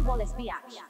Freddie Wallace Biatch.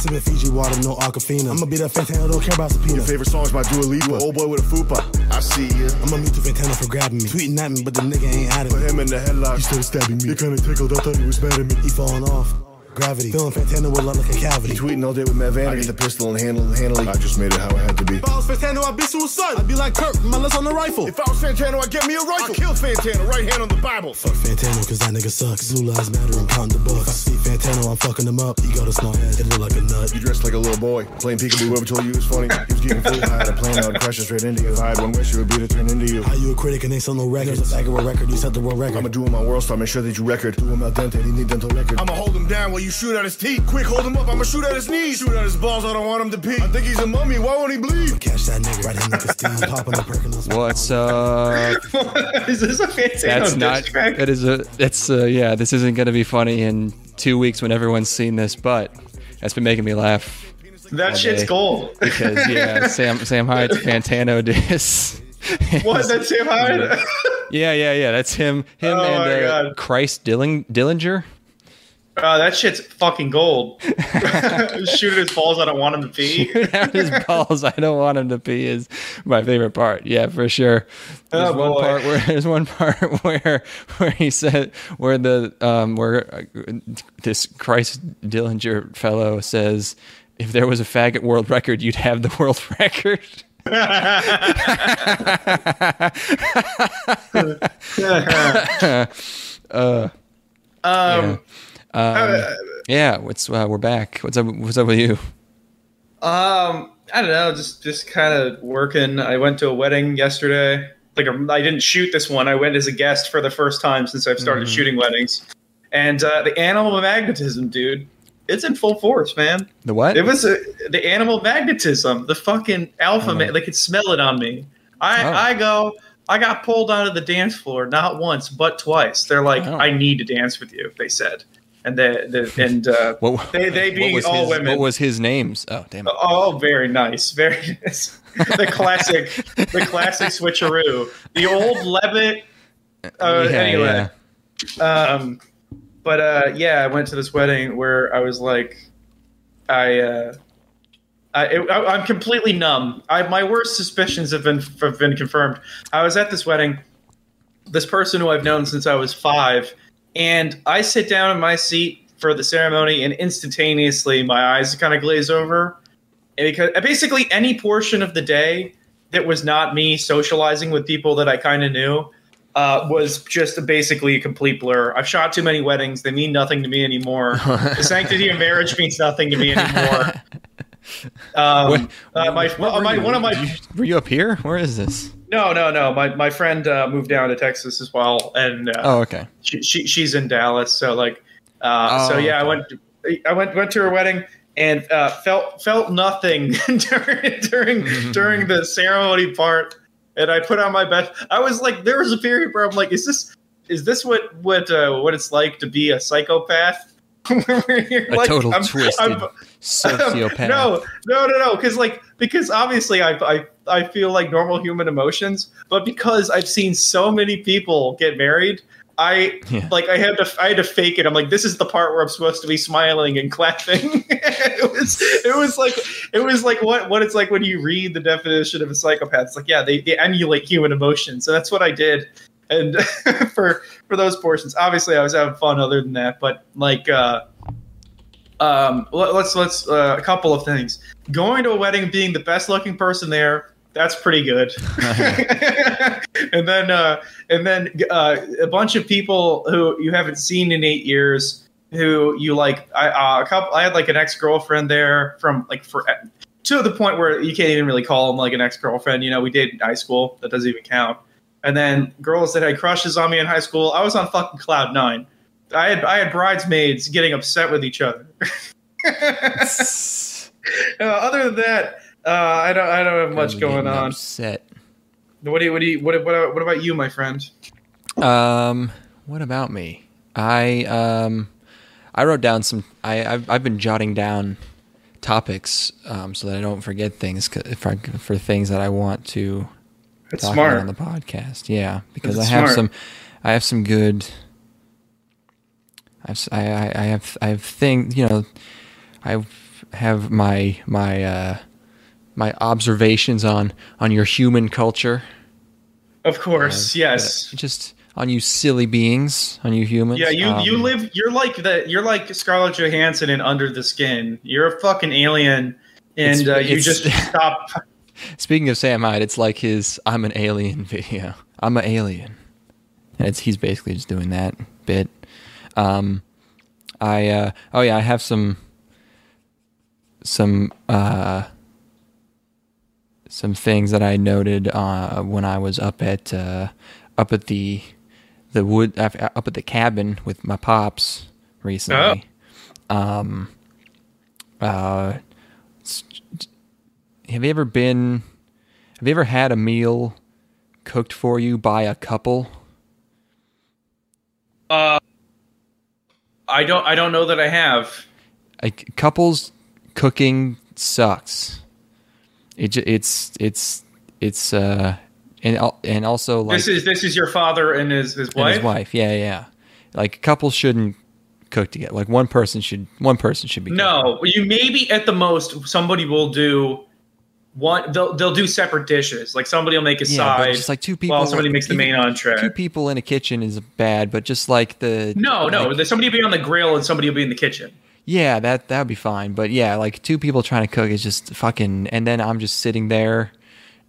Sipping Fiji water, no Aquafina. I'ma be that Fantano, don't care about Your favorite songs by Dua Lipa. Old boy with a fupa. I see ya. I'ma meet the Fantano for grabbing me. Tweeting at me, but the nigga ain't at Put him in the headlock. He started stabbing me. It kinda tickled. I thought he was mad at me. He falling off. Gravity. Feeling Fantano with love like a He cavity. tweeting all day with Matt Vanity. I get the pistol and handle handily. I just made it how it had to be. If I was Fantano, I'd be suicide. I'd be like Kirk, my lips on the rifle. If I was Fantano, I'd get me a rifle. I killed Fantano, right hand on the Bible. Fuck Fantano, cause that nigga sucks. Blue lives matter, I'm counting the bucks. If I see Fantano, I'm fucking him up. He got a small head, it look like a nut. You dressed like a little boy, playing peekaboo. Whoever told you it was funny, he was getting full I Had a plan out and crashing straight into you. If I had one wish, it would be to turn into you. How you a critic and ain't sell no records? There's a bag of a record, you set the world record. I'ma do him on world star, make sure that you record. Do him al dente, he need dental record. I'ma hold him down while you shoot at his teeth. Quick, hold him up, I'ma shoot at his knees. Shoot at his balls, I don't want him to pee. I think he's a mummy, why won't he bleed? Catch that nigga, right hand nigga Steve. Popping the perk and I'm What's up? Is this a Fantano That's diss not. track? That is a. That's uh, yeah. This isn't gonna be funny in two weeks when everyone's seen this, but that's been making me laugh That shit's gold. because yeah, Sam Sam Hyde's Fantano diss. what? That's Sam Hyde? Yeah, yeah, yeah. That's him. Him Oh and uh, Christ Dilling, Dillinger. Uh, that shit's fucking gold. Shoot at his balls. I don't want him to pee. Out his balls. I don't want him to pee. Is my favorite part. Yeah, for sure. There's Oh, one boy. part where there's one part where where he said where the um where uh, this Christ Dillinger fellow says if there was a faggot world record, you'd have the world record. Um, Yeah, what's uh, we're back. What's up? What's up with you? um, I don't know. Just just kind of working. I went to a wedding yesterday. Like a, I didn't shoot this one. I went as a guest for the first time since I've started shooting weddings. And uh, the animal magnetism, dude, it's in full force, man. The what? It was a, the animal magnetism, the fucking alpha man. They could smell it on me. I Oh. I go. I got pulled out of the dance floor not once but twice. They're like, Oh. I need to dance with you. They said, and they, the and uh, What- they they being all his, women. What was his names? Oh, damn it. Oh, very nice, very nice. the classic, the classic switcheroo. The old Levitt. Uh, Yeah, anyway, yeah. um, but uh, yeah, I went to this wedding where I was like, I, uh, I, it, I I'm completely numb. I my worst suspicions have been have been confirmed. I was at this wedding. This person who I've known since I was five, and I sit down in my seat for the ceremony, and instantaneously my eyes kind of glaze over. And because basically any portion of the day that was not me socializing with people that I kind of knew uh, was just basically a complete blur. I've shot too many weddings; they mean nothing to me anymore. the sanctity of marriage means nothing to me anymore. Um, Where- uh, my, where my you? one of my you- were you up here? Where is this? No no no my my friend uh, moved down to Texas as well, and uh, Oh, okay. she, she she's in Dallas. So like, uh, so Oh, yeah, I okay. went I went went to her wedding and uh, felt felt nothing during during during the ceremony part. And I put on my best. I was like, there was a period where I'm like, is this is this what what uh, what it's like to be a psychopath? A total I'm- twisted I'm- sociopath. no, no, no, no. Because like, because obviously, I, I, I feel like normal human emotions, but because I've seen so many people get married, I Yeah. like, I had to, I had to fake it. I'm like, this is the part where I'm supposed to be smiling and clapping. it was, it was like, it was like what, what it's like when you read the definition of a psychopath. It's like, yeah, they, they emulate human emotions. So that's what I did. And for for those portions, obviously, I was having fun. Other than that, but like. uh um, let, let's let's uh, a couple of things. Going to a wedding, being the best looking person there, that's pretty good. and then uh, and then uh, a bunch of people who you haven't seen in eight years, who you like. I uh, a couple. I had like an ex girlfriend there from like for to the point where you can't even really call them like an ex girlfriend. You know, we dated in high school. That doesn't even count. And then girls that had crushes on me in high school. I was on fucking cloud nine. I had I had bridesmaids getting upset with each other. Uh, other than that, uh, I don't I don't have much I'm going on. Upset. What do you what do you what what, what about you, my friend? Um, what about me? I um, I wrote down some. I I've, I've been jotting down topics um, so that I don't forget things I, for things that I want to That's talk smart. on the podcast. Yeah, because I have smart. some. I have some good I've, I, I have I have thing you know I have my my uh, my observations on on your human culture. Of course, Uh, yes. uh, just on you silly beings, on you humans. Yeah, you you Um, live. You're like the. You're like Scarlett Johansson in Under the Skin. You're a fucking alien, and uh, you just stop. Speaking of Sam Hyde, it's like his "I'm an alien" video. I'm an alien, and it's he's basically just doing that bit. Um, I uh, oh yeah, I have some some uh some things that I noted uh when I was up at uh up at the the wood up up at the cabin with my pops recently. Um, uh, have you ever been? Have you ever had a meal cooked for you by a couple? Uh I don't. I don't know that I have. Like couples cooking sucks. It it's it's it's uh and and also like this is this is your father and his his and wife. his wife. Yeah, yeah. Like couples shouldn't cook together. Like one person should one person should be. cooking. No, you maybe at the most somebody will do one. They'll they'll do separate dishes. Like somebody will make a Yeah, side. just like two people. while somebody makes the main entree. Two people in a kitchen is bad, but just like the No, no. like- there's somebody will be on the grill and somebody will be in the kitchen. Yeah, that that would be fine. But yeah, like two people trying to cook is just fucking. And then I'm just sitting there,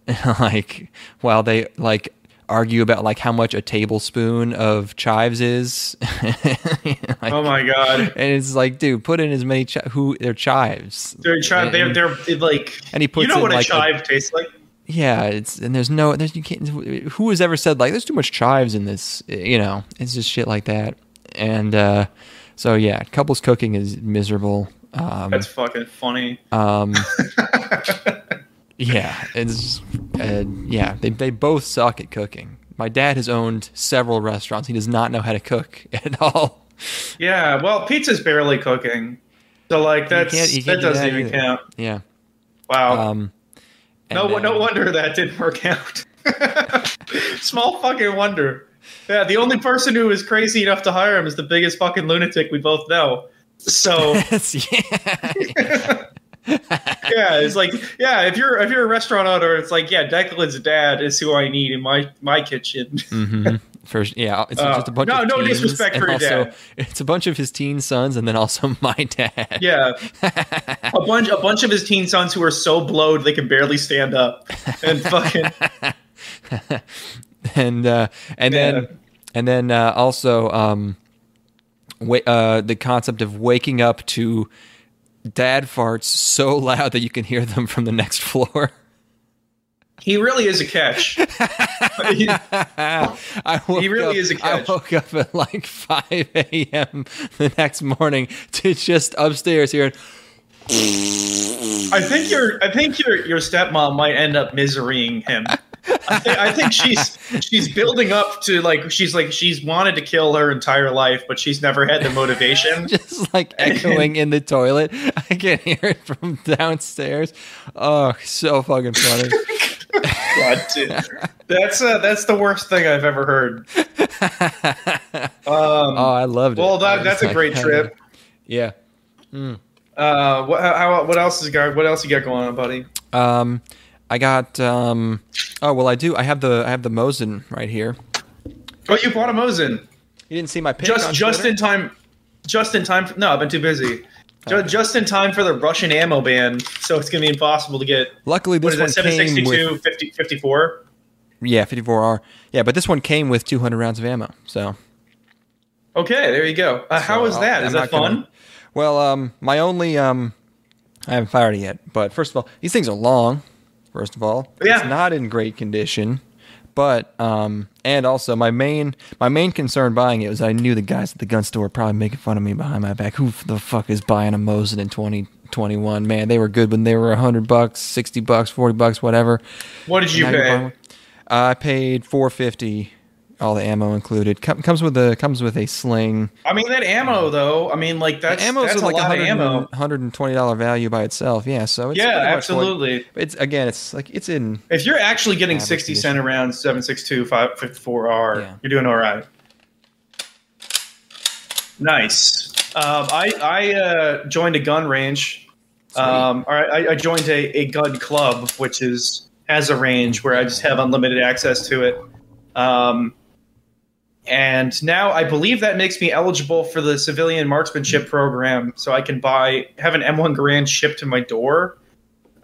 like while they like argue about like how much a tablespoon of chives is. Like, Oh my god. And it's like, dude, put in as many chi- who they're chives. They're trying. They're they're like. And he puts you know what like, a a- chive tastes like. Yeah, it's and there's no there's you can't who has ever said like there's too much chives in this you know it's just shit like that and uh so yeah couples cooking is miserable um That's fucking funny. um yeah it's uh, yeah they they both suck at cooking my dad has owned several restaurants he does not know how to cook at all Yeah. Well, pizza's barely cooking. So like that's can't- you can't that doesn't that even either. count. yeah Wow. um no, and, no wonder that didn't work out. Small fucking wonder. Yeah, the only person who is crazy enough to hire him is the biggest fucking lunatic we both know. So yeah yeah, it's like yeah, if you're if you're a restaurant owner, it's like yeah, Declan's dad is who I need in my my kitchen. hmm First, yeah, it's Uh, just a bunch no- of no teens, disrespect for your also, dad. It's a bunch of his teen sons, and then also my dad. Yeah, a bunch a bunch of his teen sons who are so blowed they can barely stand up, and fucking and uh, and Yeah. then and then uh, also um, wa- uh, the concept of waking up to dad farts so loud that you can hear them from the next floor. he really is a catch. He- I woke really up, is a catch. I woke up at like 5 a.m. the next morning to just upstairs hearing. I think your I think your your stepmom might end up miserying him. I, thi- I think she's she's building up to like she's like she's wanted to kill her entire life, but she's never had the motivation. just like echoing in the toilet. I can hear it from downstairs. Oh, so fucking funny. God, dude. That's uh, that's the worst thing I've ever heard. Um, Oh, I loved it. well, that, that's a like, great trip. Yeah. Uh, what how, what else is got what else you got going on, buddy? Um, I got. Um, oh well, I do. I have the. I have the Mosin right here. Oh, you bought a Mosin You didn't see my pic just on just Twitter? in time, just in time. For, no, I've been too busy. Okay. Just in time for the Russian ammo ban, so it's gonna be impossible to get. Luckily, What this is that? one came 762, with 50, 54? yeah, 54R. Yeah, but this one came with 200 rounds of ammo. So Okay, there you go. Uh, how So is that? I'll- Is I'm that not gonna- fun? Well, um, my only um, I haven't fired it yet. But first of all, these things are long. First of all, Yeah. it's not in great condition. But um, and also my main my main concern buying it was I knew the guys at the gun store were probably making fun of me behind my back. Who the fuck is buying a Mosin in twenty twenty one? Man, they were good when they were hundred bucks, sixty bucks, forty bucks, whatever. What did you pay? I paid four fifty, all the ammo included. Com- comes with a comes with a sling. I mean, that ammo though. I mean, like that's ammo's that's a like lot a of ammo. hundred and twenty dollar value by itself. Yeah, so it's Yeah, pretty much what- absolutely. it's again, it's like it's in. If you're actually getting 60 condition. cent around 762 554R, Yeah. you're doing all right. Nice. Um, I I uh, joined a gun range. Um, or I, I joined a, a gun club, which is has a range where I just have unlimited access to it. Um, and now I believe that makes me eligible for the civilian marksmanship program, so I can buy have an M1 Garand shipped to my door.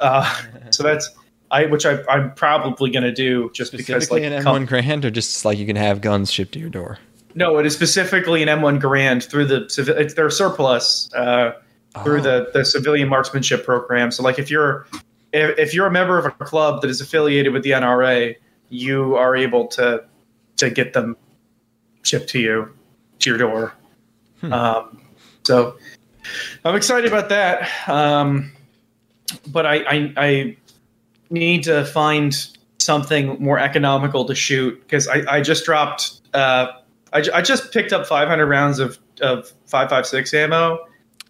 Uh, so that's I, which I, I'm probably going to do just because Specifically like an com- M1 Grand, or just like you can have guns shipped to your door. no, it is specifically an M1 Garand through the it's their surplus uh, through Oh. the the civilian marksmanship program. So like if you're if, if you're a member of a club that is affiliated with the NRA, you are able to to get them shipped to you to your door. Hmm. Um, so I'm excited about that. Um, but I, I I need to find something more economical to shoot because I, I just dropped uh, I, I just picked up 500 rounds of of 556 ammo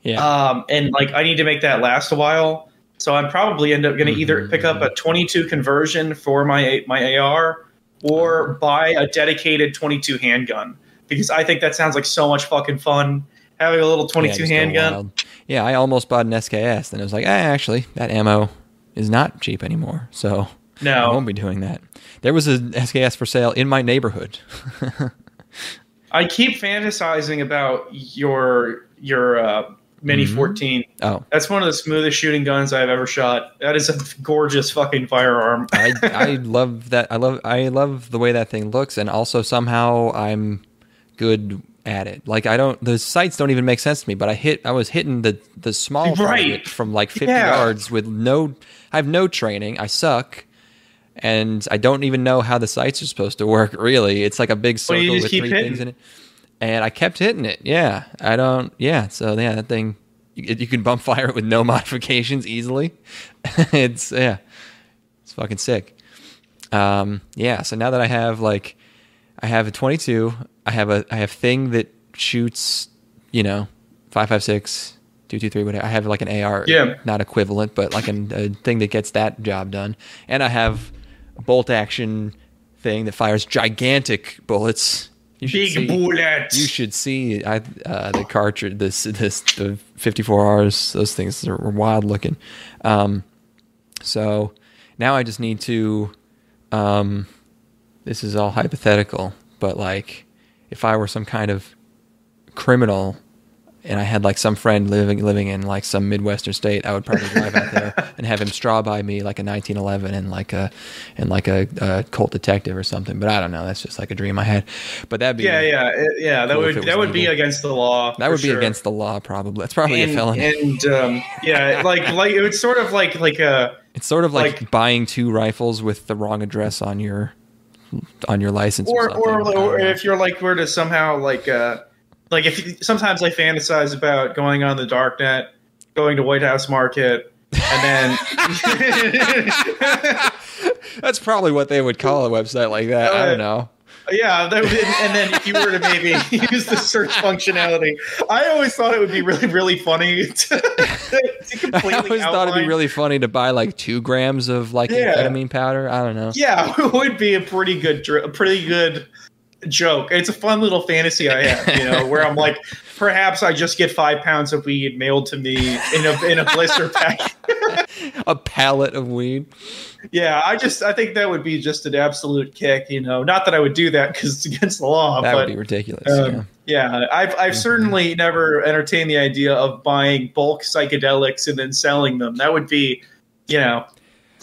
Yeah. um, and like I need to make that last a while. So I'm probably end up going to either Mhm, pick up a 22 conversion for my my AR or buy a dedicated 22 handgun because I think that sounds like so much fucking fun having a little Yeah, 22 just go handgun. Yeah, I almost bought an SKS, and it was like, eh, actually, that ammo is not cheap anymore, so no, I won't be doing that. There was an SKS for sale in my neighborhood. I keep fantasizing about your your uh, Mini Mhm. 14. oh, That's one of the smoothest shooting guns I've ever shot. That is a gorgeous fucking firearm. I I love that. I love I love the way that thing looks, and also somehow I'm good at it. Like I don't, the sights don't even make sense to me. But I hit, I was hitting the the small Right. from like 50 Yeah. yards with no. I have no training. I suck. And I don't even know how the sights are supposed to work. Really, it's like a big Well, circle just with three hitting. things in it. And I kept hitting it. Yeah, I don't. Yeah, so yeah, that thing, you, you can bump fire it with no modifications easily. it's yeah, it's fucking sick. Um, yeah. So now that I have like, I have a 22. I have a I have thing that shoots, you know, five five six. Two, two, three, whatever. I have like an AR, Yeah. not equivalent, but like an, a thing that gets that job done. And I have a bolt action thing that fires gigantic bullets. You should Big see- bullets. You should see I, uh, the cartridge, this, this, the 54Rs. Those things are wild looking. Um, so now I just need to. Um, this is all hypothetical, but like, if I were some kind of criminal and I had like some friend living living in like some midwestern state, I would probably drive out there and have him straw buy me like a 1911 and like a and like a, a Colt Detective or something. But I don't know. That's just like a dream I had. But that'd be yeah, yeah, it- yeah. That Cool would that would be against the law. that would be sure. against the law. Probably that's probably and, a felony. And um, yeah, like like it was sort of like like a it's sort of like, like- buying two rifles with the wrong address on your on your license or, or or, or if you're like were to somehow like uh like if sometimes I fantasize about going on the dark net, going to White House Market, and then that's probably what they would call a website like that. I Uh, don't know. yeah, that would, and then if you were to maybe use the search functionality, I always thought it would be really really funny to, to completely I always thought it'd be really funny to buy like two grams of like Yeah. amphetamine powder. I don't know. Yeah, it would be a pretty good, a pretty good joke. It's a fun little fantasy I have, you know, where I'm like, perhaps I just get five pounds of weed mailed to me in a in a blister pack. A pallet of weed. yeah, I just I think that would be just an absolute kick, you know. Not that I would do that because it's against the law, That but would be ridiculous. um, yeah. yeah, I've I've certainly never entertained the idea of buying bulk psychedelics and then selling them. That would be, you know,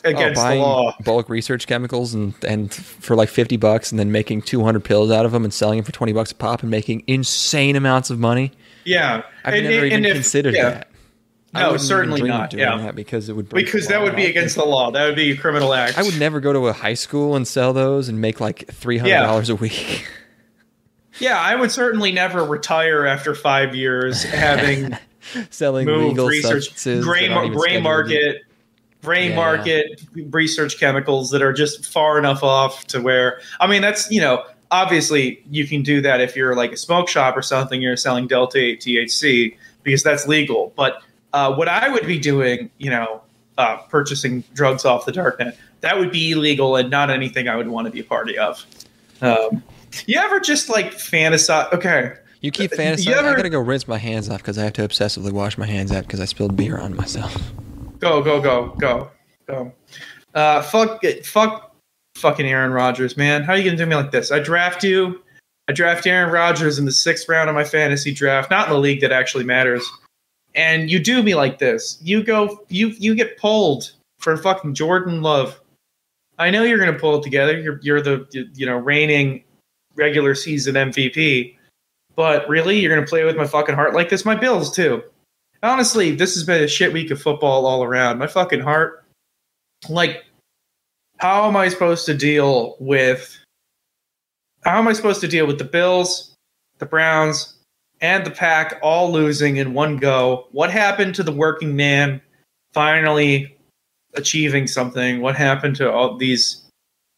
Oh, against the buying law. bulk research chemicals and and for like fifty bucks, and then making two hundred pills out of them and selling them for twenty bucks a pop and making insane amounts of money. Yeah, I've And- never and even if- considered yeah. that. I No, certainly not, doing yeah. that because it would because that would be against the law. That would be a criminal act. I would never go to a high school and sell those and make like three hundred dollars a week. Yeah, I would certainly never retire after five years having selling moved legal research gray, gray market gray Yeah. market research chemicals that are just far enough off to where I mean that's you know obviously you can do that if you're like a smoke shop or something you're selling delta 8 THC because that's legal but uh, what I would be doing you know uh, purchasing drugs off the darknet that would be illegal and not anything I would want to be a party of um, you ever just like fantasize okay You keep fantasizing. You ever- I gotta go rinse my hands off because I have to obsessively wash my hands out because I spilled beer on myself. Go, go, go, go, go. Uh, fuck it. Fuck fucking Aaron Rodgers, man. How are you to do me like this? I draft you. I draft Aaron Rodgers in the sixth round of my fantasy draft, not in the league that actually matters. And you do me like this. You go, you you get pulled for fucking Jordan Love. I know you're to pull it together. You're you're the you know reigning regular season MVP. But really, you're to play with my fucking heart like this? My Bills too honestly, this has been a shit week of football all around. My fucking heart. Like, how am I supposed to deal with? How am I supposed to deal with the Bills, the Browns, and the Pack all losing in one go? What happened to the working man finally achieving something? What happened to all these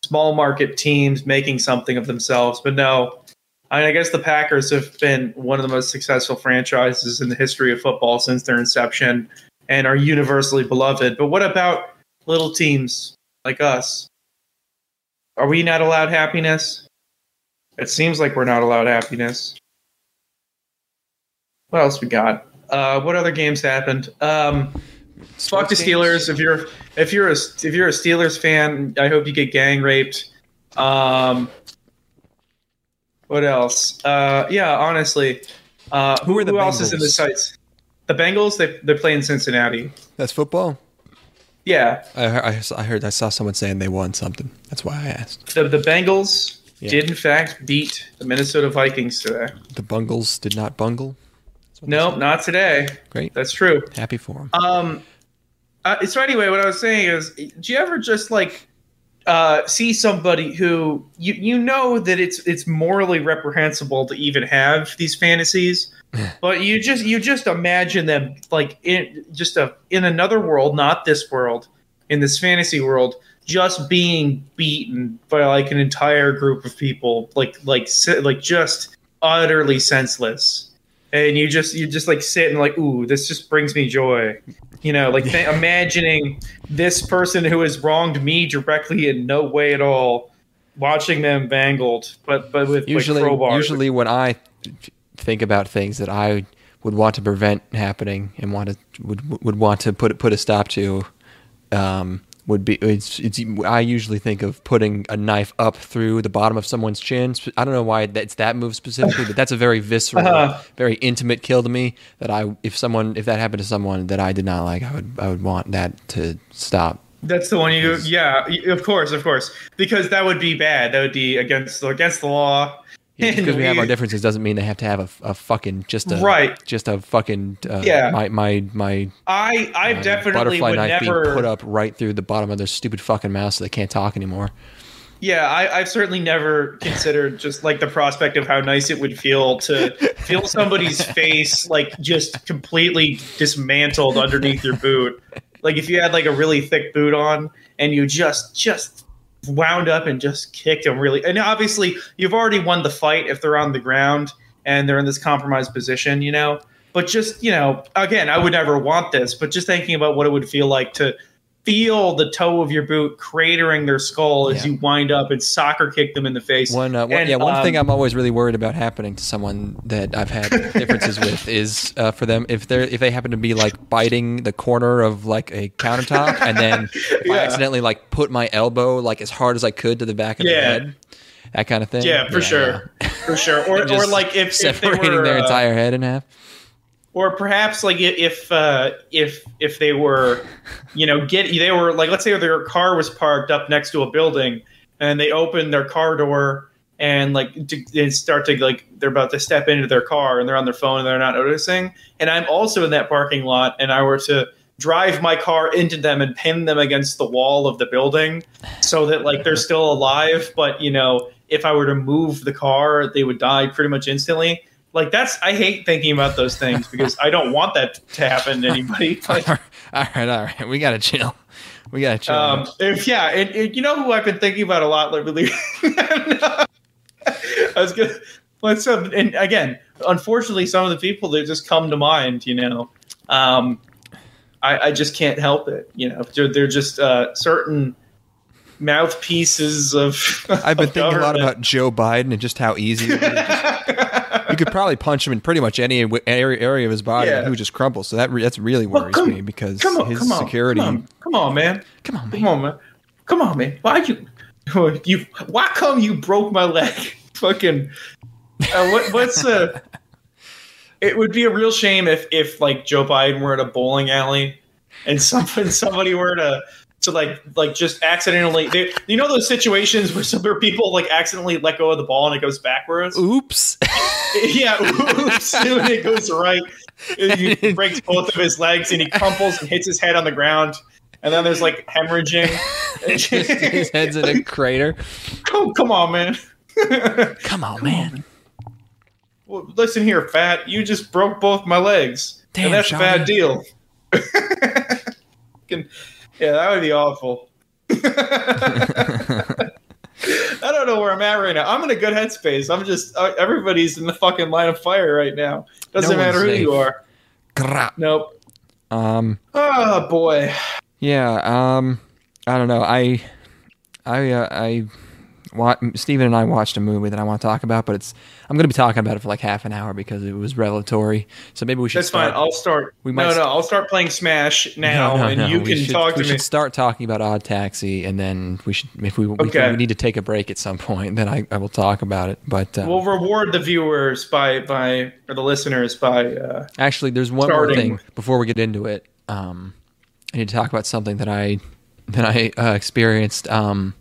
small market teams making something of themselves? But no, I, mean, I guess the Packers have been one of the most successful franchises in the history of football since their inception and are universally beloved. But what about little teams like us? Are we not allowed happiness? It seems like we're not allowed happiness. What else we got? Uh, what other games happened? Um, fuck the Steelers. If you're if you're a if you're a Steelers fan, I hope you get gang raped. Um, what else? Uh, yeah, honestly, uh, who, Who are the who else is in the Bengals? sites? The Bengals. They they play in Cincinnati. That's football. Yeah, I heard, I, I heard. I saw someone saying they won something. That's why I asked. the the Bengals Yeah. did in fact beat the Minnesota Vikings today. The Bungles did not bungle. That's Nope, not today. Great. That's true. Happy for them. Um, uh, so anyway, what I was saying is, do you ever just like uh, see somebody who you you know that it's it's morally reprehensible to even have these fantasies, but you just you just imagine them like in just a in another world, not this world, in this fantasy world, just being beaten by like an entire group of people, like like like just utterly senseless and you just you just like sit and like ooh this just brings me joy. You know like th- imagining this person who has wronged me directly in no way at all watching them bangled but but with usually, like crowbars usually when I think about things that I would want to prevent happening and want to would would want to put put a stop to, um, would be it's, it's I usually think of putting a knife up through the bottom of someone's chin. I don't know why it's that move specifically, but that's a very visceral, Uh-huh. very intimate kill to me. That I if someone if that happened to someone that I did not like, I would I would want that to stop. that's the one you yeah of course of course because that would be bad that would be against against the law Yeah, because we have our differences doesn't mean they have to have a, a fucking just a Right. just a fucking uh, Yeah. my my my i i uh, definitely butterfly would knife never being put up right through the bottom of their stupid fucking mouth so they can't talk anymore. Yeah, I, I've certainly never considered just like the prospect of how nice it would feel to feel somebody's face like just completely dismantled underneath your boot. Like if you had like a really thick boot on and you just just wound up and just kicked them really. And obviously, you've already won the fight if they're on the ground and they're in this compromised position, you know. But just you know, again, I would never want this. But just thinking about what it would feel like to feel the toe of your boot cratering their skull as Yeah. you wind up and soccer kick them in the face. One, uh, one And, yeah, one um, thing I'm always really worried about happening to someone that I've had differences with is uh, for them if they're if they happen to be like biting the corner of like a countertop and then if I accidentally like put my elbow like as hard as I could to the back of their head, that kind of thing. Yeah, for sure, for sure. Or, or like if, if they separating were, their uh, entire head in half. Or perhaps like if uh, if if they were, you know, get they were like let's say their car was parked up next to a building and they open their car door and like start to like they're about to step into their car and they're on their phone and they're not noticing. And I'm also in that parking lot and I were to drive my car into them and pin them against the wall of the building so that like they're still alive. But you know if I were to move the car they would die pretty much instantly like that's I hate thinking about those things because I don't want that to happen to anybody. Like, all right, all right, we gotta chill. We gotta chill. um, if yeah, and, and you know who I've been thinking about a lot lately. I was gonna let's um, and again, unfortunately, some of the people that just come to mind, you know, um, I, I just can't help it. You know, they're, they're just uh, certain mouthpieces of. I've been of thinking a lot about Joe Biden and just how easy it could probably punch him in pretty much any area, area of his body, Yeah. and he would just crumple. So that re- that's really Well, worries come- me because come on, his come on, security. Come on, come on, man. Come on, man. Come on, man. Come on, man. Why you? You? Why come you broke my leg? Fucking. Uh, what, what's uh It would be a real shame if if like Joe Biden were at a bowling alley, and somebody somebody were to to like like just accidentally. They, you know those situations where some people like accidentally let go of the ball and it goes backwards. Oops. Yeah, oops, and it goes right. He breaks both of his legs and he crumples and hits his head on the ground. And then there's like hemorrhaging. Just his head's in a crater. come, come on, man. Come on, man. Well, listen here, fat. You just broke both my legs, Damn, and that's a bad Johnny. deal. Yeah, that would be awful. I don't know where I'm at right now. I'm in a good headspace. I'm just uh, everybody's in the fucking line of fire right now. Doesn't No matter who safe. you are. Nope. Um. Oh boy. Yeah. Um. I don't know. I. I. Uh, I. Wa- Steven and I watched a movie that I want to talk about, but it's I'm going to be talking about it for like half an hour because it was revelatory. So maybe we should That's start. fine. I'll start. We might no, no. I'll start playing Smash now, No, no, and no. you We can should- talk to me. We should start talking about Odd Taxi, and then we should, if we, we, Okay. we need to take a break at some point, then I, I will talk about it. But uh, We'll reward the viewers by by or the listeners by. Uh, actually, there's one more thing before we get into it. Um, I need to talk about something that I that I uh, experienced. Um,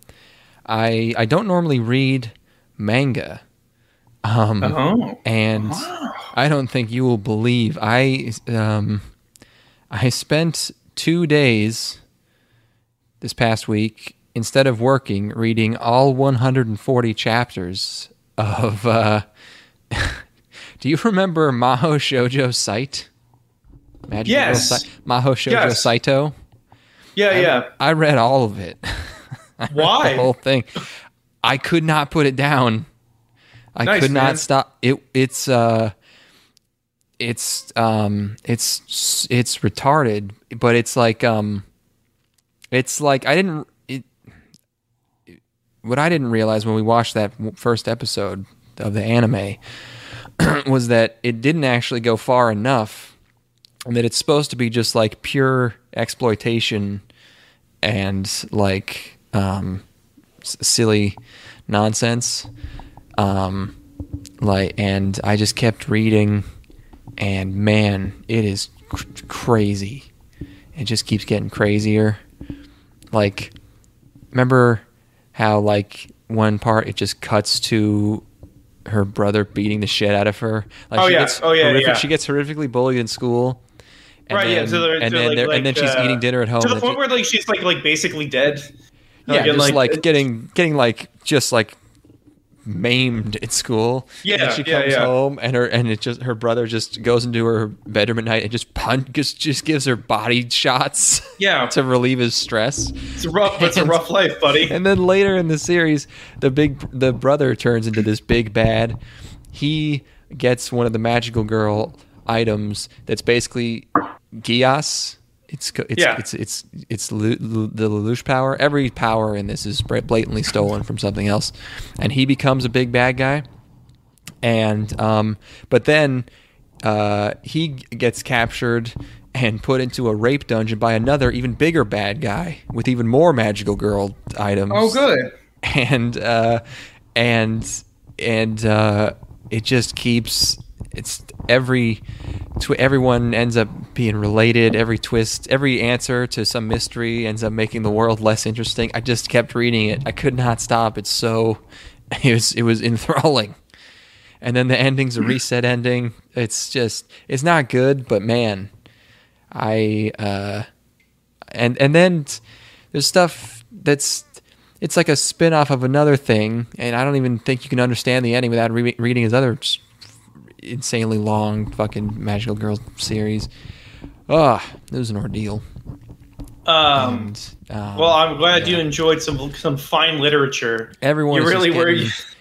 I I don't normally read manga. Um, oh. and I don't think you will believe I um I spent 2 days this past week instead of working reading all 140 chapters of uh Do you remember Maho Shoujo Site? Magical Yes. Maho Shoujo Yes. Saito? Yeah, yeah. I read all of it. I Why? the whole thing. I could not put it down. I Nice, could man. not stop. It it's uh it's um it's it's retarded, but it's like um it's like I didn't it what I didn't realize when we watched that first episode of the anime was that it didn't actually go far enough and that it's supposed to be just like pure exploitation and like um, s- silly nonsense. Um, like, and I just kept reading, and man, it is cr- crazy. It just keeps getting crazier. Like, remember how like one part it just cuts to her brother beating the shit out of her. Like, Oh, she yeah. Gets Oh, yeah, horrific- yeah. She gets horrifically bullied in school. And right. then, yeah. So and then like, they're- and then she's uh, eating dinner at home. to the point she- where like she's like like basically dead. Yeah, Like, just like, like, getting getting like just like maimed at school. Yeah, then she comes yeah. home and her and it just her brother just goes into her bedroom at night and just punch just just gives her body shots Yeah. to relieve his stress. It's a rough. It's a rough life, buddy. And then later in the series, the big the brother turns into this big bad. He gets one of the magical girl items that's basically Geass. It's it's Yeah. it's it's it's Lu- the Lelouch power. Every power in this is blatantly stolen from something else, and he becomes a big bad guy. And um, but then uh, he gets captured and put into a rape dungeon by another even bigger bad guy with even more magical girl items Oh, good. and uh, and and uh, it just keeps it's every tw- everyone ends up being related. Every twist every answer to some mystery ends up making the world less interesting. I just kept reading it. I could not stop. It's so it was it was enthralling. And then the ending's a reset ending. It's just it's not good but man i uh and and then there's stuff that's it's like a spin-off of another thing and i don't even think you can understand the ending without re- reading his other insanely long fucking magical girl series ah it was an ordeal Um. and um, Well, I'm glad you enjoyed some some fine literature. everyone you really were.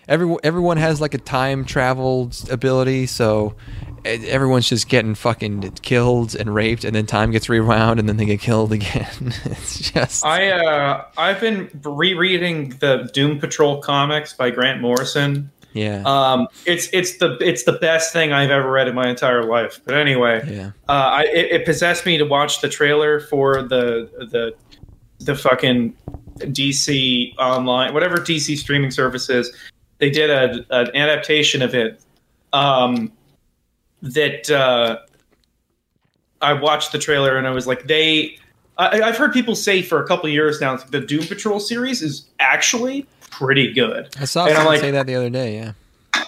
everyone everyone has like a time travel ability so everyone's just getting fucking killed and raped and then time gets rewound and then they get killed again it's just I uh, I've been rereading the Doom Patrol comics by Grant Morrison, Yeah. Um, it's it's the it's the best thing I've ever read in my entire life. But anyway, yeah. uh, I it, it possessed me to watch the trailer for the the the fucking DC online whatever DC streaming service is. They did a, an adaptation of it. Um, that uh, I watched the trailer and I was like, they. I, I've heard people say for a couple years now the Doom Patrol series is actually pretty good. I saw and like- say that the other day. Yeah.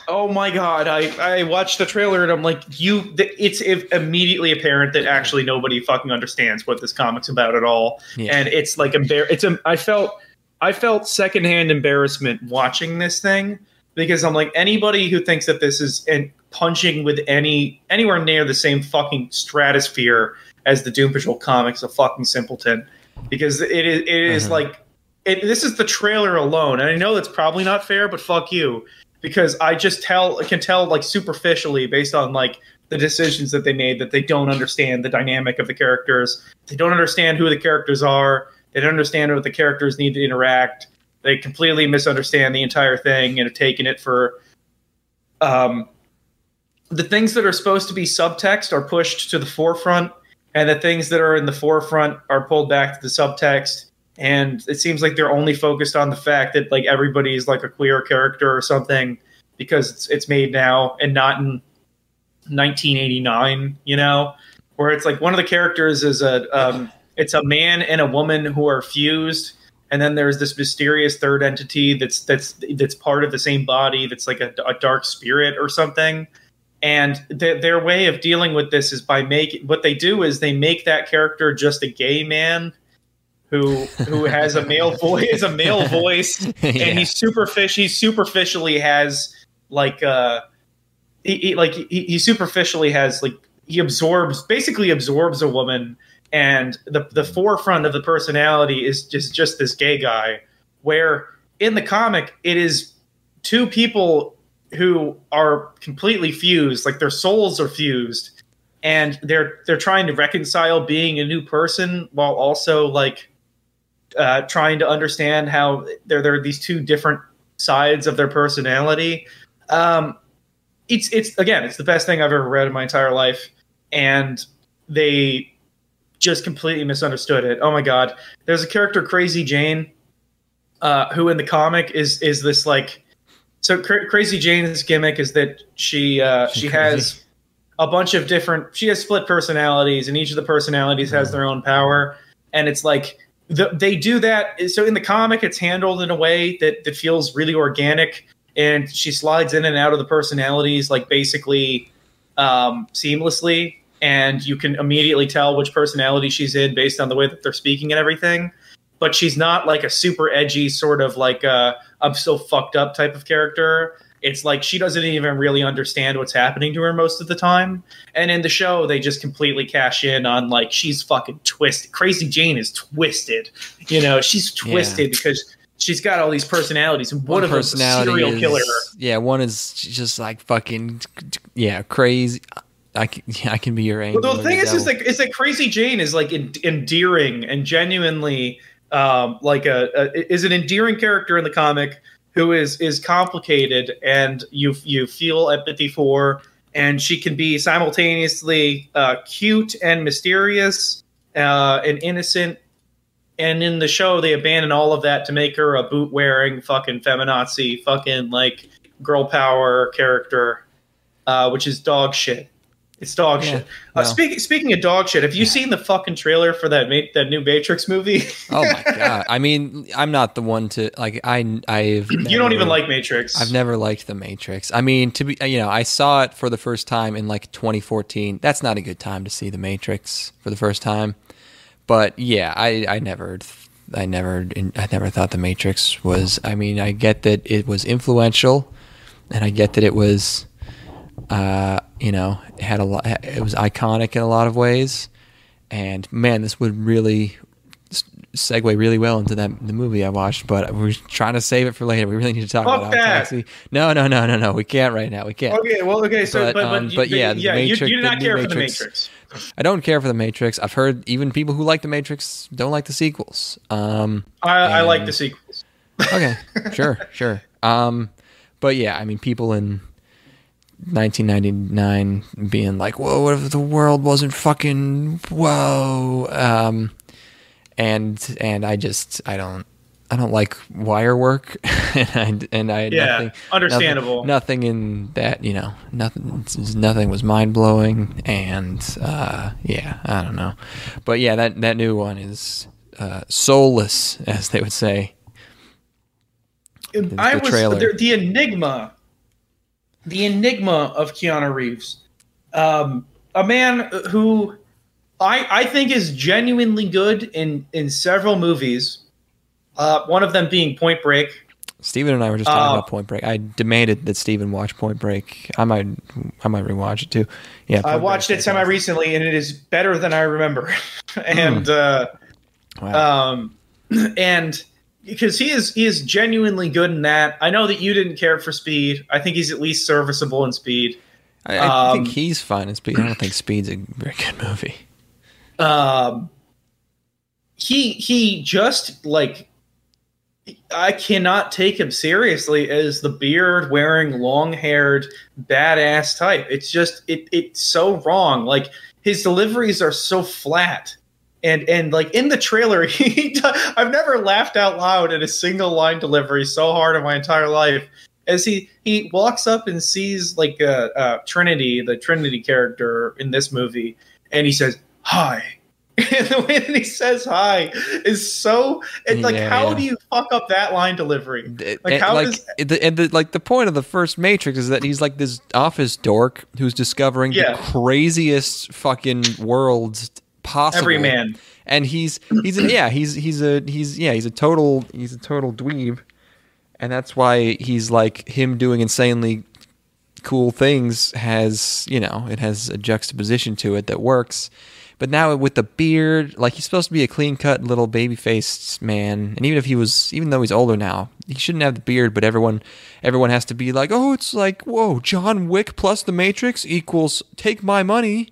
Oh my god! I, I watched the trailer and I'm like, you. It's immediately apparent that actually nobody fucking understands what this comic's about at all, Yeah. and it's like embar- It's a. I felt I felt secondhand embarrassment watching this thing because I'm like anybody who thinks that this is and punching with any anywhere near the same fucking stratosphere as the Doom Patrol comics a fucking simpleton because it is it is Mhm. like it, this is the trailer alone, and I know that's probably not fair, but fuck you because I just tell can tell like superficially based on like the decisions that they made that they don't understand the dynamic of the characters. They don't understand who the characters are. They don't understand what the characters need to interact. They completely misunderstand the entire thing and have taken it for um the things that are supposed to be subtext are pushed to the forefront and the things that are in the forefront are pulled back to the subtext and it seems like they're only focused on the fact that like everybody's like a queer character or something because it's it's made now and not in 1989 you know? Where it's like one of the characters is a um, it's a man and a woman who are fused. And then there's this mysterious third entity that's that's that's part of the same body that's like a, a dark spirit or something. And th- their way of dealing with this is by making what they do is they make that character just a gay man who who has a male voice a male voice Yeah. and he's superfic he superficially has like uh he, he like he, he superficially has like he absorbs basically absorbs a woman and the the forefront of the personality is just just this gay guy where in the comic it is two people who are completely fused like their souls are fused and they're they're trying to reconcile being a new person while also like uh, trying to understand how there there are these two different sides of their personality. Um, it's it's again, it's the best thing I've ever read in my entire life, and they just completely misunderstood it. Oh my god, there's a character Crazy Jane, uh, who in the comic is is this like so Cra- Crazy Jane's gimmick is that she uh, She's she has a bunch of different she has split personalities and each of the personalities has their own power. And it's like the, they do that so in the comic it's handled in a way that that feels really organic and she slides in and out of the personalities like basically um, seamlessly and you can immediately tell which personality she's in based on the way that they're speaking and everything but she's not like a super edgy sort of like uh, i'm so fucked up type of character it's like she doesn't even really understand what's happening to her most of the time and in the show they just completely cash in on like she's fucking twisted crazy jane is twisted you know she's twisted because she's got all these personalities and one, of them is a serial is, killer Yeah, one is just like fucking yeah, crazy. I can, yeah, I can be your angel. Well, the thing is, is that is that Crazy Jane is like en- endearing and genuinely um, like a, a is an endearing character in the comic who is is complicated and you you feel empathy for, and she can be simultaneously uh, cute and mysterious uh, and innocent. And in the show, they abandon all of that to make her a boot wearing fucking feminazi, fucking like girl power character, uh, which is dog shit. It's dog Yeah, shit. Uh, no. speaking speaking of dog shit, have you seen the fucking trailer for that ma- that new Matrix movie? Oh my god! I mean, I'm not the one to like. I I've you don't even like Matrix. I've never liked the Matrix. I mean, to be you know, I saw it for the first time in like 2014. That's not a good time to see the Matrix for the first time. But yeah, I I never I never I never thought the Matrix was. I mean, I get that it was influential, and I get that it was, uh, you know, it had a lot. It was iconic in a lot of ways. And man, this would really segue really well into that the movie I watched, but we're trying to save it for later. We really need to talk Fuck about that. Taxi. No, no, no, no, no. We can't right now. We can't. Okay, well, okay, so But, but but, um, you- but yeah, yeah, you, Matrix- you did not the new care for the Matrix- Matrix. I don't care for the Matrix. I've heard even people who like the Matrix don't like the sequels. Um, I, I like the sequels. okay, sure, sure. Um, but yeah, I mean, people in 1999 being like, "Whoa, what if the world wasn't fucking whoa?" Um, and and I just I don't I don't like wire work, and I and I Yeah, nothing, understandable. Nothing, nothing in that you know nothing nothing was mind blowing, and uh, yeah, I don't know, but yeah, that that new one is uh, soulless, as they would say. I the was the, the enigma, the enigma of Keanu Reeves, um, a man who I I think is genuinely good in in several movies. Uh, one of them being Point Break. Steven and I were just talking Uh, about Point Break. I demanded that Steven watch Point Break. I might I might rewatch it too. Yeah, I Point watched it semi recently, and it is better than I remember. and uh, Wow. um, and because he is he is genuinely good in that. I know that you didn't care for Speed. I think he's at least serviceable in Speed. I, I think um, he's fine in Speed. I don't think Speed's a very good movie. um he he just like I cannot take him seriously as the beard wearing long haired badass type. It's just it it's so wrong. Like his deliveries are so flat. And and like in the trailer, he do- I've never laughed out loud at a single line delivery so hard in my entire life. As he he walks up and sees like uh, uh, Trinity, the Trinity character in this movie, and he says hi. And the way that he says hi is so it's like Yeah, how yeah. do you fuck up that line delivery? Like and, how like does the, and the, like the point of the first Matrix is that he's like this office dork who's discovering Yeah. the craziest fucking worlds possible. every man? and he's he's a, yeah he's he's a he's yeah he's a total he's a total dweeb, and that's why he's like him doing insanely cool things has you know it has a juxtaposition to it that works. But now with the beard, like he's supposed to be a clean cut little baby faced man, and even if he was, even though he's older now, he shouldn't have the beard. But everyone, everyone has to be like, oh, it's like whoa, John Wick plus the Matrix equals take my money.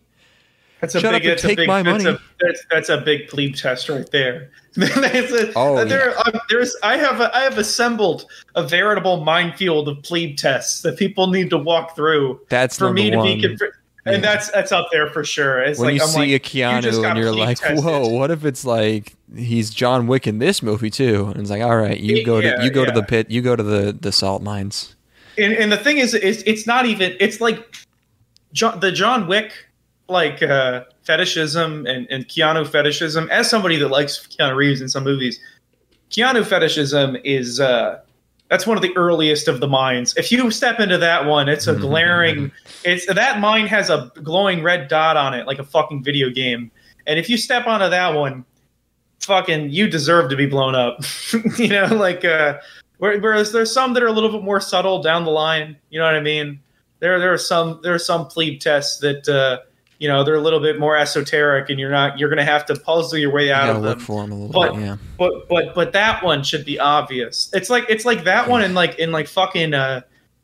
That's a Shut big. up and That's a take big. my that's money. A, that's, that's a big plebe test right there. A- Oh, there, um, there's. I have. I have assembled a veritable minefield of plebe tests that people need to walk through. That's for me to number be. one. Conf- and that's that's up there for sure. It's when like you I'm see like, a you Keanu just got and you're like, tested. whoa, what if it's like he's John Wick in this movie too? And it's like, all right, you go to you go to the pit, you go to the the salt mines. and, and the thing is, it's, it's not even. It's like John, the John Wick like uh, fetishism and, and Keanu fetishism. As somebody that likes Keanu Reeves in some movies, Keanu fetishism is uh, that's one of the earliest of the minds. If you step into that one, it's a glaring. It's that mine has a glowing red dot on it, like a fucking video game. And if you step onto that one, fucking, you deserve to be blown up. you know, like uh, whereas there's some that are a little bit more subtle down the line. You know what I mean? There, there are some, there are some plebe tests that, uh, you know, they're a little bit more esoteric, and you're not, you're going to have to puzzle your way out gotta of look them. for him a little But- bit, yeah. But, but, but that one should be obvious. It's like, it's like that one, in like in like fucking uh,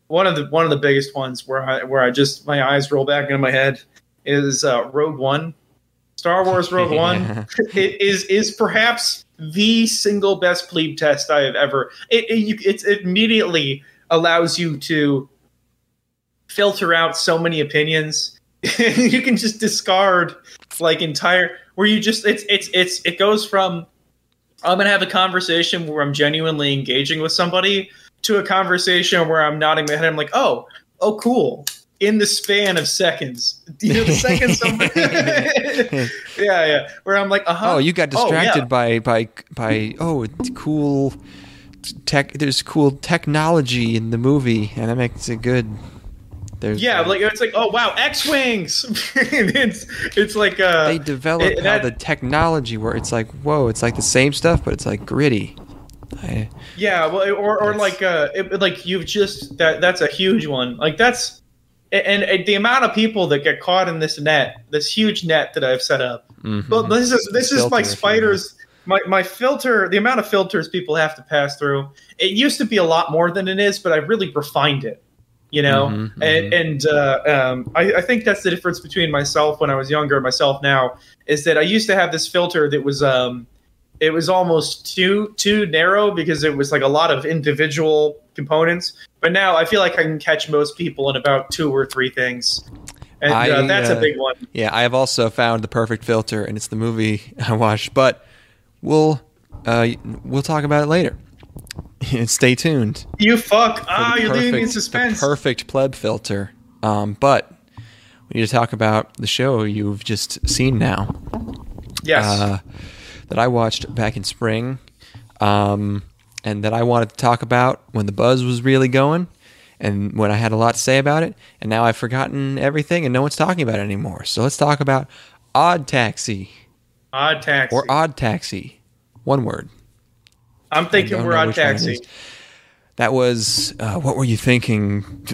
one of the one of the biggest ones where I where I just my eyes roll back into my head is uh, Rogue One. Star Wars Rogue One it is is perhaps the single best plebe test I have ever. It it, you, it's, it immediately allows you to filter out so many opinions. you can just discard like entire where you just it's it's it's it goes from I'm gonna have a conversation where I'm genuinely engaging with somebody to a conversation where I'm nodding my head. I'm like, oh, oh, cool. In the span of seconds, you know, the second somebody, yeah, yeah, where I'm like, uh huh. Oh, you got Oh, yeah. distracted by by by oh, it's cool tech. There's cool technology in the movie, and that makes it good. There's Yeah, like it's like, oh wow, X wings. it's it's like uh, they develop it- how that- the technology where it's like whoa, it's like the same stuff, but it's like gritty. I, Yeah, well, or or like uh, it, like you've just that that's a huge one. Like that's and, and the amount of people that get caught in this net, this huge net that I've set up. mhm. But this is this is Filter, my if you will. spiders. My my filter, the amount of filters people have to pass through. It used to be a lot more than it is, but I've really refined it. You know, Mhm, and and uh, um, I, I think that's the difference between myself when I was younger and myself now is that I used to have this filter that was um, it was almost too too narrow because it was like a lot of individual components. but now I feel like I can catch most people in about two or three things, and I, uh, that's uh, a big one. Yeah, I have also found the perfect filter, and it's the movie I watched. But we'll uh, we'll talk about it later. Stay tuned. You fuck! Ah, you're leaving me in suspense. The perfect pleb filter. Um, but we need to talk about the show you've just seen now. yes. uh, that I watched back in spring, um, and that I wanted to talk about when the buzz was really going, and when I had a lot to say about it. And now I've forgotten everything, and no one's talking about it anymore. So let's talk about Odd Taxi odd taxi. or Odd Taxi, one word. I'm thinking we're on taxi. That was uh, what were you thinking,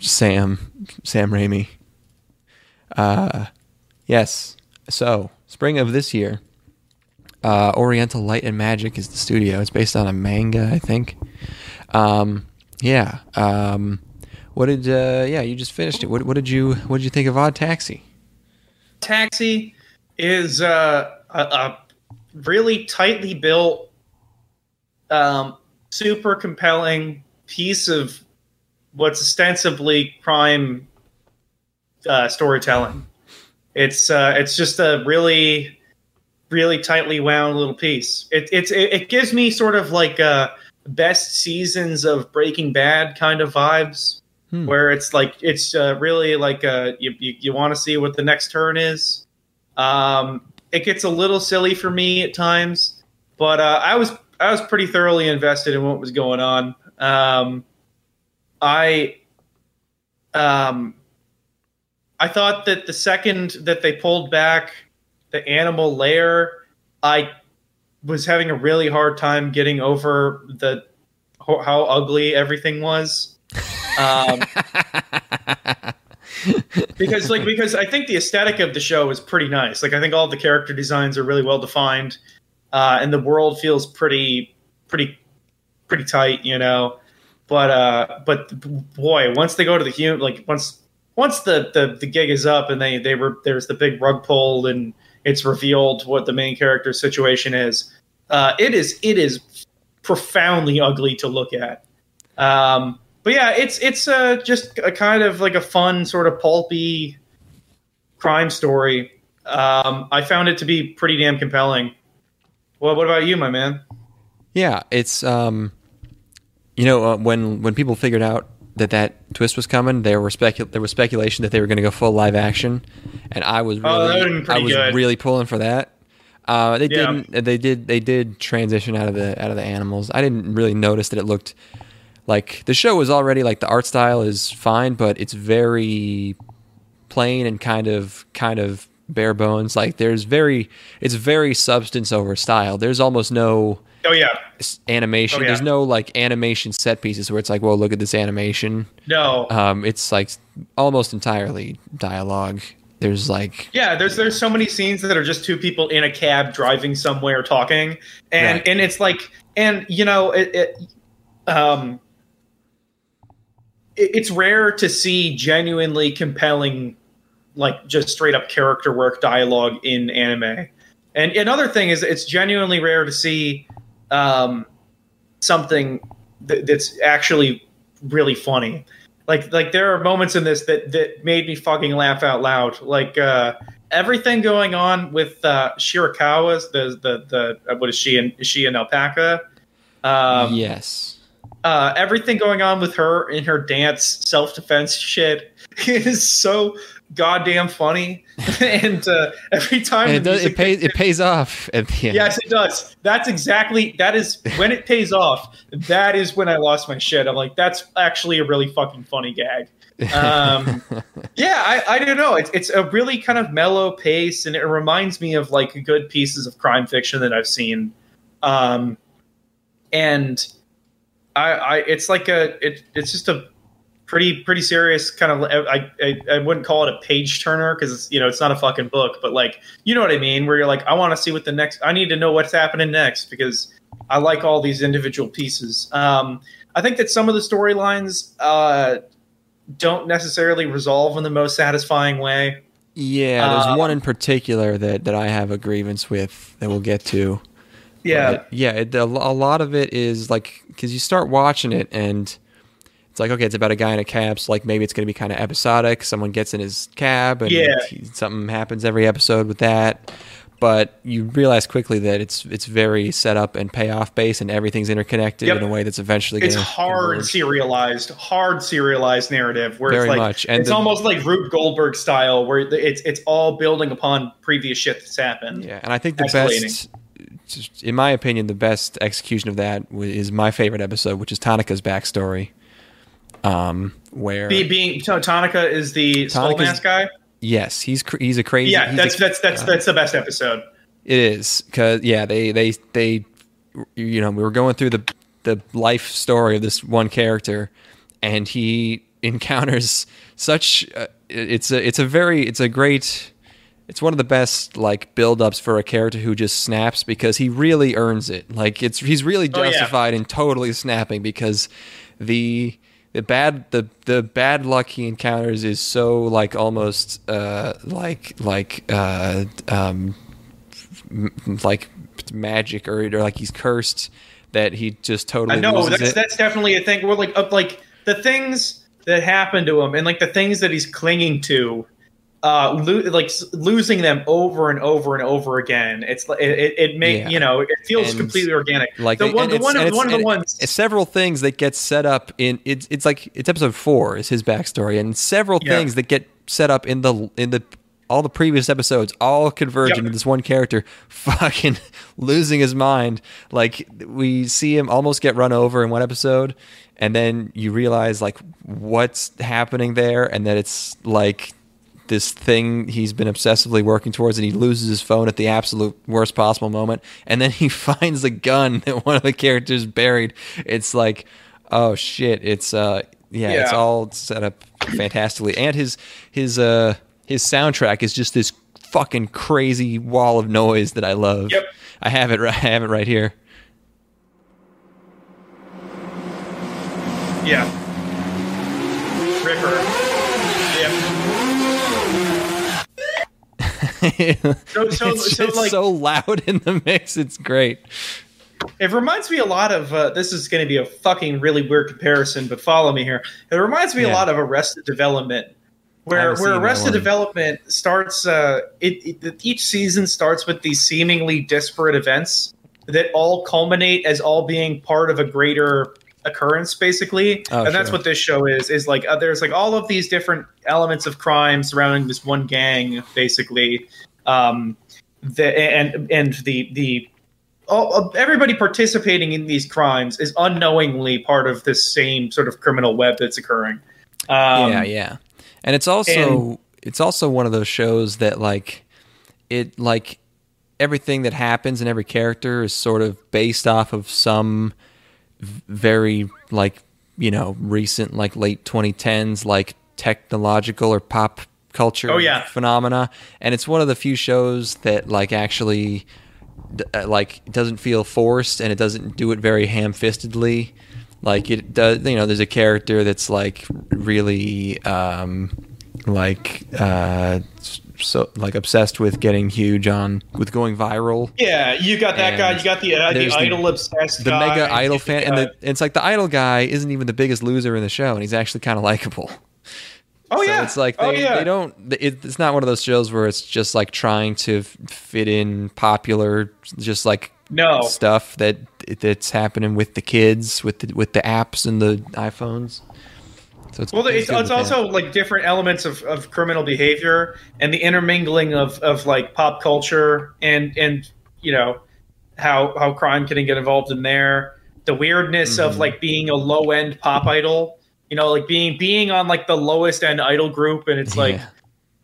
Sam? Sam Raimi. Uh, yes. So spring of this year, uh, Oriental Light and Magic is the studio. It's based on a manga, I think. Um, yeah. Um, what did? Uh, yeah, you just finished it. What, what did you? What did you think of Odd Taxi? Taxi is uh, a, a really tightly built, um, super compelling piece of what's ostensibly crime uh, storytelling. It's uh, it's just a really, really tightly wound little piece. It, it's it, it gives me sort of like uh, best seasons of Breaking Bad kind of vibes, Hmm. where it's like it's uh, really like uh, you you, you want to see what the next turn is. Um, it gets a little silly for me at times, but uh, I was I was pretty thoroughly invested in what was going on. Um, I um, I thought that the second that they pulled back the animal layer, I was having a really hard time getting over the how how ugly everything was. Um, because like because I think the aesthetic of the show is pretty nice. Like I think all the character designs are really well defined, uh, and the world feels pretty pretty pretty tight, you know. But uh, but boy, once they go to the human, like once once the, the the gig is up and they they were there's the big rug pull and it's revealed what the main character's situation is. Uh, it is it is profoundly ugly to look at. Um, but yeah, it's it's uh, just a kind of like a fun sort of pulpy crime story. Um, I found it to be pretty damn compelling. Well, what about you, my man? Yeah, it's um, you know, uh, when when people figured out that that twist was coming, there were specu- there was speculation that they were going to go full live action, and I was really, Oh, would've been I was good. really pulling for that. Uh, they Yeah. didn't. They did. They did transition out of the out of the animals. I didn't really notice that it looked like the show was already like the art style is fine, but it's very plain and kind of kind of bare bones. Like there's very it's very substance over style. There's almost no Oh yeah, animation. Oh, yeah. There's no like animation set pieces where it's like, well, look at this animation. no, Um, it's like almost entirely dialogue. There's like yeah. There's there's so many scenes that are just two people in a cab driving somewhere talking, and Right. and it's like, and you know, it, it um, it, it's rare to see genuinely compelling, like just straight up character work dialogue in anime. And another thing is, it's genuinely rare to see um, something that, that's actually really funny. Like, like there are moments in this that that made me fucking laugh out loud. Like uh, everything going on with uh, Shirakawa's the the the uh, what is she and is she an alpaca? Um, yes. uh, everything going on with her in her dance self defense shit is so goddamn funny. and uh, every time And it does, it pays it pays off at the end. Yes, it does. That's exactly that is when it pays off. That is when I lost my shit. I'm like, that's actually a really fucking funny gag. Um, yeah, I, I don't know. It's it's a really kind of mellow pace, and it reminds me of like good pieces of crime fiction that I've seen. Um, and I, I it's like a it, it's just a pretty pretty serious kind of I, I I wouldn't call it a page turner because it's you know it's not a fucking book, but like you know what I mean, where you're like I want to see what the next I need to know what's happening next because I like all these individual pieces. Um, I think that some of the storylines uh, don't necessarily resolve in the most satisfying way. Yeah, there's Uh, one in particular that, that I have a grievance with that we'll get to. Yeah, But, yeah. It, a, a lot of it is like because you start watching it and it's like okay, it's about a guy in a cab. So like maybe it's going to be kind of episodic. Someone gets in his cab and Yeah. he- something happens every episode with that. But you realize quickly that it's it's very set up and payoff based, and everything's interconnected Yep. in a way that's eventually it's hard converge. serialized, hard serialized narrative where Very it's like much. And it's the- almost like Rube Goldberg style, where it's it's all building upon previous shit that's happened. Yeah, and I think the Escalating. best, in my opinion, the best execution of that is my favorite episode, which is Tanaka's backstory. Um, where Be, being to- Tanaka is the skull mask guy. yes, he's cr- he's a crazy. Yeah, that's a, that's that's that's the best episode. It is because yeah, they they they, you know, we were going through the the life story of this one character, and he encounters such. Uh, it's a it's a very it's a great. It's one of the best like build-ups for a character who just snaps because he really earns it. Like it's he's really Oh, yeah. justified in totally snapping because the the bad the the bad luck he encounters is so like almost uh like like uh um m- like magic or, or like he's cursed that he just totally I know that's it. that's definitely a thing. We're like like the things that happen to him and like the things that he's clinging to, uh, lo- like losing them over and over and over again. It's like it, it, it make Yeah. you know it feels And, completely organic. like the one, the one, of, one of the ones. several things that get set up in it's it's like it's episode four is his backstory and several Yeah. things that get set up in the in the all the previous episodes all converge Yep. into this one character fucking losing his mind like we see him almost get run over in one episode and then you realize like what's happening there and that it's like this thing he's been obsessively working towards and he loses his phone at the absolute worst possible moment and then he finds a gun that one of the characters buried it's like oh shit it's uh yeah, it's all set up fantastically and his his uh his soundtrack is just this fucking crazy wall of noise that I love. Yep. I have it right I have it right here. yeah, Ripper. Yeah. So so it's so like so loud in the mix. It's great. It reminds me a lot of uh, this is going to be a fucking really weird comparison, but follow me here. It reminds me a lot of Arrested Development, where where Arrested. Development starts. Uh, it, it each season starts with these seemingly disparate events that all culminate as all being part of a greater occurrence, basically. Oh, and that's what this show is. Is like uh, there's like all of these different elements of crime surrounding this one gang, basically. Um, the, and and the the all, everybody participating in these crimes is unknowingly part of this same sort of criminal web that's occurring. Um, yeah, yeah. And it's also it's also one of those shows that like it like everything that happens in every character is sort of based off of some very like you know recent like late 2010s like technological or pop culture Oh, yeah. phenomena and it's one of the few shows that like actually uh, like doesn't feel forced and it doesn't do it very ham-fistedly like it does you know there's a character that's like really um like uh so like obsessed with getting huge on with going viral Yeah, you got that And guy. You got the uh, the there's the- idol obsessed the guy. mega idol fan and the, it's like the idol guy isn't even the biggest loser in the show and he's actually kind of likable oh so yeah, it's like they, oh, yeah. they don't. It, it's not one of those shows where it's just like trying to fit in popular, just like No. stuff that that's happening with the kids, with the with the apps and the iPhones. So it's Well, it's, it's also like different elements of, of criminal behavior and the intermingling of, of like pop culture and and you know how how crime can get involved in there. The weirdness Mm-hmm. of like being a low end pop idol, you know, like being being on like the lowest end idol group, and it's like Yeah.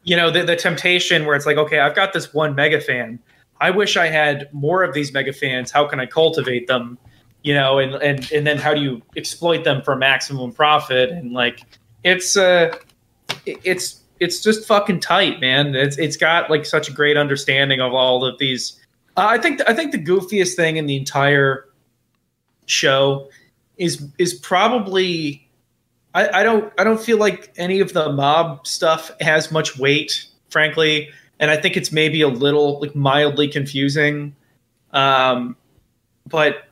you know the, the temptation where it's like okay i've got this one mega fan i wish i had more of these mega fans how can i cultivate them you know and and, and then how do you exploit them for maximum profit? And like it's uh it's it's just fucking tight man. It's it's got like such a great understanding of all of these. Uh, i think i think the goofiest thing in the entire show is is probably I, I don't I don't feel like any of the mob stuff has much weight, frankly, and I think it's maybe a little like mildly confusing. Um, but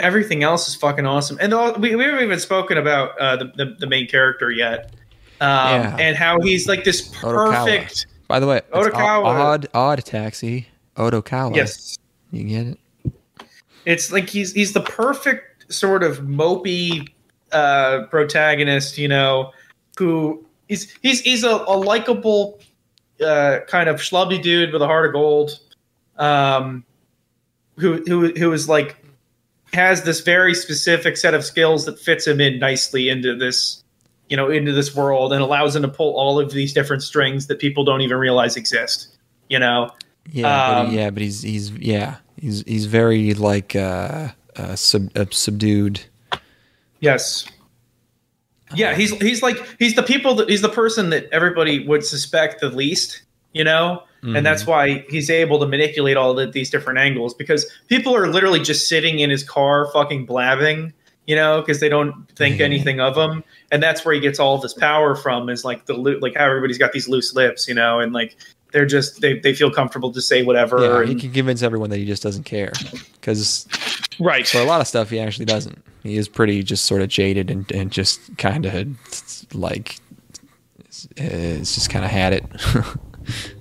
everything else is fucking awesome. And all, we, we haven't even spoken about uh, the, the the main character yet, um, Yeah. and how he's like this Odokawa. perfect. By the way, Odokawa. odd, odd taxi. Odokawa. Yes, You get it? it's like he's he's the perfect sort of mopey uh, protagonist, you know, who he's he's he's a, a likable uh, kind of schlubby dude with a heart of gold, um, who who who is like has this very specific set of skills that fits him in nicely into this you know into this world and allows him to pull all of these different strings that people don't even realize exist you know Yeah, but Um, he, yeah, but he's he's yeah, he's he's very like uh, uh, sub, uh subdued. Yes. Yeah, he's he's like he's the people that he's the person that everybody would suspect the least, you know, and that's mm-hmm. why he's able to manipulate all the, these different angles because people are literally just sitting in his car, fucking blabbing, you know, because they don't think Yeah. anything of him, and that's where he gets all of his power from. Is like the like how everybody's got these loose lips, you know, and like they're just they they feel comfortable to say whatever. Yeah, he can convince everyone that he just doesn't care. Because right. for a lot of stuff, he actually doesn't. He is pretty just sort of jaded and, and just kind of like it's just kind of had it.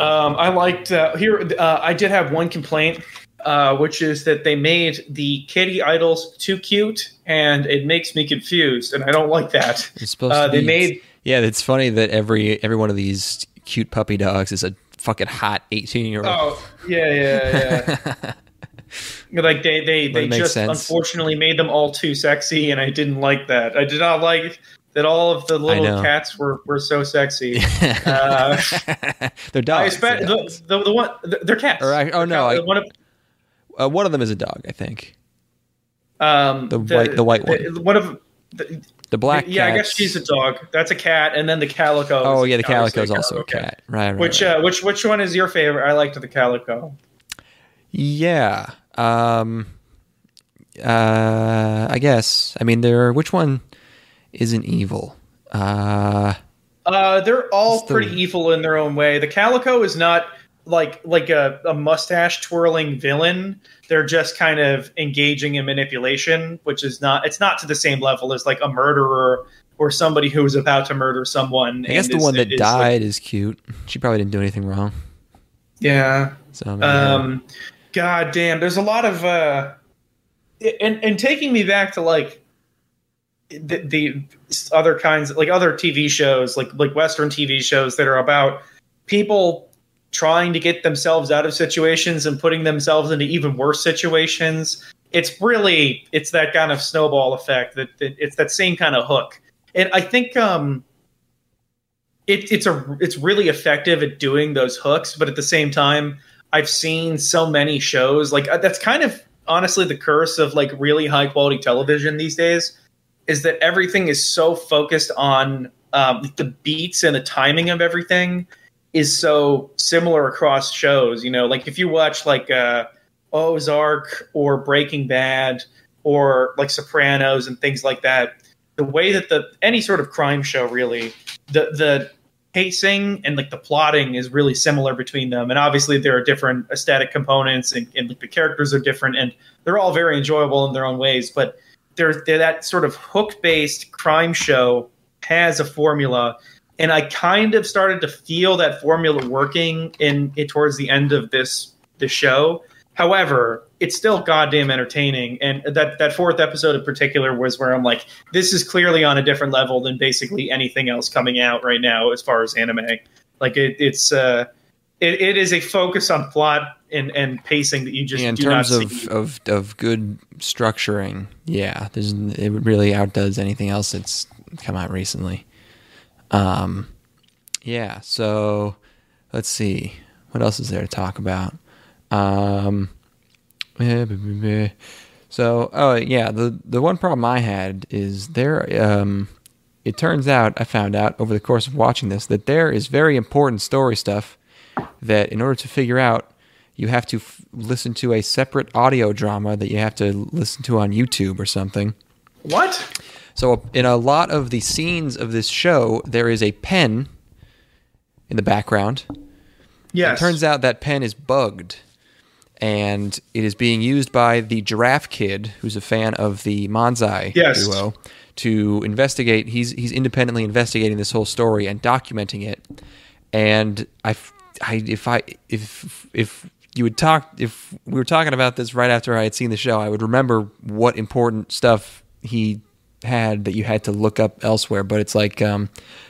Um, I liked uh, here. Uh, I did have one complaint, uh, which is that they made the kitty idols too cute, and it makes me confused, and I don't like that. Uh, they be- made yeah. It's funny that every every one of these cute puppy dogs is a fucking hot eighteen year old. oh yeah yeah yeah. like they they they just sense. unfortunately made them all too sexy, and I didn't like that. I did not like that all of the little cats were were so sexy. Uh, They're I dogs. expect They're the, dogs. the the one they're cats. Or I- oh, no, They're I- one of Uh, one of them is a dog, I think. um The white- the white one. one of the, The black. yeah, I guess she's a dog. That's a cat, and then the calico. Oh yeah, the calico is also a okay. cat. Right, right. Which right. uh, which which one is your favorite? I liked the calico. Yeah. Um uh I guess. I mean there which one isn't evil? Uh Uh, they're all the- pretty evil in their own way. The calico is not like like a, a mustache twirling villain. They're just kind of engaging in manipulation, which is not it's not to the same level as like a murderer or somebody who is about to murder someone. I guess the is- one that is, like- died is cute. She probably didn't do anything wrong. yeah. So Um, God damn, there's a lot of uh, and and taking me back to like the, the other kinds, like other TV shows, like like Western TV shows that are about people trying to get themselves out of situations and putting themselves into even worse situations. It's really it's that kind of snowball effect that, that it's that same kind of hook, and I think um. It, it's a it's really effective at doing those hooks, but at the same time, I've seen so many shows like uh, that's kind of honestly the curse of like really high quality television these days is that everything is so focused on um, the beats and the timing of everything is so similar across shows. You know, like if you watch like uh, Ozark or Breaking Bad or like Sopranos and things like that, the way that the any sort of crime show really the the pacing and like the plotting is really similar between them and obviously there are different aesthetic components and, and like, the characters are different and they're all very enjoyable in their own ways but they're, they're that sort of hook based crime show has a formula. And i kind of started to feel that formula working in it towards the end of this this show. However it's still goddamn entertaining. And that that fourth episode in particular was where i'm like this is clearly on a different level than basically anything else coming out right now as far as anime. Like it, it's uh it, it is a focus on plot and, and pacing that you just Yeah, in terms of, of of good structuring, yeah, there's it really outdoes anything else that's come out recently. Um, yeah. So let's see, what else is there to talk about? Um, so oh yeah, the the one problem I had is there. Um, it turns out I found out over the course of watching this that there is very important story stuff that in order to figure out you have to f- listen to a separate audio drama that you have to listen to on YouTube or something. what So uh, in a lot of the scenes of this show, there is a pen in the background. yes It turns out that pen is bugged, and it is being used by the Giraffe Kid, who's a fan of the Manzai Yes. duo, to investigate. He's he's independently investigating this whole story and documenting it. And I, I- if I if if you would talk if we were talking about this right after I had seen the show, I would remember what important stuff he had that you had to look up elsewhere. But it's like, um,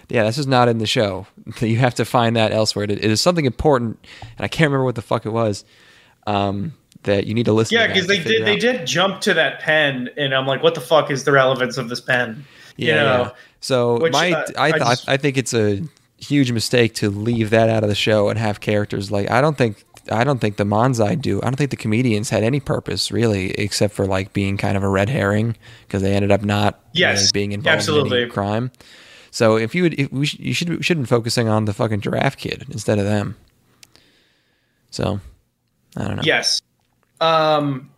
yeah, this is not in the show. You have to find that elsewhere. It is something important, and I can't remember what the fuck it was. Um, that you need to listen. Yeah, because they did they out. did jump to that pen, and I'm like, what the fuck is the relevance of this pen? Yeah, you know, yeah. So Which, my, uh, I, I just- I think it's a huge mistake to leave that out of the show and have characters like I don't think I don't think the Manzai do. I don't think the comedians had any purpose really, except for like being kind of a red herring because they ended up not Yes, really being involved in absolutely. any crime. So if you would, if we sh- you should should have been focusing on the fucking giraffe kid instead of them. So I don't know. Yes. Um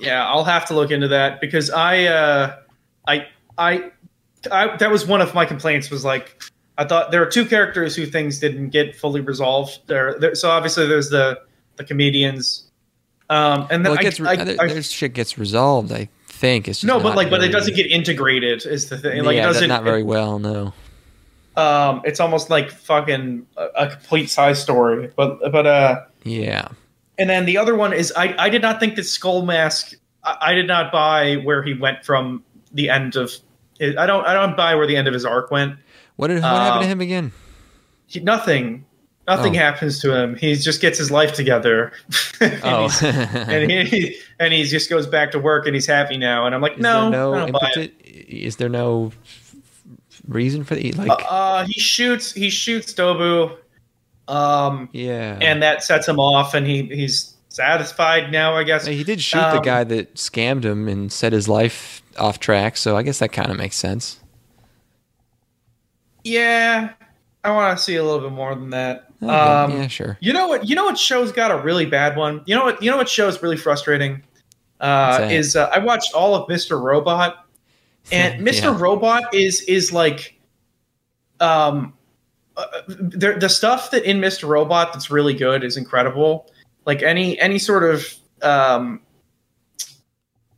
Yeah, I'll have to look into that because I uh I I, I that was one of my complaints was like I thought there are two characters who things didn't get fully resolved. There, there so obviously there's the the comedians. Um and then Well, it I, gets I- there- I- there's shit gets resolved. I think it's just no, but like but it doesn't get integrated is the thing. Like yeah, it doesn't not very well. No. um it's almost like fucking a, a complete side story. But but uh Yeah. And then the other one is I, I did not think that Skull Mask I, I did not buy where he went from the end of I don't I don't buy where the end of his arc went. What did what happened to Um, him again? He, nothing nothing Oh. happens to him. He just gets his life together. and Oh. he's, and he and he just goes back to work and he's happy now. And I'm like, Is no, no I don't buy it. impetus? Is there no reason for the like? Uh, he shoots he shoots Dobu. Um yeah, and that sets him off and he he's satisfied now, I guess. he did shoot the um, guy that scammed him and set his life off track. So I guess that kind of makes sense. Yeah, I want to see a little bit more than that. Okay, Um, yeah, sure. You know what? You know what show's got a really bad one. You know what? You know what show's really frustrating uh, is uh, I watched all of Mr. Robot, and Mr. Yeah. Robot is is like, um, uh, the the stuff that in Mr. Robot that's really good is incredible. Like any any sort of um,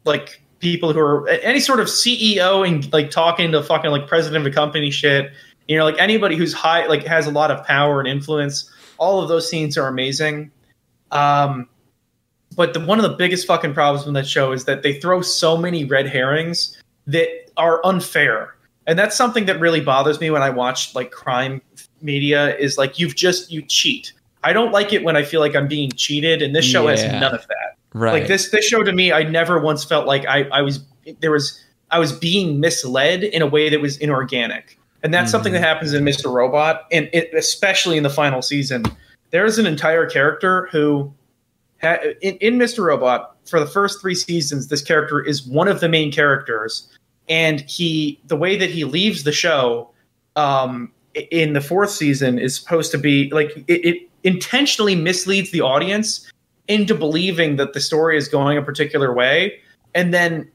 like people who are any sort of CEO and like talking to fucking like president of a company shit. You know, like anybody who's high, like has a lot of power and influence. All of those scenes are amazing. Um, but the, one of the biggest fucking problems with that show is that they throw so many red herrings that are unfair, and that's something that really bothers me when I watch like crime media. Is like you've just you cheat. I don't like it when I feel like I'm being cheated, and this show has none of that Right. like this this show to me i never once felt like i i was there was i was being misled in a way that was inorganic and that's something that happens in mr robot and it, especially in the final season. There's an entire character who ha, in, in mr robot for the first three seasons this character is one of the main characters. And he the way that he leaves the show um in the fourth season is supposed to be like it, it intentionally misleads the audience into believing that the story is going a particular way and then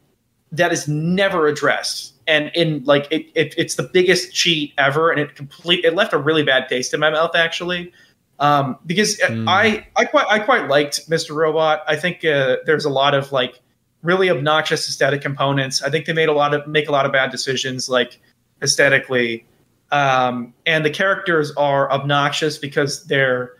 that is never addressed and in like it, it it's the biggest cheat ever and it complete it left a really bad taste in my mouth actually um because Hmm. i i quite i quite liked mr robot i think uh, there's a lot of like really obnoxious aesthetic components i think they made a lot of make a lot of bad decisions like aesthetically um and the characters are obnoxious because they're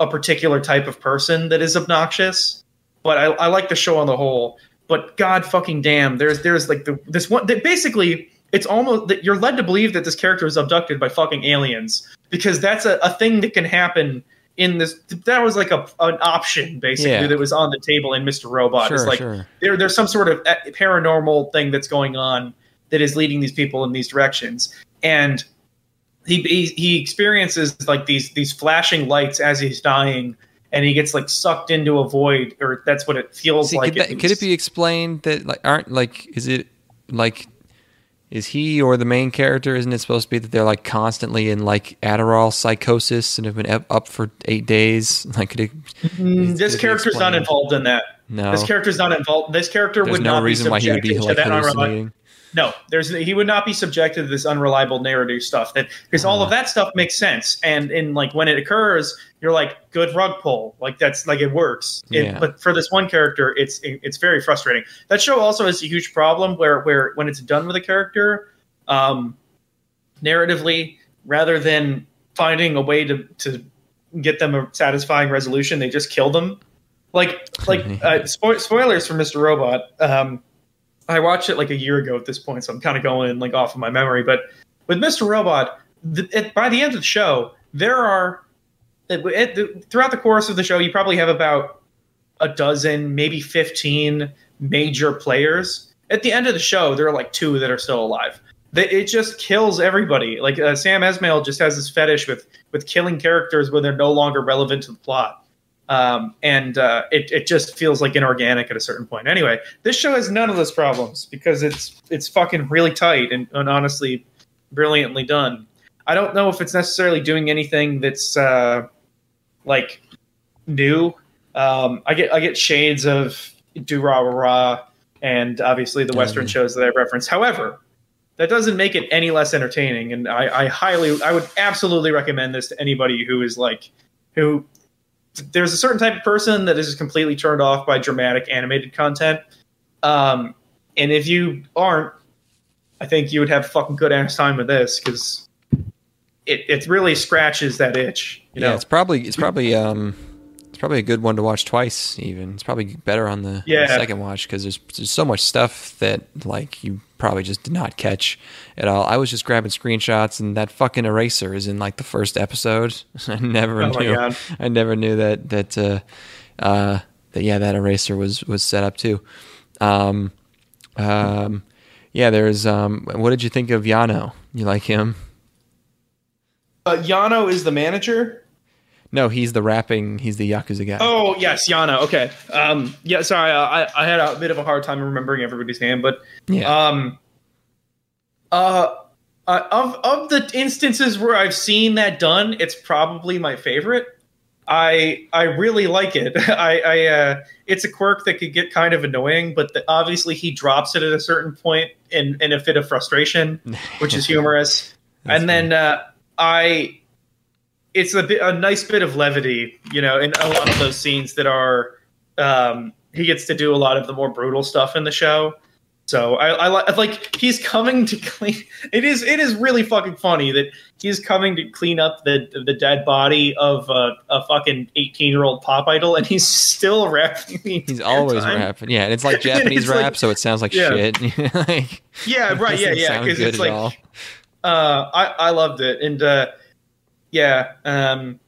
a particular type of person that is obnoxious. But I, I like the show on the whole. But God fucking damn, there's there's like the this one that basically it's almost that you're led to believe that this character is abducted by fucking aliens because that's a, a thing that can happen in this. That was like a an option basically Yeah. that was on the table in Mr. Robot. it's Sure, like sure. there there's some sort of uh, paranormal thing that's going on that is leading these people in these directions and he, he he experiences like these these flashing lights as he's dying and he gets like sucked into a void or that's what it feels See, like could, that, could it be explained that like aren't like is it like is he or the main character isn't it supposed to be that they're like constantly in like Adderall psychosis and have been up, for eight days? Like could it, Mm, is- this could character's not involved in that. No, this character's not involved this character there's would no not reason be why he would be like hallucinating. No, there's he would not be subjected to this unreliable narrative stuff. That because all of that stuff makes sense, and in like when it occurs, you're like good rug pull, like that's like it works. It- Yeah. but for this one character, it's it's very frustrating. That show also has a huge problem where where when it's done with a character, um, narratively, rather than finding a way to to get them a satisfying resolution, they just kill them. Like like uh, spo- spoilers for Mr. Robot. Um, I watched it like a year ago at this point, so I'm kind of going like off of my memory. But with Mr. Robot, the, it, by the end of the show, there are it, it, throughout the course of the show, you probably have about a dozen, maybe 15 major players. At the end of the show, there are like two that are still alive. They, it just kills everybody. Like uh, Sam Esmail just has this fetish with with killing characters when they're no longer relevant to the plot. Um, and uh, it, it just feels like inorganic at a certain point. Anyway, this show has none of those problems because it's it's fucking really tight and, and honestly brilliantly done. I don't know if it's necessarily doing anything that's uh, like new. Um, I get I get shades of Durarara and obviously the Western Mhm. shows that I reference. However, that doesn't make it any less entertaining. And I, I highly, I would absolutely recommend this to anybody who is like, who there's a certain type of person that is completely turned off by dramatic animated content. Um, and if you aren't, I think you would have fucking good ass time with this because it, it really scratches that itch. You yeah, it's probably it's probably um it's probably a good one to watch twice. Even it's probably better on the, Yeah. the second watch because there's there's so much stuff that like you probably just did not catch at all. I was just grabbing screenshots, and that fucking eraser is in like the first episode. I never Oh knew. I never knew that that uh, uh, that yeah that eraser was was set up too. Um, um, yeah, there's um. What did you think of Yano? You like him? uh, Yano is the manager. No, he's the rapping. He's the yakuza guy. Oh yes, Yana. Okay. Um, yeah. Sorry, uh, I I had a bit of a hard time remembering everybody's name, but yeah. um, uh, uh, of of the instances where I've seen that done, it's probably my favorite. I I really like it. I, I uh, it's a quirk that could get kind of annoying, but the, obviously he drops it at a certain point in in a fit of frustration, which is humorous. And then uh, I, it's a bit a nice bit of levity, you know, in a lot of those scenes that are. Um, he gets to do a lot of the more brutal stuff in the show. So I, I li- like he's coming to clean. It is it is really fucking funny that he's coming to clean up the the dead body of a, a fucking eighteen year old pop idol, and he's still rapping. He's always time. rapping. Yeah, and it's like Japanese it's like- rap, so it sounds like Yeah. shit. like, Yeah, right. Yeah, yeah. Because it's like uh, I I loved it, and uh, yeah, um,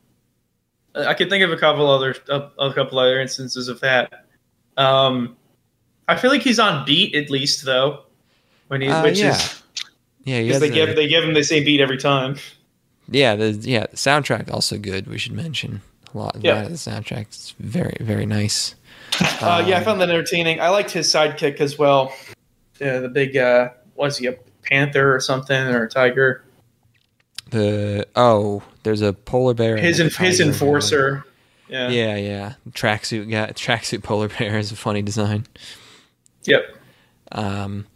I could think of a couple other a, a couple other instances of that. Um, I feel like he's on beat at least though, when he Uh, which yeah. is Yeah, because they a- give they give him the same beat every time. yeah, the yeah the soundtrack also good. We should mention a lot. A Yeah. the soundtrack is very very nice. Uh, yeah, I found that entertaining. I liked his sidekick as well. Yeah, the big uh, was he a panther or something or a tiger? The oh, there's a polar bear. His a his enforcer. Yeah. Yeah, yeah. Tracksuit guy, tracksuit polar bear is a funny design. Yep. Um,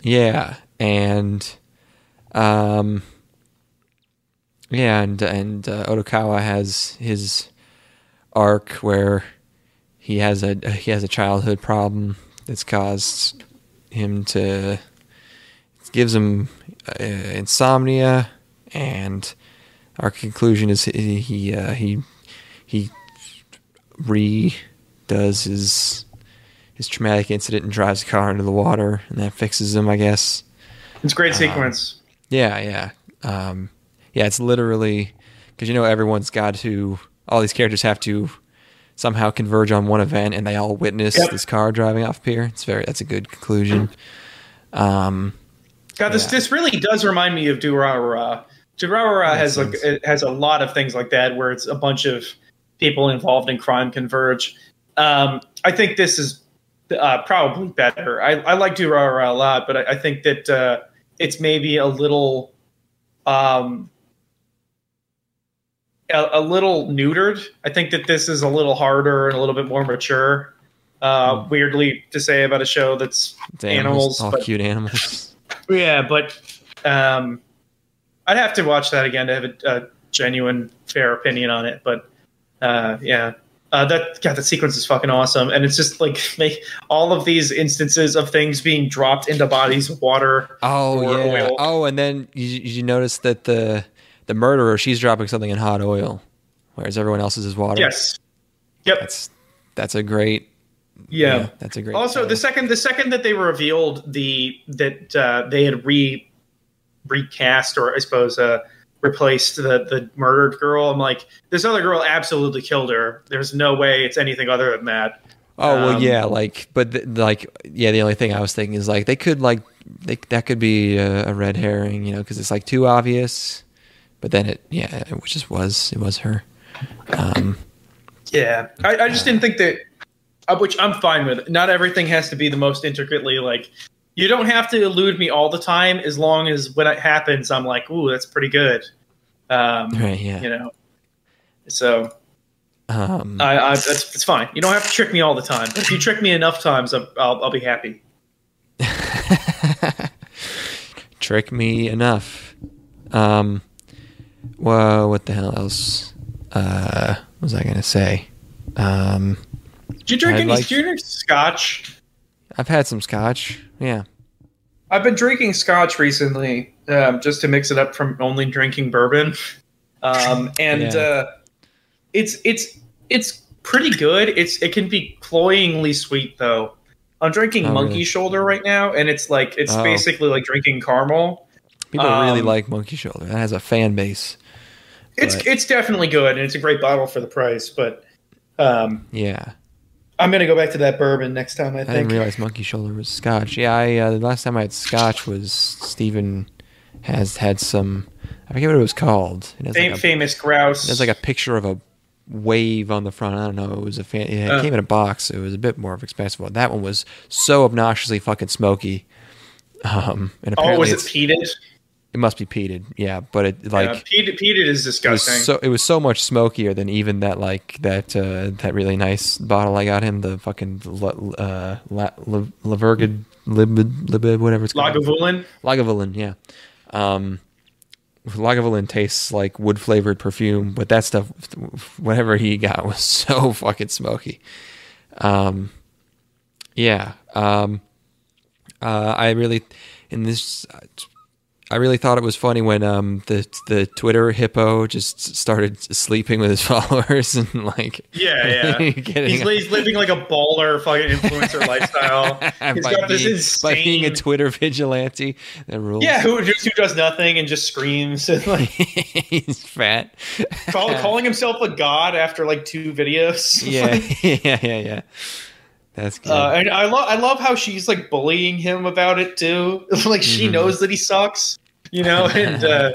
yeah, and um, yeah, and and uh, Odokawa has his arc where he has a he has a childhood problem that's caused him to gives him uh, insomnia, and our conclusion is he he uh, he, he redoes his his traumatic incident and drives the car into the water, and that fixes him, I guess. It's a great sequence. Yeah, yeah, um, yeah. It's literally because you know everyone's got to. All these characters have to somehow converge on one event, and they all witness Yep. this car driving off pier. It's very. That's a good conclusion. Um, God, this Yeah. this really does remind me of Durarara. Durarara has like sense. it has a lot of things like that where it's a bunch of people involved in crime converge. Um, I think this is uh, probably better. I, I like Durarara a lot, but I, I think that uh, it's maybe a little um, a, a little neutered. I think that this is a little harder and a little bit more mature. Uh, Weirdly to say about a show that's it's Animals, all but- cute animals. Yeah, but um, I'd have to watch that again to have a, a genuine, fair opinion on it. But uh, yeah, uh, that God, that sequence is fucking awesome, and it's just like make all of these instances of things being dropped into bodies of water. Oh yeah. oil. Oh, and then you, you notice that the the murderer she's dropping something in hot oil, whereas everyone else's is water. Yes. Yep. That's that's a great. yeah. that's a great. Also, the second the second that they revealed the that uh, they had re recast or I suppose uh, replaced the the murdered girl, I'm like, this other girl absolutely killed her. There's no way it's anything other than that. Oh well, Um, yeah, like, but th- like, yeah. The only thing I was thinking is like they could like they, that could be a, a red herring, you know, because it's like too obvious. But then it, yeah, it just was. It was her. Um, Yeah, I, I just didn't think that. uh, Which I'm fine with. Not everything has to be the most intricately like. You don't have to elude me all the time, as long as when it happens, I'm like, "Ooh, that's pretty good." Um, right. Yeah. You know. So Um, I, I, that's it's fine. You don't have to trick me all the time. But if you trick me enough times, I'll, I'll, I'll be happy. trick me enough. Um, well, what the hell else? Uh, was I gonna say? Um, Did you drink I any? like- Did you drink scotch? I've had some scotch. Yeah. I've been drinking scotch recently, um, just to mix it up from only drinking bourbon. Um, and Yeah. uh, it's it's it's pretty good. It's it can be cloyingly sweet though. I'm drinking Oh, Monkey really? Shoulder right now, and it's like it's Oh. basically like drinking caramel. People really Um, like Monkey Shoulder. That has a fan base. It's But- it's definitely good, and it's a great bottle for the price. But um, Yeah. I'm gonna go back to that bourbon next time. I think. I think. didn't realize Monkey Shoulder was Scotch. Yeah, I uh, the last time I had Scotch was Stephen has had some. I forget what it was called. It Fam- like a, famous grouse. there's like a picture of a wave on the front. I don't know. It was a fan. It Uh. came in a box. It was a bit more of expensive. one. That one was so obnoxiously fucking smoky. Um, and apparently oh, was it it's- peated? It must be peated. Yeah, but it like. yeah, peated, peated is it was disgusting. so it was so much smokier than even that like that uh, that really nice bottle I got him the fucking uh, la, la, Lavergid libid libid whatever it's called Lagavulin. Lagavulin yeah um Lagavulin tastes like wood flavored perfume but that stuff whatever he got was so fucking smoky um yeah um uh, I really in this I really thought it was funny when um the the Twitter hippo just started sleeping with his followers and like Yeah, yeah. He's, he's living like a baller fucking influencer lifestyle. He's by, got this being, insane. by being a Twitter vigilante that rules. yeah, who just who does nothing and just screams and like he's fat. call, calling himself a god after like two videos. yeah, yeah, yeah, yeah. That's good. Uh, and I love I love how she's like bullying him about it too. like she Mm-hmm. knows that he sucks, you know, and uh,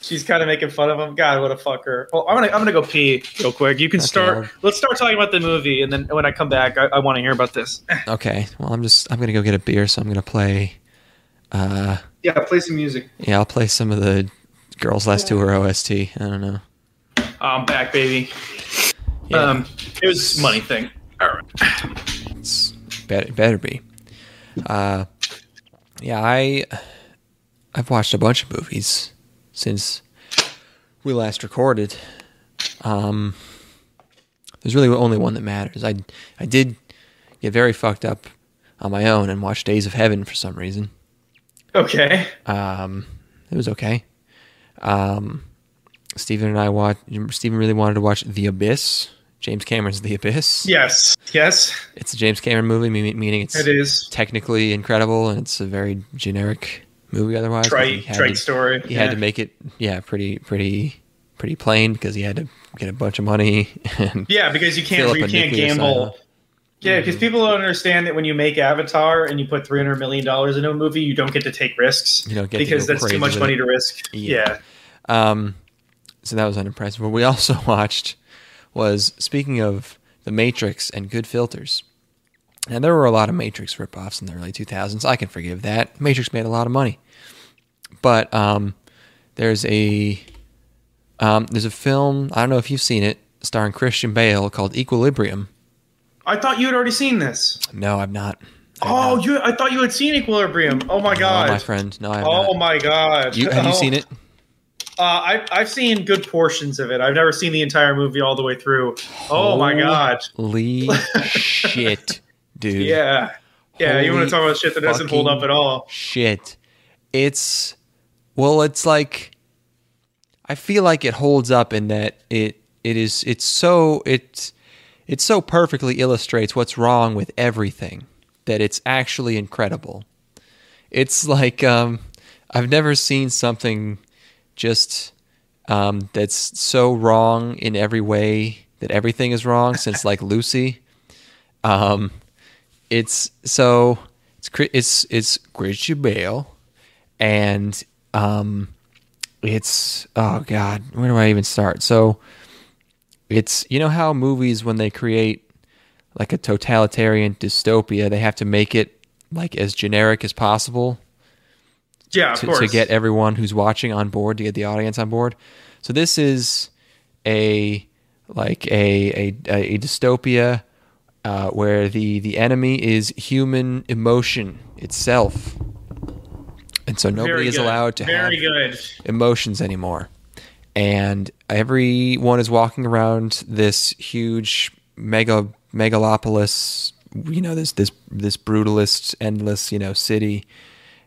she's kind of making fun of him. God, what a fucker. Well, I'm gonna I'm gonna go pee real quick. You can Okay, start. Let's start talking about the movie, and then when I come back, I, I want to hear about this. okay, well, I'm just I'm gonna go get a beer, so I'm gonna play. Uh, Yeah, play some music. yeah, I'll play some of the Girls Last Tour OST. I don't know. I'm back, baby. Yeah. Um, it was money thing. All right. It's better better be. Uh, yeah, I I've watched a bunch of movies since we last recorded. Um, there's really only one that matters. I I did get very fucked up on my own and watch Days of Heaven for some reason. Okay. Um, it was okay. Um, Stephen and I watched. Stephen really wanted to watch The Abyss. James Cameron's The Abyss. Yes. Yes. It's a James Cameron movie, meaning it's It is. technically incredible and it's a very generic movie otherwise. Trite. had Trite to- story. He had to make it, yeah, pretty, pretty, pretty plain because he had to get a bunch of money. And Yeah, because you can't you can't gamble. silo. Yeah, because people don't understand that when you make Avatar and you put three hundred million dollars into a movie, you don't get to take risks. You don't get because go that's too much money it. to risk. Yeah. Yeah. Um, so that was unimpressive. What we also watched was speaking of the Matrix and good filters. And there were a lot of Matrix ripoffs in the early 2000s. I can forgive that. Matrix made a lot of money, but um, there's a um, there's a film. I don't know if you've seen it, starring Christian Bale called Equilibrium. I thought you had already seen this. No, I've not. Oh, no. you! I thought you had seen Equilibrium. Oh my No, god. my friend. No, I have Oh not. my god. You, have you Oh. seen it? Uh, I, I've seen good portions of it. I've never seen the entire movie all the way through. Oh my god. Holy shit, dude. Yeah. Yeah, you want to talk about shit that doesn't hold up at all. Shit. It's well, it's like I feel like it holds up in that it it is it's so it it so perfectly illustrates what's wrong with everything that it's actually incredible. It's like um I've never seen something just um that's so wrong in every way that everything is wrong since like Lucy. Um it's so it's it's it's Christian Bale, and um, it's oh god, where do I even start? So it's you know how movies when they create like a totalitarian dystopia, they have to make it like as generic as possible Yeah, of to, course. to get everyone who's watching on board, to get the audience on board. So this is a like a a, a dystopia uh, where the the enemy is human emotion itself, and so nobody is allowed to Very have good. emotions anymore. And everyone is walking around this huge mega megalopolis, you know, this this this brutalist, endless, you know, city.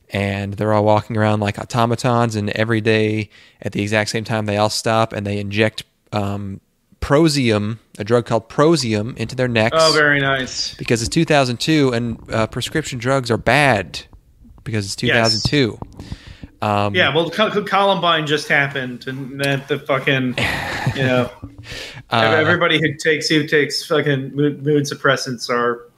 And they're all walking around like automatons, and every day at the exact same time, they all stop and they inject um, Prozium, a drug called Prozium, into their necks Oh, very nice. because it's 2002 and uh, prescription drugs are bad because it's 2002. Um, Yeah, well, Col- Columbine just happened, and that the fucking, you know, uh, everybody who takes who takes fucking mood, mood suppressants are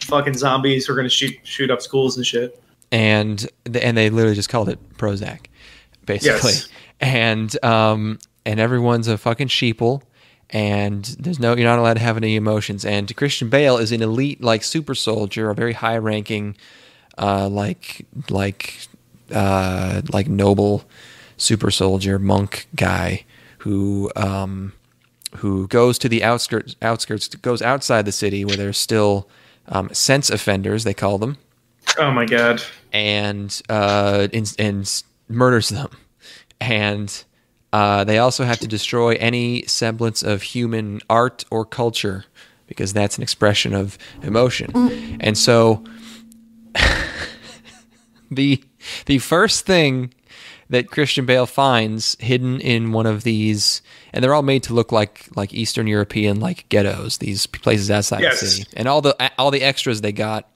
fucking zombies who are going to shoot shoot up schools and shit. and the, and they literally just called it Prozac, basically. Yes. And um and everyone's a fucking sheeple, and there's no you're not allowed to have any emotions. And Christian Bale is an elite like super soldier, a very high ranking, uh like like uh like noble super soldier monk guy who um who goes to the outskirts outskirts goes outside the city where there's still um, sense offenders they call them Oh my god. and uh, and, and murders them. And uh, they also have to destroy any semblance of human art or culture because that's an expression of emotion. And so the the first thing that Christian Bale finds hidden in one of these, and they're all made to look like like Eastern European like ghettos, these places outside Yes. the city, and all the all the extras they got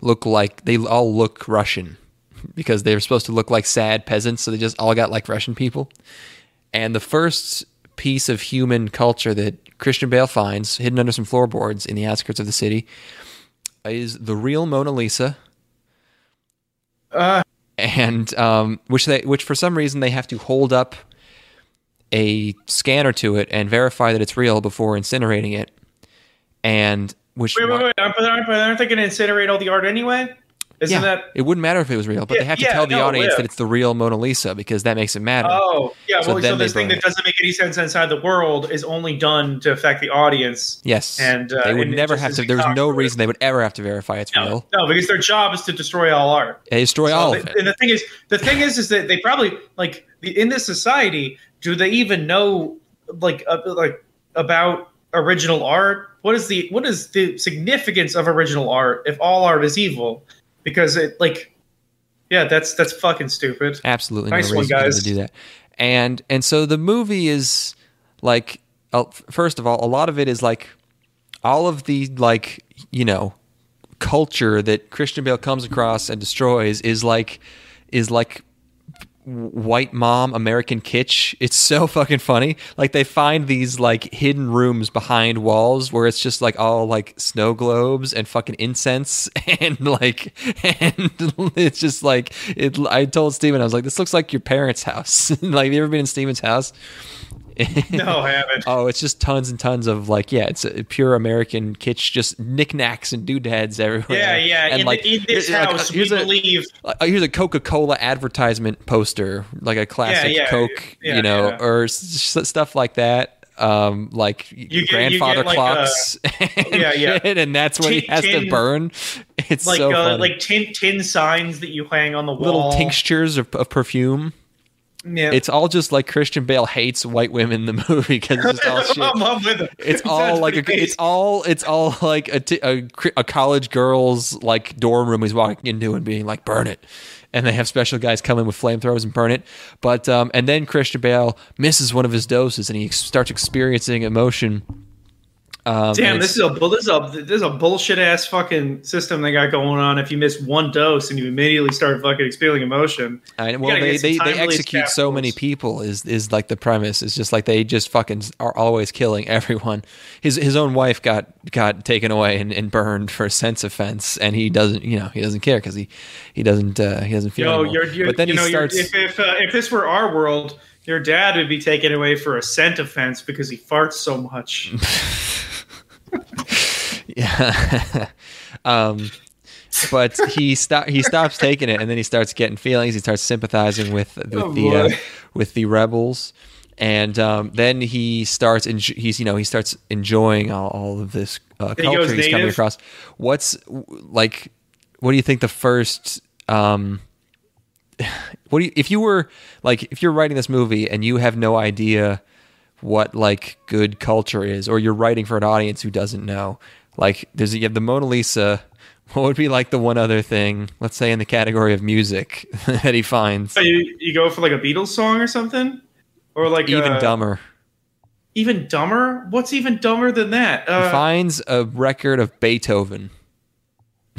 look like they all look Russian because they were supposed to look like sad peasants, so they just all got like Russian people. And the first piece of human culture that Christian Bale finds hidden under some floorboards in the outskirts of the city is the real Mona Lisa Uh, and um, which they which for some reason they have to hold up a scanner to it and verify that it's real before incinerating it, and which wait, wait, wait. Aren't, they going to incinerate all the art anyway? Isn't yeah, that? it wouldn't matter if it was real, but Yeah, they have to yeah, tell the no, audience that it's the real Mona Lisa because that makes it matter. Oh, yeah. So Well, so, this thing that it. doesn't make any sense inside the world is only done to affect the audience. yes, and, uh, they would and never have to. There's no reason they would ever have to verify it's No, real. no, because their job is to destroy all art. They destroy So all they- of it. And the thing is, the thing is, is that they probably like in this society. Do they even know like uh, like about original art? What is the what is the significance of original art if all art is evil? Because it like, yeah, that's that's fucking stupid. absolutely Nice no one, reason for them guys. to do that. And and so the movie is like, uh, first of all, a lot of it is like all of the like you know culture that Christian Bale comes across and destroys is like is like white mom American kitsch. It's so fucking funny. Like they find these like hidden rooms behind walls where it's just like all like snow globes and fucking incense and like and it's just like it I told Steven I was like this looks like your parents' house. like have you ever been in Steven's house? No, I haven't. Oh, it's just tons and tons of like, yeah, it's a pure American kitsch, just knickknacks and doodads everywhere. yeah, yeah. And in, like, in this like, house, we here's a, believe. uh, here's a Coca Cola advertisement poster, like a classic yeah, Coke, yeah, you know, yeah. or s- stuff like that. Um, like get- grandfather like, clocks, and Yeah, yeah. shit, and that's what he Tin- has to burn. It's like so uh, like tin tin signs that you hang on the wall. little tinctures of, of perfume. Yeah. It's all just like Christian Bale hates white women in the movie because it's all shit. I'm, with it. It's all like a, it's all it's all like a, t- a, a college girl's like dorm room he's walking into and being like burn it, and they have special guys come in with flamethrowers and burn it. But um, and then Christian Bale misses one of his doses and he starts experiencing emotion. Um, Damn, this is a bull- this is a this is a bullshit ass fucking system they got going on. If you miss one dose and you immediately start fucking experiencing emotion, I, well, they, they, they execute so many people is is like the premise. It's just like they just fucking are always killing everyone. His his own wife got got taken away and, and burned for a sense offense, and he doesn't you know he doesn't care because he he doesn't uh, he doesn't feel. yo, you're, you're but then you he know, starts. if if, uh, if this were our world, your dad would be taken away for a scent offense because he farts so much. Yeah. um, but he stop he stops taking it, and then he starts getting feelings. He starts sympathizing with with Oh, the uh, with the rebels, and um, then he starts enj- he's you know he starts enjoying all, all of this uh, he culture he's coming across. What's like? What do you think the first? Um, what do you if you were like if you're writing this movie and you have no idea what like good culture is or you're writing for an audience who doesn't know like there's you have the mona lisa what would be like the one other thing let's say in the category of music that he finds So you, you go for like a Beatles song or something, or like even uh, dumber even dumber. What's even dumber than that? he Uh, finds a record of beethoven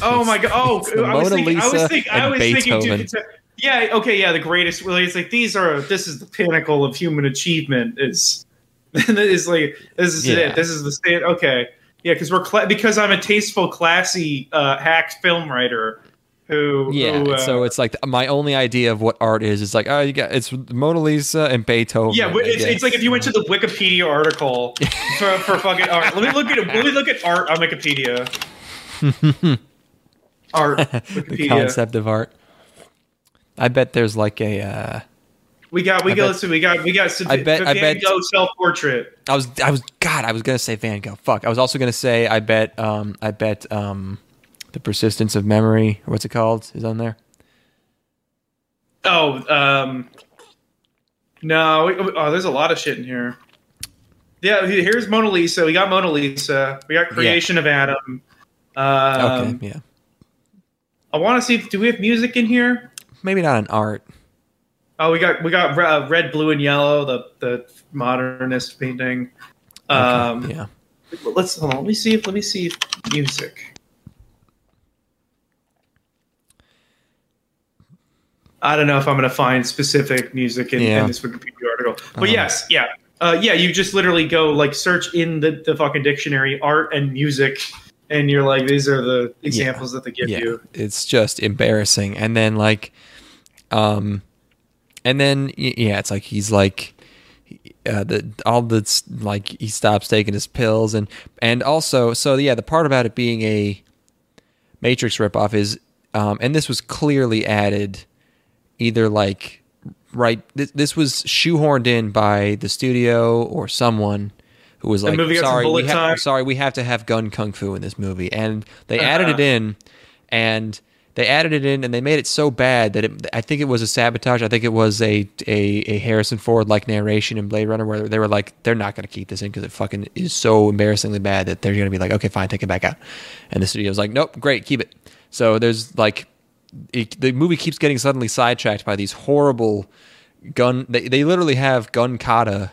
Oh my god! Oh, it's I was Mona thinking, I was, Lisa think, I was thinking, Beethoven. dude, yeah, okay, yeah, the greatest. Well, it's like these are this is the pinnacle of human achievement. Is is like this is Yeah. it. This is the state. Okay, yeah, because we're cla- because I'm a tasteful, classy, uh, hack film writer who yeah who, uh, so it's like my only idea of what art is is like oh you got it's mona lisa and beethoven yeah, it's, it's like if you went to the Wikipedia article for, for fucking art. Let me look at let me look at art on Wikipedia. art the concept of art i bet there's like a uh We got we I got bet- listen, we got we got I bet- I Van bet- Gogh self portrait. I was I was God, I was gonna say Van Gogh. Fuck. I was also gonna say I bet um I bet um the persistence of memory or what's it called is on there. Oh, um, no, we, oh, there's a lot of shit in here. Yeah, here's Mona Lisa. We got Mona Lisa. We got Creation of Adam. Um, Okay, yeah. I want to see. If, do we have music in here? Maybe not an art. Oh, we got we got uh, red, blue, and yellow. The the modernist painting. Okay, Um, yeah. Let's hold on. Let me see if let me see if music. I don't know if I'm going to find specific music in, Yeah. in this Wikipedia article, but Uh-huh. yes, yeah, uh, yeah. You just literally go like search in the, the fucking dictionary art and music, and you're like, these are the examples that they give yeah. you. It's just embarrassing. And then like um and then yeah, it's like he's like uh, the all that's like he stops taking his pills and and also so yeah the part about it being a Matrix ripoff is um and this was clearly added either like right this, this was shoehorned in by the studio or someone who was like movie got some sorry we have, sorry we have to have gun kung fu in this movie and they added Uh-huh. it in and they added it in and they made it so bad that it, I think it was a sabotage. I think it was a a, a Harrison Ford like narration in Blade Runner where they were like they're not going to keep this in because it fucking is so embarrassingly bad that they're going to be like okay fine take it back out, and the studio's like nope great keep it. So there's like it, the movie keeps getting suddenly sidetracked by these horrible gun. They they literally have gun kata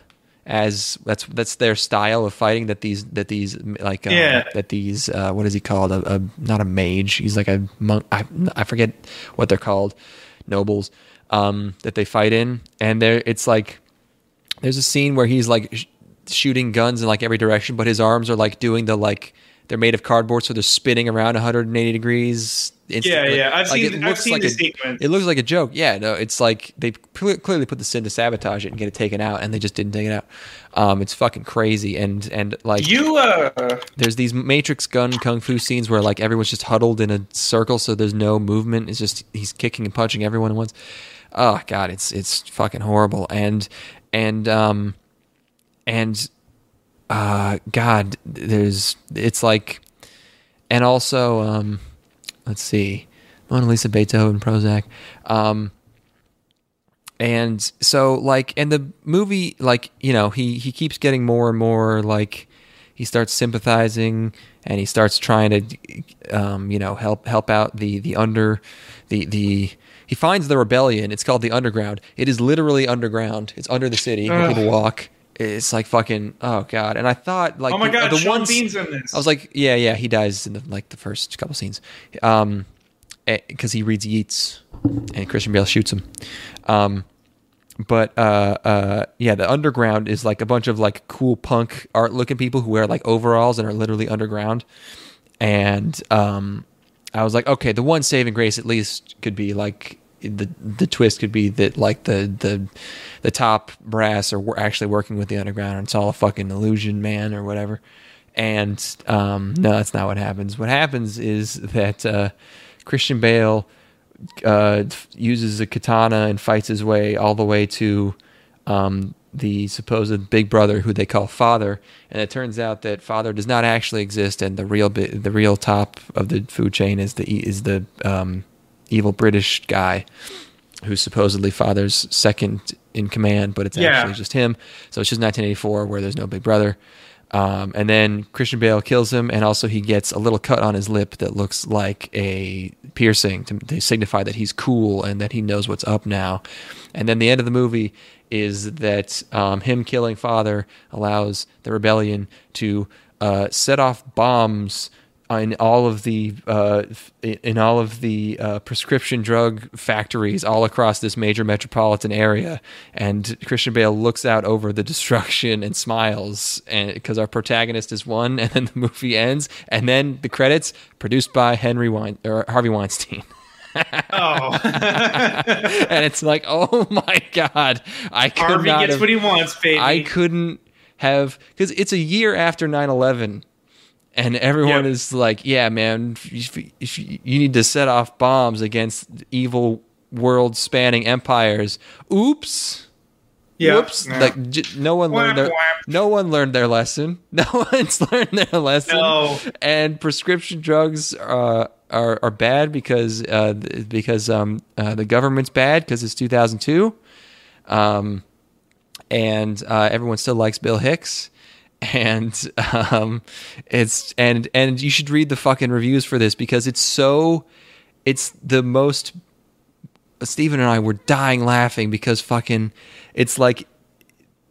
as that's that's their style of fighting. That these that these like um, Yeah. that these uh, what is he called? A, a not a mage. He's like a monk. I I forget what they're called. Nobles um, that they fight in, and there it's like there's a scene where he's like sh- shooting guns in like every direction, but his arms are like doing the like they're made of cardboard, so they're spinning around 180 degrees. instantly. yeah. I've Like, seen- it I've looks seen like the a, sequence. It looks like a joke. Yeah, no, it's like they cle- clearly put this in to sabotage it and get it taken out, and they just didn't take it out. Um, it's fucking crazy, and and like You uh, there's these Matrix gun kung fu scenes where like everyone's just huddled in a circle, so there's no movement. It's just he's kicking and punching everyone at once. Oh god, it's it's fucking horrible. And and um and uh god, there's it's like and also um let's see, Mona Lisa, Beethoven, Prozac. Um, and so like and the movie like you know he he keeps getting more and more like he starts sympathizing and he starts trying to um, you know help help out the the under the the he finds the rebellion. It's called the underground. It is literally underground. It's under the city. Where people walk it's like fucking oh god and i thought like oh my god, the Sean ones- Bean's in this. I was like, yeah, yeah, he dies in the, like the first couple scenes, um, because he reads Yeats, and Christian Bale shoots him. Um, but uh, uh, yeah, the underground is like a bunch of like cool punk art looking people who wear like overalls and are literally underground. And um, I was like, okay, the one saving grace at least could be like the the twist could be that like the the the top brass are actually working with the underground and it's all a fucking illusion, man, or whatever. And um, no, that's not what happens. What happens is that uh, Christian Bale uh, uses a katana and fights his way all the way to um, the supposed big brother, who they call Father. And it turns out that Father does not actually exist, and the real bi- the real top of the food chain is the is the um, evil British guy, who's supposedly Father's second in command, but it's Yeah. actually just him. So it's just 1984, where there's no big brother. Um, and then Christian Bale kills him, and also he gets a little cut on his lip that looks like a piercing to, to signify that he's cool and that he knows what's up now. And then the end of the movie is that um, him killing father allows the rebellion to uh, set off bombs in all of the uh, in all of the uh, prescription drug factories all across this major metropolitan area, and Christian Bale looks out over the destruction and smiles, and because our protagonist is one, and then the movie ends, and then the credits produced by Henry Wein or Harvey Weinstein. oh, and it's like, oh my god, I could Harvey not gets have- what he wants, baby. I couldn't have because it's a year after 9-11 and everyone Yep. is like yeah man if, if you, you need to set off bombs against evil world spanning empires. Oops. Whoops Yeah. like j- no one learned their no one learned their lesson. No one's learned their lesson. No. and prescription drugs uh, are are bad because uh, because um uh, the government's bad because it's 2002 um and uh, everyone still likes Bill Hicks and um it's and and you should read the fucking reviews for this because it's so it's the most Stephen and I were dying laughing because fucking it's like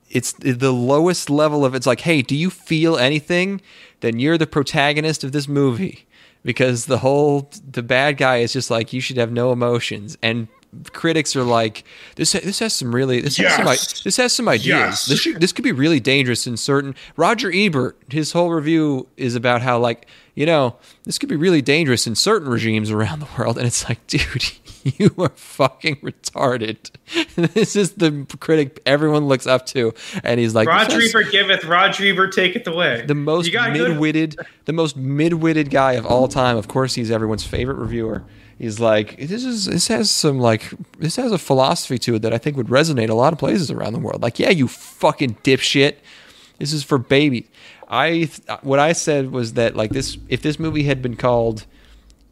it's the lowest level of it's like hey do you feel anything? Then you're the protagonist of this movie because the whole the bad guy is just like you should have no emotions. And critics are like this this has some really this has some this has some ideas. Yes. this should, this could be really dangerous in certain Roger Ebert his whole review is about how like you know this could be really dangerous in certain regimes around the world. And it's like dude you are fucking retarded. This is the critic everyone looks up to. And he's like Roger Ebert giveth, Roger Ebert taketh away. the most You got good- mid-witted the most mid-witted guy of all time. Of course he's everyone's favorite reviewer he's like this is this has some like this has a philosophy to it that i think would resonate a lot of places around the world. Like yeah you fucking dipshit. This is for babies. I what i said was that like this if this movie had been called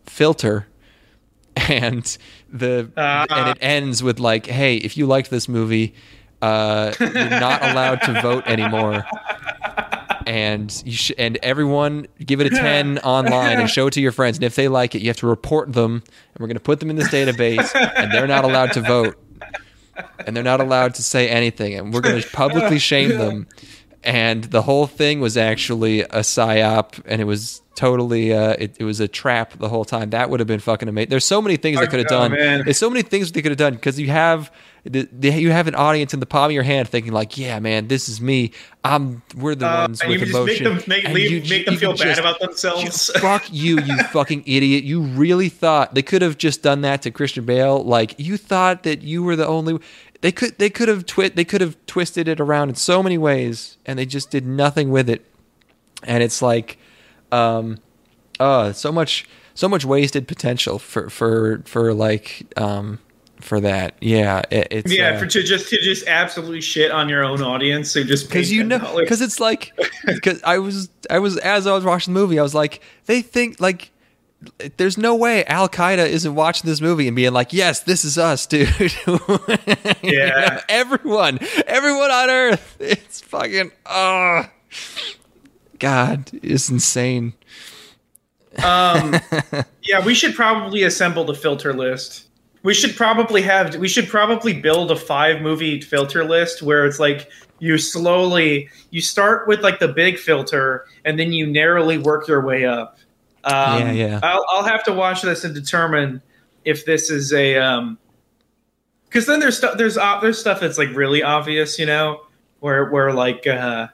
filter and the Ah. and it ends with like hey if you liked this movie uh, you're not allowed to vote anymore and you sh- and everyone give it a 10 online and show it to your friends. And if they like it you have to report them and we're going to put them in this database and they're not allowed to vote and they're not allowed to say anything and we're going to publicly shame them. And the whole thing was actually a psyop and it was totally uh it, it was a trap the whole time. That would have been fucking amazing there's so many things they could have done. man. there's so many things they could have done because you have the, the, you have an audience in the palm of your hand thinking like yeah man this is me i'm we're the Uh, ones and you with just make them make, And leave, you- make them you feel bad just- about themselves. Fuck you, you fucking idiot. You really thought they could have just done that to Christian Bale? Like you thought that you were the only they could they could have twi- they could have twisted it around in so many ways and they just did nothing with it. And it's like um uh so much so much wasted potential for for for like um for that. Yeah, it, it's yeah, uh, for to just to just absolutely shit on your own audience. So just because you know because it's like because i was i was as i was watching the movie i was like they think like there's no way Al Qaeda isn't watching this movie and being like, "Yes, this is us, dude." Yeah. everyone, everyone on Earth, it's fucking oh, God, it's insane. Um, yeah, we should probably assemble the filter list. We should probably have. We should probably build a five movie filter list where it's like you slowly you start with like the big filter and then you narrowly work your way up. Um, Yeah, yeah. I'll, I'll have to watch this and determine if this is a um. Because then there's stuff there's uh, there's stuff that's like really obvious, you know, where where like uh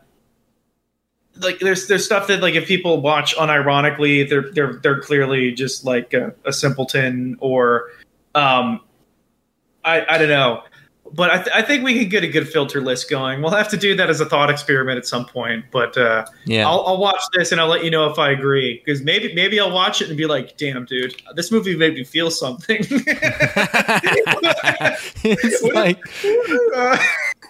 like there's there's stuff that like if people watch unironically they're they're they're clearly just like a, a simpleton or um I I don't know. But I, th- I think we can get a good filter list going. We'll have to do that as a thought experiment at some point. But uh Yeah, I'll, I'll watch this and I'll let you know if I agree. Because maybe maybe I'll watch it and be like damn dude this movie made me feel something. It's like Uh,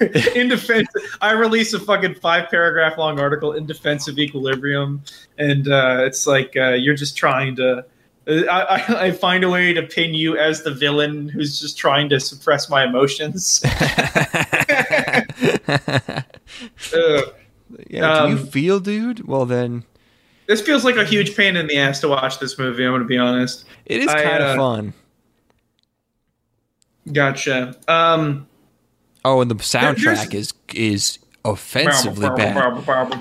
in defense, I release a fucking five paragraph long article in defense of equilibrium, and uh, it's like uh, you're just trying to. I, I, I find a way to pin you as the villain who's just trying to suppress my emotions. Ugh. yeah. do you Um, feel, dude? Well, then this feels like a huge pain in the ass to watch this movie. I'm going to be honest. it is kind uh, of fun. Gotcha. Um, Oh, and the soundtrack is is offensively bad.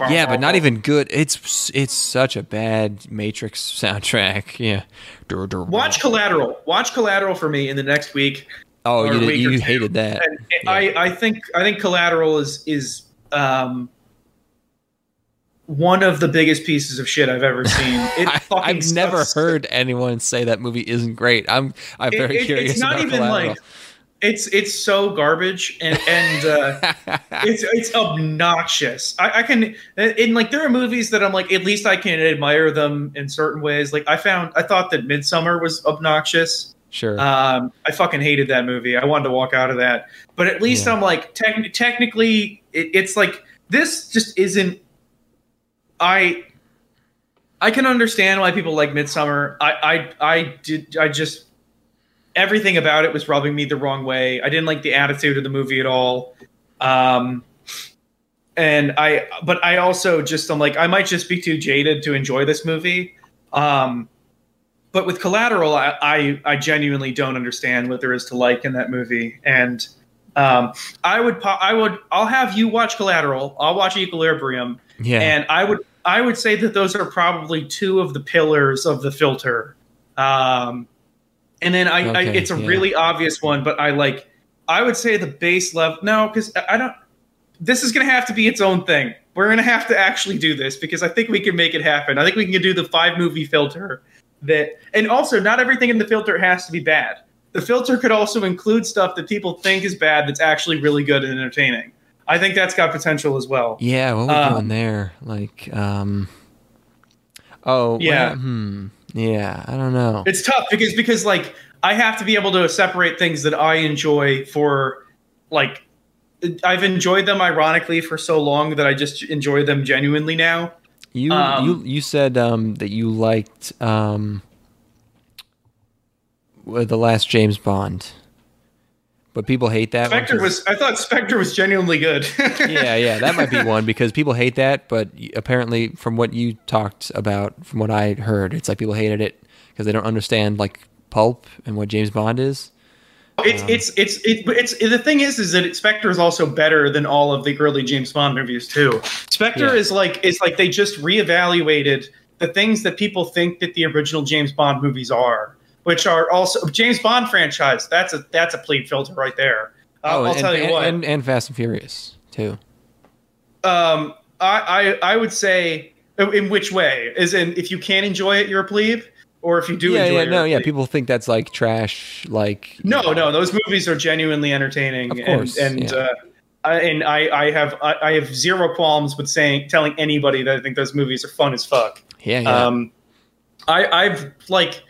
Yeah, but not even good. It's it's such a bad Matrix soundtrack. Yeah. Dur, dur, Watch Collateral. Watch Collateral for me in the next week. Oh, you week or you two. hated that. Yeah. I, I think I think Collateral is is um, one of the biggest pieces of shit I've ever seen. It I, fucking I've never heard anyone say that movie isn't great. I'm I'm It- very it- curious It's not about even Collateral. like it's it's so garbage and and uh, it's it's obnoxious. I, I can in like there are movies that I'm like at least I can admire them in certain ways. Like I found I thought that Midsommar was obnoxious. sure. Um, I fucking hated that movie. I wanted to walk out of that. But at least Yeah. I'm like, tec- technically, it, it's like this just isn't. I I can understand why people like Midsommar. I I I did. I just everything about it was rubbing me the wrong way. I didn't like the attitude of the movie at all. Um, and I, but I also just I'm like I might just be too jaded to enjoy this movie. Um, but with Collateral, I, I I genuinely don't understand what there is to like in that movie, and um, I would po- I would I'll have you watch Collateral. I'll watch Equilibrium, yeah. and I would I would say that those are probably two of the pillars of the filter. Um, and then I, I Okay, it's a yeah. really obvious one, but I like I would say the base level. No, because I don't. This is going to have to be its own thing. We're going to have to actually do this because I think we can make it happen. I think we can do the five movie filter. That and also not everything in the filter has to be bad. The filter could also include stuff that people think is bad that's actually really good and entertaining. I think that's got potential as well. yeah, what we're um, doing there? Like, um, oh, Yeah. well, hmm, yeah. I don't know. It's tough because because like I have to be able to separate things that I enjoy for like I've enjoyed them ironically for so long that I just enjoy them genuinely now. You um, you you said um that you liked um the last James Bond, but people hate that. Spectre was I thought Spectre was genuinely good. yeah, yeah, that might be one because people hate that, but apparently, from what you talked about, from what I heard, it's like people hated it because they don't understand like pulp and what James Bond is. It's um, it's it's it, it's the thing is is that Spectre is also better than all of the early James Bond movies too. Spectre Yeah. is like it's like they just reevaluated the things that people think that the original James Bond movies are, which are also James Bond franchise. That's a that's a pleat filter right there. Uh, I'll and, tell you and, what. and, and Fast and Furious too. um, I, I I would say in which way? Is in if you can't enjoy it, you're a plebe, or if you do yeah, enjoy yeah, no, you're yeah. People think that's like trash. Like No, no, those movies are genuinely entertaining. Of course, and, and yeah. uh, I, and I, I have I, I have zero qualms with saying telling anybody that I think those movies are fun as fuck. yeah, yeah. Um, I I've like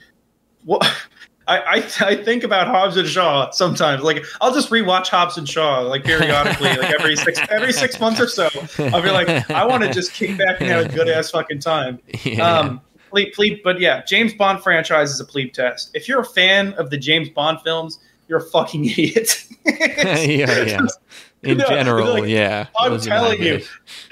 what. I, I, I think about Hobbs and Shaw sometimes. Like I'll just rewatch Hobbs and Shaw like periodically, like every six every six months or so. I'll be like, I want to just kick back and have a good ass fucking time. yeah. Um, plebe, plebe, but yeah, James Bond franchise is a plebe test. If you're a fan of the James Bond films, you're a fucking idiot. yeah, yeah. In No, general, like, yeah. I'm those are not telling you,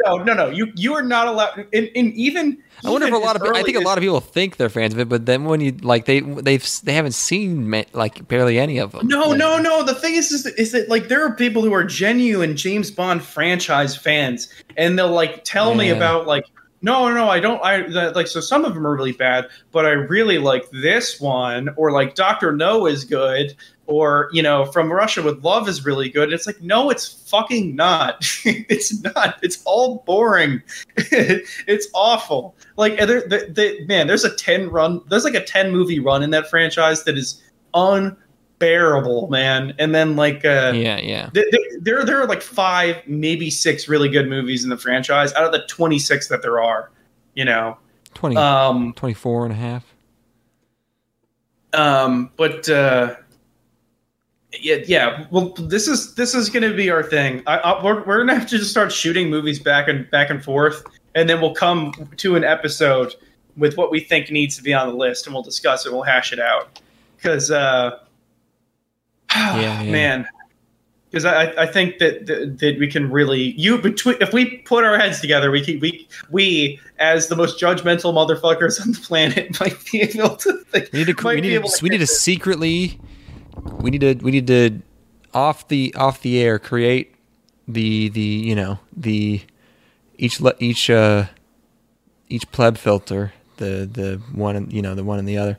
no, no, no. You you are not allowed. In, in even I wonder if a lot of I think a lot of people think they're fans of it, but then when you like they they've they haven't seen like barely any of them. No, no, no. The thing is, is that, is that like there are people who are genuine James Bond franchise fans, and they'll like tell me about like, no, no, I don't. I like so some of them are really bad, but I really like this one, or like Doctor No is good, or you know, From Russia with Love is really good. It's like, no, it's fucking not. it's not. It's all boring. it's awful. Like there, the, the, man, there's a ten run. There's like a ten movie run in that franchise that is unbearable, man. And then like, uh, Yeah, yeah. th- th- there there are like five, maybe six really good movies in the franchise out of the twenty six that there are. You know, 20, um, 24 and a half. um, but uh, yeah, yeah. Well, this is this is going to be our thing. I, I, we're we're gonna have to just start shooting movies back and back and forth, and then we'll come to an episode with what we think needs to be on the list, and we'll discuss it. We'll hash it out because, uh, yeah. man, because I I think that, that that we can really you between if we put our heads together, we can we we as the most judgmental motherfuckers on the planet might be able to. Think, We need to we need to, we need to secretly we need to we need to off the off the air create the the you know the each le- each uh each pleb filter the the one and you know the one and the other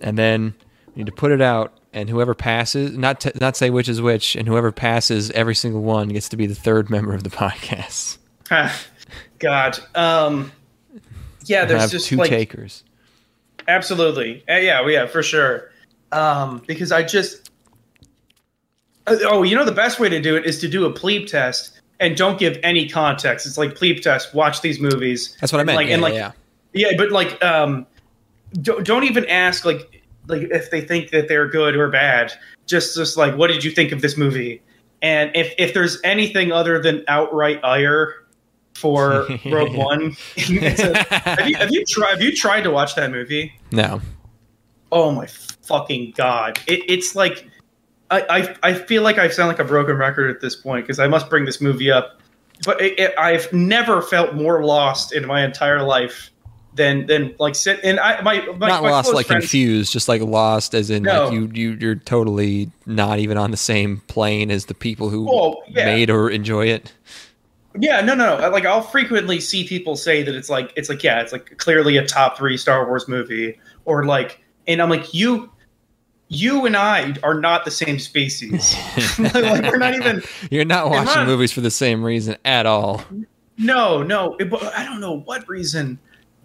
and then we need to put it out and whoever passes not to, not say which is which and whoever passes every single one gets to be the third member of the podcast Ah, God. Um, yeah, there's have just two like takers absolutely. Uh, yeah, yeah, for sure. Um, because I just Uh, oh, you know the best way to do it is to do a plebe test and don't give any context. It's like plebe test. Watch these movies. that's what i meant Like yeah, and like yeah. yeah, but like um, don't, don't even ask like like if they think that they're good or bad. Just just like what did you think of this movie? And if if there's anything other than outright ire for Rogue One, a- have you have you tried have you tried to watch that movie? no Oh my fucking god! It, it's like I, I I feel like I sound like a broken record at this point because I must bring this movie up, but it, it, I've never felt more lost in my entire life than than like sit and I my, my not my lost like friends- confused just like lost as in No. like you, you you're totally not even on the same plane as the people who Oh, yeah. made or enjoy it Yeah, no, no, no. Like I'll frequently see people say that it's like it's like yeah, it's like clearly a top three Star Wars movie, or like, and I'm like you. You and I are not the same species. like we're not even. you're not watching not- movies for the same reason at all No, no, it- I don't know what reason.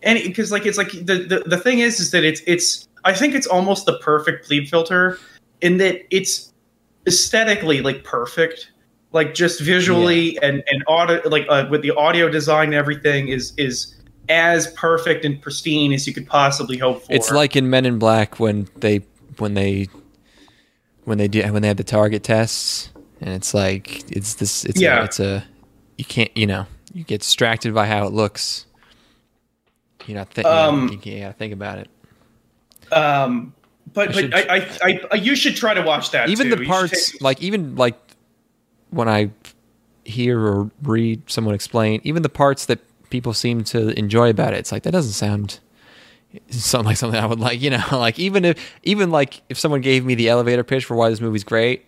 And because like it's like the, the the thing is is that it's it's I think it's almost the perfect plebe filter in that it's aesthetically like perfect, like just visually and and audio like uh, with the audio design and everything is is as perfect and pristine as you could possibly hope for. it's like in men in black when they when they when they do when they have the target tests and it's like it's this it's Yeah. a, it's a you can't you know you get distracted by how it looks you're not thi- Um, you, you gotta think about it um, but I but should- I, I, I you should try to watch that. even too. the You parts take- like even like when i hear or read someone explain even the parts that people seem to enjoy about it it's like that doesn't sound sound like something i would like you know like even if even like if someone gave me the elevator pitch for why this movie's great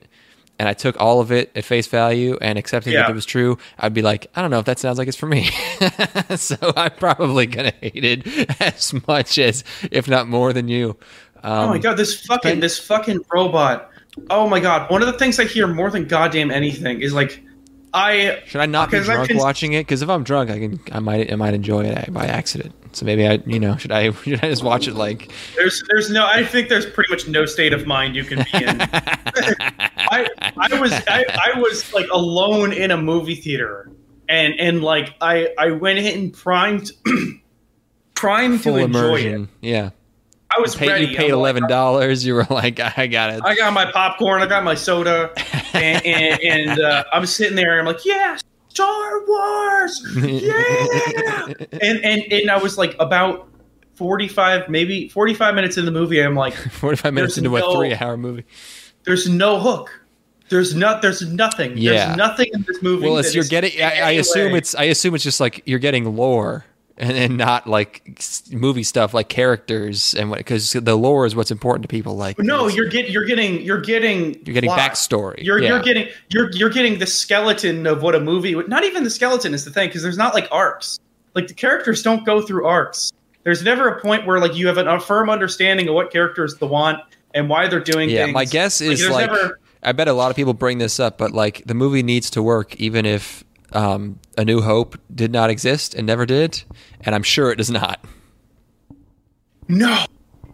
and i took all of it at face value and accepted Yeah. that it was true i'd be like i don't know if that sounds like it's for me so i'm probably gonna hate it as much as if not more than you um, Oh my god, this fucking this fucking robot. Oh my god, one of the things I hear more than goddamn anything is like I Should I not be drunk can- watching it? Because if I'm drunk, I can, I might, I might enjoy it by accident. So maybe I, you know, should I, should I just watch it like? there's there's no I think there's pretty much no state of mind you can be in. I I was I, I was like alone in a movie theater and and like I I went in primed primed Full to enjoy immersion. it. Yeah. I was Pay, ready. you paid eleven dollars. You were like, I got it. I got my popcorn, I got my soda, and, and, and uh, I'm sitting there. and I'm like, yeah, Star Wars, yeah. and and and I was like about 45, maybe 45 minutes in the movie. I'm like, 45 minutes into no- a three-hour movie. there's no hook. There's not. There's nothing. Yeah. There's nothing in this movie. Well, it's you're getting. in I, I assume it's. I assume it's just like you're getting lore and, and not like movie stuff like characters and what because the lore is what's important to people. Like No, you're get you're getting you're getting You're getting plot. backstory. You're Yeah. you're getting you're you're getting the skeleton of what a movie would. Not even the skeleton is the thing because there's not like arcs. Like the characters don't go through arcs. There's never a point where like you have an, a firm understanding of what characters they want and why they're doing Yeah, things. my guess is there's like never- I bet a lot of people bring this up, but like the movie needs to work even if um, A New Hope did not exist and never did, and I'm sure it does not. No,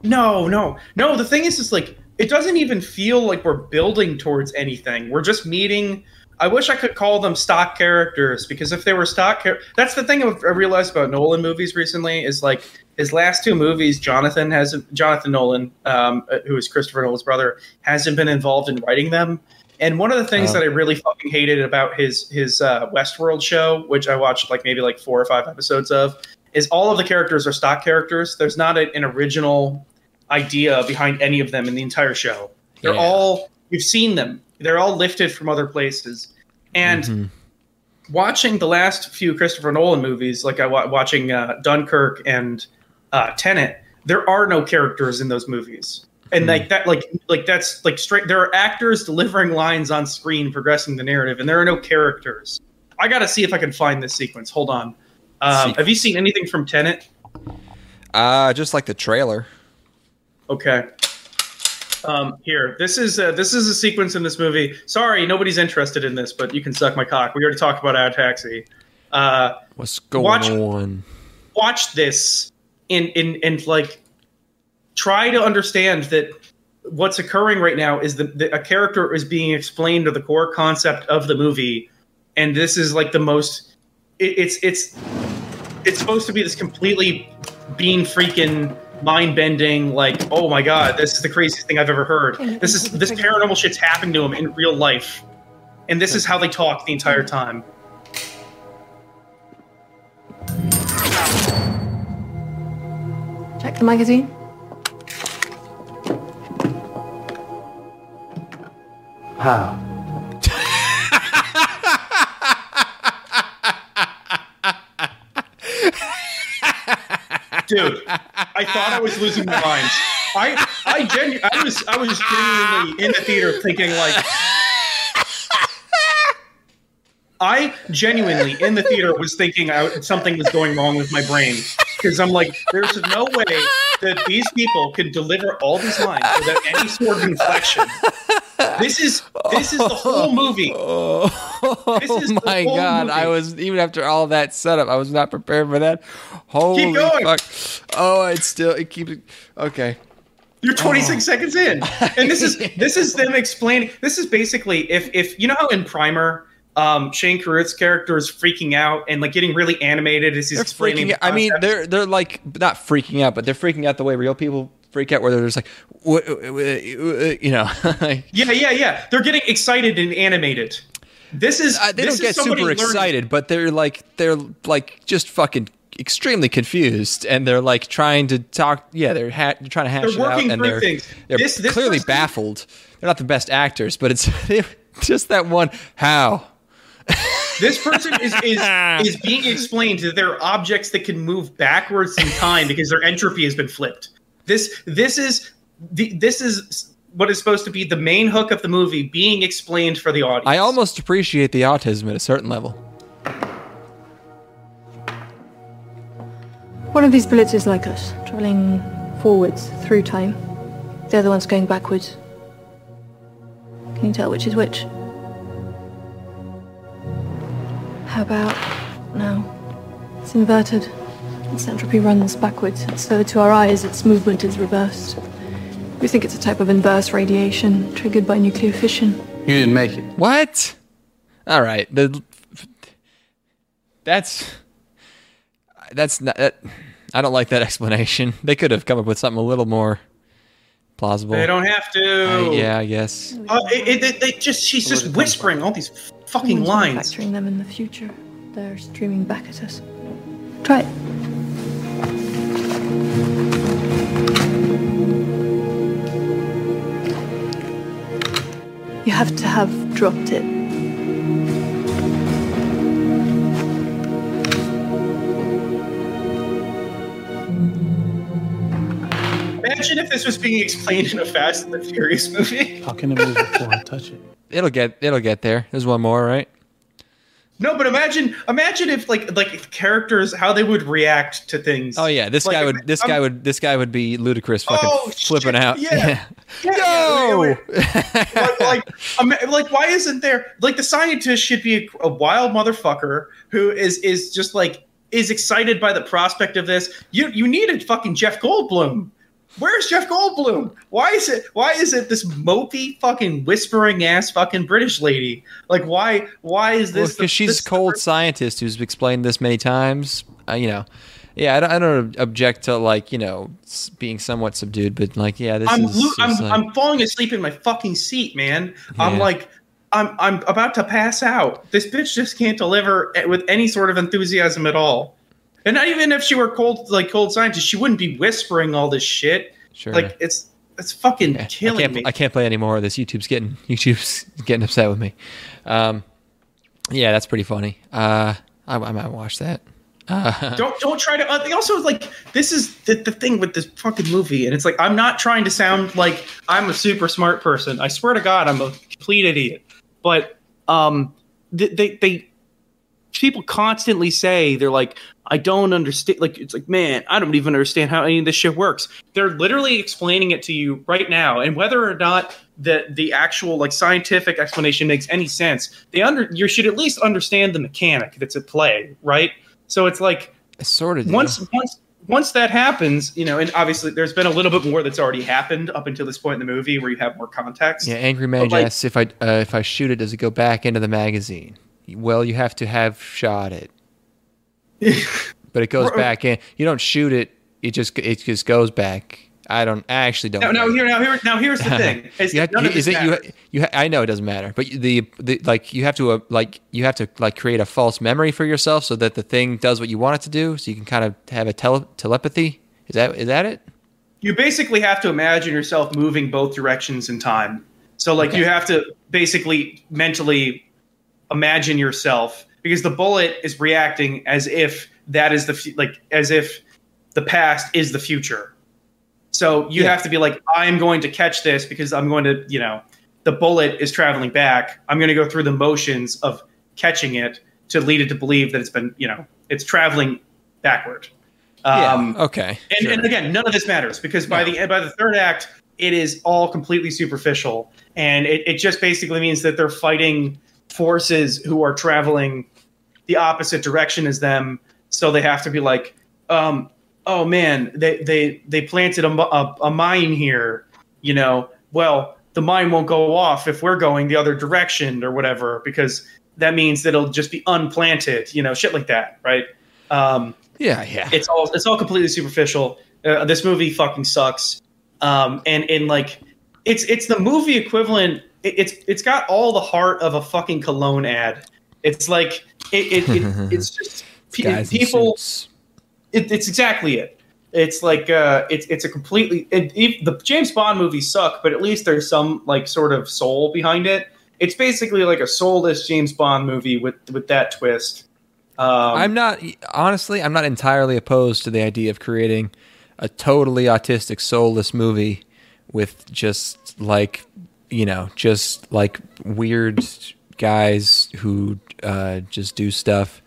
no, no, no. The thing is, is like it doesn't even feel like we're building towards anything. We're just meeting. I wish I could call them stock characters because if they were stock, char- that's the thing I've- realized about Nolan movies recently is like his last two movies. Jonathan has Jonathan Nolan, um, uh, who is Christopher Nolan's brother, hasn't been involved in writing them. And one of the things Oh. that I really fucking hated about his his uh, Westworld show, which I watched like maybe like four or five episodes of, is all of the characters are stock characters. There's not a, an original idea behind any of them in the entire show. They're Yeah. all you've seen them. They're all lifted from other places. And Mhm. watching the last few Christopher Nolan movies, like I wa- watching uh, Dunkirk and uh, Tenet, there are no characters in those movies. And like that, like like that's like straight. There are actors delivering lines on screen, progressing the narrative, and there are no characters. I got to see if I can find this sequence. Hold on. Um, have you seen anything from Tenet Uh, just like the trailer. Okay. Um, here, this is uh, this is a sequence in this movie. Sorry, nobody's interested in this, but you can suck my cock. We already talked about Odd Taxi. Uh, What's going Watch- on? watch this and and and like try to understand that what's occurring right now is that a character is being explained to the core concept of the movie, and this is like the most. It, it's it's it's supposed to be this completely being freaking mind bending like oh my god this is the craziest thing i've ever heard this is this paranormal shit's happening to him in real life and this is how they talk the entire mm-hmm. time Check the magazine. How? dude. I thought I was losing my mind. I I genu- I was I was genuinely in the theater thinking like I genuinely in the theater was thinking I, something was going wrong with my brain because I'm like, there's no way that these people can deliver all these lines without any sort of inflection. This is this is the whole movie. Oh, This is the my god! I was even after all that setup, I was not prepared for that. Holy going. fuck! Oh, it's still it keeps. Okay, You're 26 seconds in, and this is this is them explaining. This is basically if if you know how in Primer, um, Shane Carruth's character is freaking out and like getting really animated as he's they're explaining. freaking. the I mean, they're they're like not freaking out, but they're freaking out the way real people freak out, where they're just like, "What?" you know, yeah, yeah, yeah. They're getting excited and animated. This is uh, they this don't is somebody super learning- excited, but they're like they're like just fucking extremely confused, and they're like trying to talk. Yeah, they're, ha- they're trying to hash They're it out, and they're things. they're This- this clearly person- baffled. They're not the best actors, but it's just that one. How? This person is is is being explained that there are objects that can move backwards in time because their entropy has been flipped. This this is the this is what is supposed to be the main hook of the movie being explained for the audience. I almost appreciate the autism at a certain level. One of these bullets is like us, traveling forwards through time. The other one's going backwards. Can you tell which is which? How about now? It's inverted. Its entropy runs backwards, so to our eyes, its movement is reversed. We think it's a type of inverse radiation triggered by nuclear fission. You didn't make it. What? All right. The that's that's not. That, I don't like that explanation. They could have come up with something a little more plausible. They don't have to. I- yeah, I guess. Uh, it, it, it- they just she's just whispering all these fucking Someone's lines. Manufacturing them in the future. They're streaming back at us. Try it. You have to have dropped it Imagine if this was being explained in a Fast and the Furious movie. How can it move before I touch it? It'll get it'll get there. There's one more, right? No, but imagine imagine if like like characters how they would react to things. Oh yeah, this Like, guy would this I'm- guy would this guy would be ludicrous fucking Oh, flipping shit, out. yeah. Yeah, Yo! yeah, like, like, ima- like, why isn't there like the scientist should be a, a wild motherfucker who is is just like is excited by the prospect of this. You you need a fucking Jeff Goldblum. Where's Jeff Goldblum? Why is it why is it this mopey fucking whispering ass fucking British lady? Like why why is this? because she's this a cold scientist who's explained this many times. Uh, you know, yeah, I don't, I don't object to like you know being somewhat subdued, but like yeah, this I'm, is. lo- I'm like- I'm falling asleep in my fucking seat, man. I'm like I'm I'm about to pass out. This bitch just can't deliver with any sort of enthusiasm at all. And not even if she were cold like cold scientist, she wouldn't be whispering all this shit. Sure. Like it's it's fucking Yeah, I killing can't, me. I can't play anymore. This YouTube's getting YouTube's getting upset with me. Um, yeah, that's pretty funny. Uh, I, I might watch that. Uh, don't don't try to. Uh, they also like this is the, the thing with this fucking movie, and it's like I'm not trying to sound like I'm a super smart person. I swear to God, I'm a complete idiot. But um, they they, they people constantly say they're like I don't understand. Like it's like man, I don't even understand how any of this shit works. They're literally explaining it to you right now, and whether or not the the actual like scientific explanation makes any sense, they under you should at least understand the mechanic that's at play, right? So it's like sort of. once once once that happens, you know, and obviously there's been a little bit more that's already happened up until this point in the movie where you have more context. Yeah, Angry Man like- asks if I uh, if I shoot it, does it go back into the magazine? Well, you have to have shot it, but it goes back in. You don't shoot it; it just it just goes back. I don't. I actually don't. Now know. here, now here, now here's the thing. Is, you have, is it you? You ha- I know it doesn't matter, but the, the like you have to uh, like you have to like create a false memory for yourself so that the thing does what you want it to do, so you can kind of have a tele- telepathy. Is that is that it? you basically have to imagine yourself moving both directions in time. So like Okay. you have to basically mentally imagine yourself because the bullet is reacting as if that is the like as if the past is the future. So you Yeah. have to be like I'm going to catch this because I'm going to, you know, the bullet is traveling back. I'm going to go through the motions of catching it to lead it to believe that it's been, you know, it's traveling backward. Um, yeah. Okay. and, sure. and again, none of this matters because by the by the third act, it is all completely superficial, and it, it just basically means that they're fighting forces who are traveling the opposite direction as them. So they have to be like, um, oh man, they they they planted a, a, a mine here, you know. Well, the mine won't go off if we're going the other direction or whatever because that means that it'll just be unplanted, you know, shit like that, right? Um, yeah, yeah. it's all it's all completely superficial. Uh, this movie fucking sucks. Um, and and like it's it's the movie equivalent. It, it's it's got all the heart of a fucking cologne ad. It's like it, it, it it's just pe- people. It, it's exactly it. It's like uh, it's it's a completely it, it, the James Bond movies suck, but at least there's some like sort of soul behind it. It's basically like a soulless James Bond movie with with that twist. Um, I'm not honestly. I'm not entirely opposed to the idea of creating a totally autistic, soulless movie with just like you know, just like weird guys who uh, just do stuff.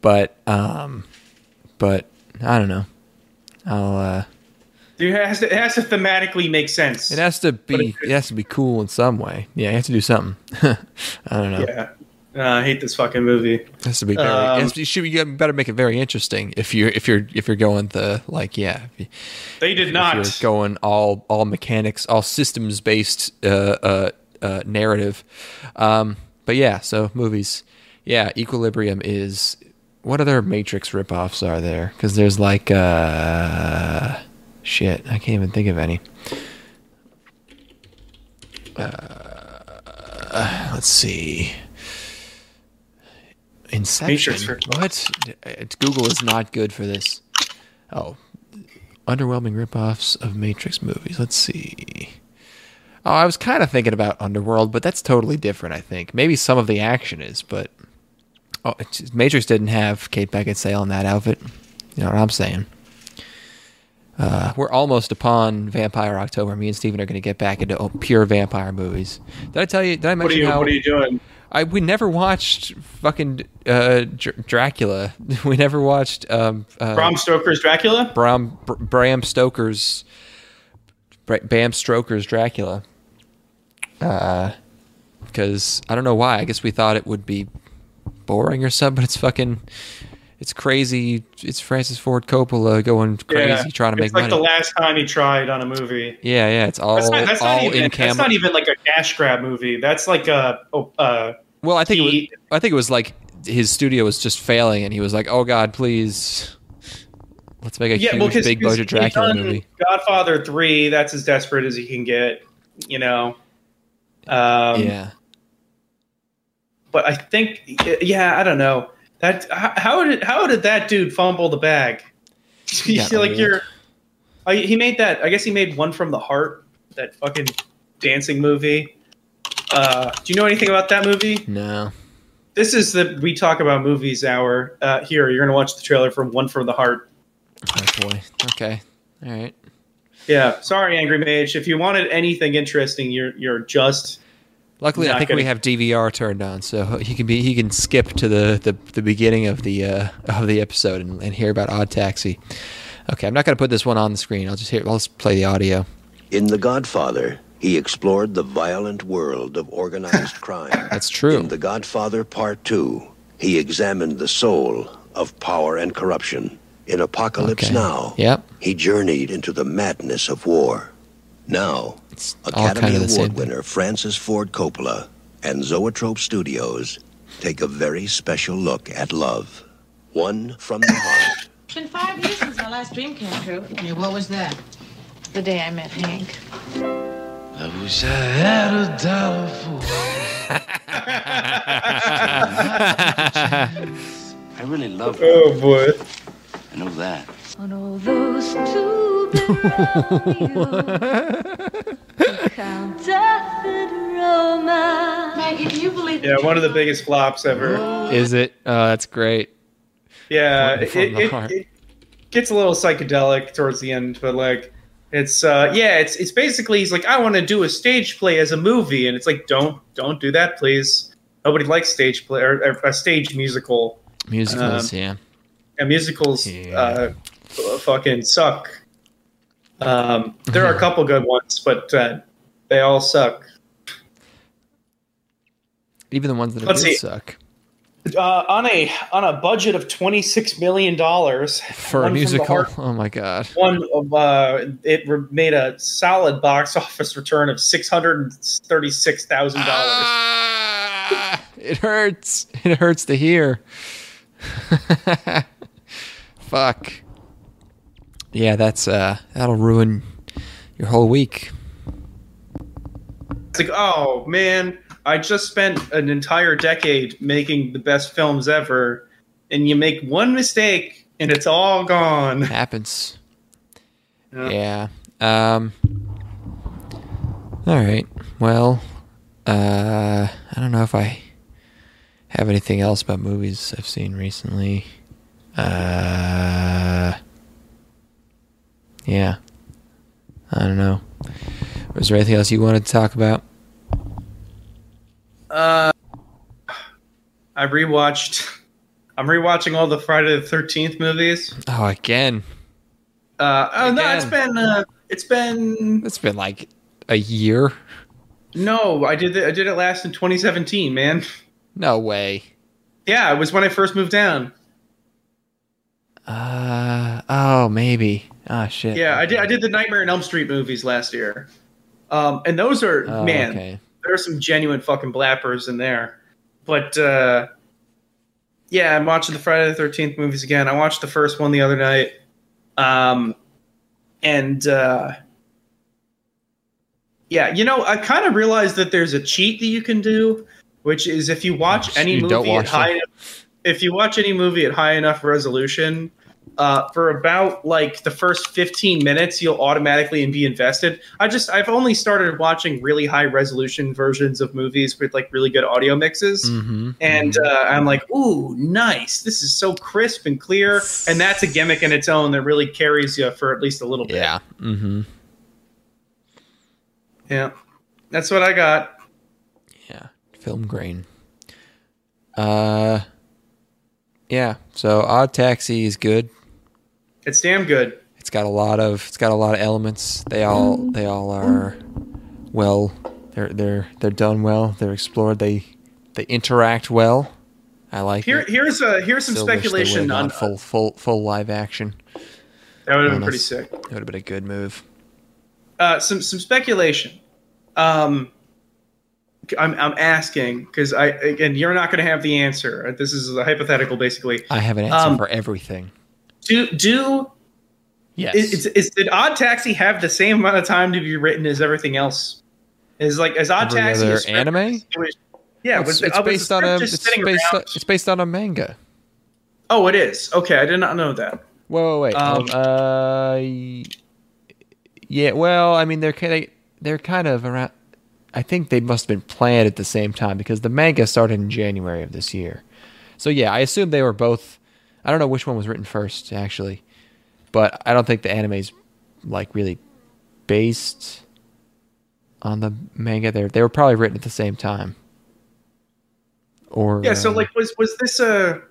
But um, but I don't know. I'll. uh it has to, it has to thematically make sense. It has to be. it- It has to be cool in some way. Yeah, you have to do something. I don't know. Yeah. Uh, I hate this fucking movie. It has to be very. Um, it has to, you should. You better make it very interesting if you're if you're if you're going the like yeah. If, you, They did if not. you're going all all mechanics, all systems based uh, uh, uh, narrative. Um, but yeah, so movies. Yeah, Equilibrium is. What other Matrix ripoffs are there? Because there's like uh, shit. I can't even think of any. Uh, let's see. Inception. Matrix. What? It's- Google is not good for this. Oh, underwhelming ripoffs of Matrix movies. Let's see. Oh, I was kind of thinking about Underworld, but that's totally different. I think maybe some of the action is, but oh, Matrix didn't have Kate Beckinsale in that outfit. You know what I'm saying? Uh, we're almost upon Vampire October. Me and Steven are going to get back into oh, pure vampire movies. Did I tell you? Did I What are mention you how What are you doing? I we never watched fucking uh, Dr- Dracula. We never watched um, uh, Bram Stoker's Dracula. Bram Br- Bram Stoker's Br- Bam Stoker's Dracula. Uh, because I don't know why. I guess we thought it would be boring or something. But it's fucking, it's crazy. It's Francis Ford Coppola going crazy trying to make it's like money. the last time he tried on a movie. yeah, yeah. It's all That's not, that's all not even. in That's not even like a cash grab movie. That's like a. oh, Uh, Well, I think it was, I think it was like his studio was just failing, and he was like, "Oh God, please, let's make a yeah, huge, well, big budget Dracula movie." Godfather three. That's as desperate as he can get. You know. Um, yeah, but I think, yeah, I don't know that. How, how did how did that dude fumble the bag? You like you're. I, he made that. I guess he made one from the heart. That fucking dancing movie. Uh, do you know anything about that movie? no, This is the we talk about movies hour. Uh, here, you're gonna watch the trailer from One from the Heart. oh boy, okay, all right. Yeah, sorry, Angry Mage. If you wanted anything interesting, you're you're just Luckily, I think gonna- we have DVR turned on, so he can be he can skip to the the, the beginning of the uh, of the episode and, and hear about Odd Taxi. Okay, I'm not going to put this one on the screen. I'll just hear. I'll just play the audio. In The Godfather, he explored the violent world of organized crime. That's true. In The Godfather Part 2, he examined the soul of power and corruption. In Apocalypse Okay. Now, Yep. he journeyed into the madness of war. Now, It's Academy kind of the same. Award winner Francis Ford Coppola and Zoetrope Studios take a very special look at love. One from the heart. It's been five years since my last dream came true. Yeah, what was that? The day I met Hank. I wish I had a dollar for I really love her. oh boy. I know that. On all those two Maggie, do you believe Yeah, one of the biggest flops ever. Is it? Oh, that's great. Yeah, One it, from it, it, it gets a little psychedelic towards the end, but like it's uh yeah, it's it's basically he's like I want to do a stage play as a movie, and it's like don't don't do that, please. Nobody likes stage play or, or a stage musical. Musicals, Um, yeah. And musicals Yeah. uh, fucking suck. Um, there are a couple good ones, but uh, they all suck. Even the ones that let's see. suck Uh, on a on a budget of twenty six million dollars for a musical. Oh my god. one of uh, it re- made a solid box office return of six hundred and thirty six thousand dollars. Ah, it hurts. It hurts to hear. Fuck. Yeah, that's uh that'll ruin your whole week. It's like, oh man, I just spent an entire decade making the best films ever, and you make one mistake and it's all gone. Happens. Yeah. Yeah. Um All right. Well, uh I don't know if I have anything else about movies I've seen recently. Uh Yeah. I don't know. Was there anything else you wanted to talk about? Uh, I rewatched. I'm rewatching all the Friday the Thirteenth movies. Oh, again. Uh, oh no, it's Again. been uh, it's been It's been like a year. no. I did it. I did it last in 2017, man. No way. Yeah, it was when I first moved down. Uh oh, maybe. Oh shit. Yeah, I did. I did the Nightmare on Elm Street movies last year, um, and those are Oh, man. okay. There are some genuine fucking blappers in there, but uh, yeah, I'm watching the Friday the Thirteenth movies again. I watched the first one the other night, um, and uh, yeah, you know, I kind of realized that there's a cheat that you can do, which is if you watch Oh, any you movie don't at watch high, them? If you watch any movie at high enough resolution, uh, for about like the first 15 minutes, you'll automatically be invested. I just I've only started watching really high resolution versions of movies with like really good audio mixes, Mm-hmm. and uh, I'm like, ooh, nice! This is so crisp and clear, and that's a gimmick in its own that really carries you for at least a little bit. Yeah. Mm-hmm. Yeah, that's what I got. Yeah. Film grain. Uh. Yeah. So Odd Taxi is good. It's damn good. It's got a lot of it's got a lot of elements. They all they all are well. They're they're they're done well. They're explored. They they interact well. I like Here, it. here's a here's some Still speculation would've on gone full full full live action. that would have been pretty sick. That would have been a good move. uh, some some speculation. Um, I'm I'm asking because I again you're not going to have the answer. This is a hypothetical, basically. I have an answer Um, for everything. Do do Yes. is, is, did Odd Taxi have the same amount of time to be written as everything else? Is like as Odd Every Taxi other anime? Was- yeah, it's, was, it's based on a it's based on, it's based on a manga. Oh, it is. Okay, I did not know that. Whoa, wait, wait. Um, Um, uh, yeah. Well, I mean, they're of they're kind of around. I think they must have been planned at the same time because the manga started in January of this year. So yeah, I assume they were both. I don't know which one was written first, actually, but I don't think the anime's like really based on the manga. There, they were probably written at the same time. Or Yeah. So uh, like, was was this a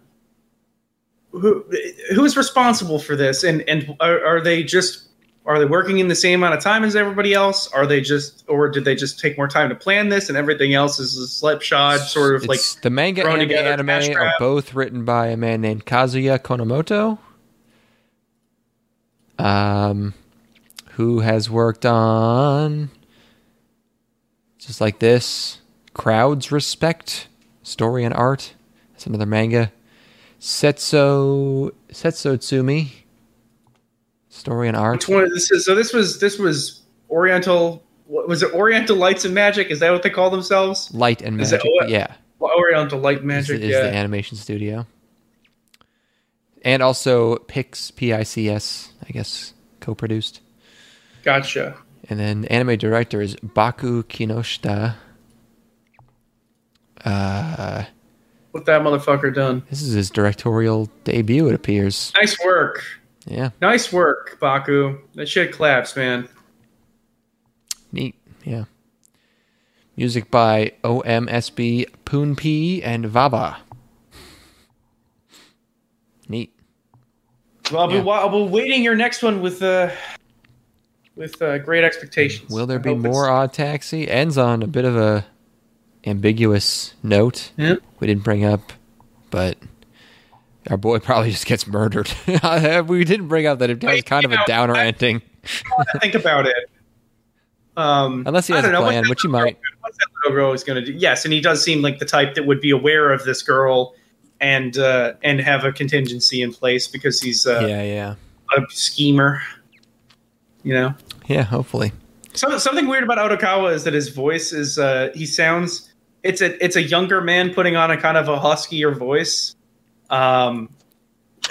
who who's responsible for this? And and are, are they just are they working in the same amount of time as everybody else? Are they just or did they just take more time to plan this and everything else is a slipshod sort of like the manga and the anime are both written by a man named Kazuya Konomoto, um, who has worked on just like this crowds respect story and art. That's another manga. Setso Setso Tsumi story and art. Which one? This is so. This was this was Oriental. Was it? Oriental Lights and Magic. Is that what they call themselves? Light and Is magic. it- yeah. Oriental Light Magic. is yeah. the animation studio. And also Pix, P I C S, I guess, co produced. Gotcha. And then the anime director is Baku Kinoshita. Uh, What that motherfucker done? this is his directorial debut, it appears. Nice work. Yeah, Nice work, Baku. That shit claps, man. neat. Yeah. Music by OMSB, PUNPEE, and VaVa. Neat. Well, I'll, Yeah. be, I'll be waiting your next one with uh, with uh, great expectations. Will there I be hope it's- more Odd Taxi? Ends on a bit of a ambiguous note. Yeah. We didn't bring up, but our boy probably just gets murdered. we didn't bring up that it was kind of a know, downer I- ending, I think about it. Um, unless he has a know, plan, which he might. What's that little girl is going to do? Yes, and he does seem like the type that would be aware of this girl and uh, and have a contingency in place because he's uh, yeah, yeah, a schemer. You know, yeah. Hopefully, so, something weird about Odokawa is that his voice is uh, he sounds it's a it's a younger man putting on a kind of a huskier voice, um,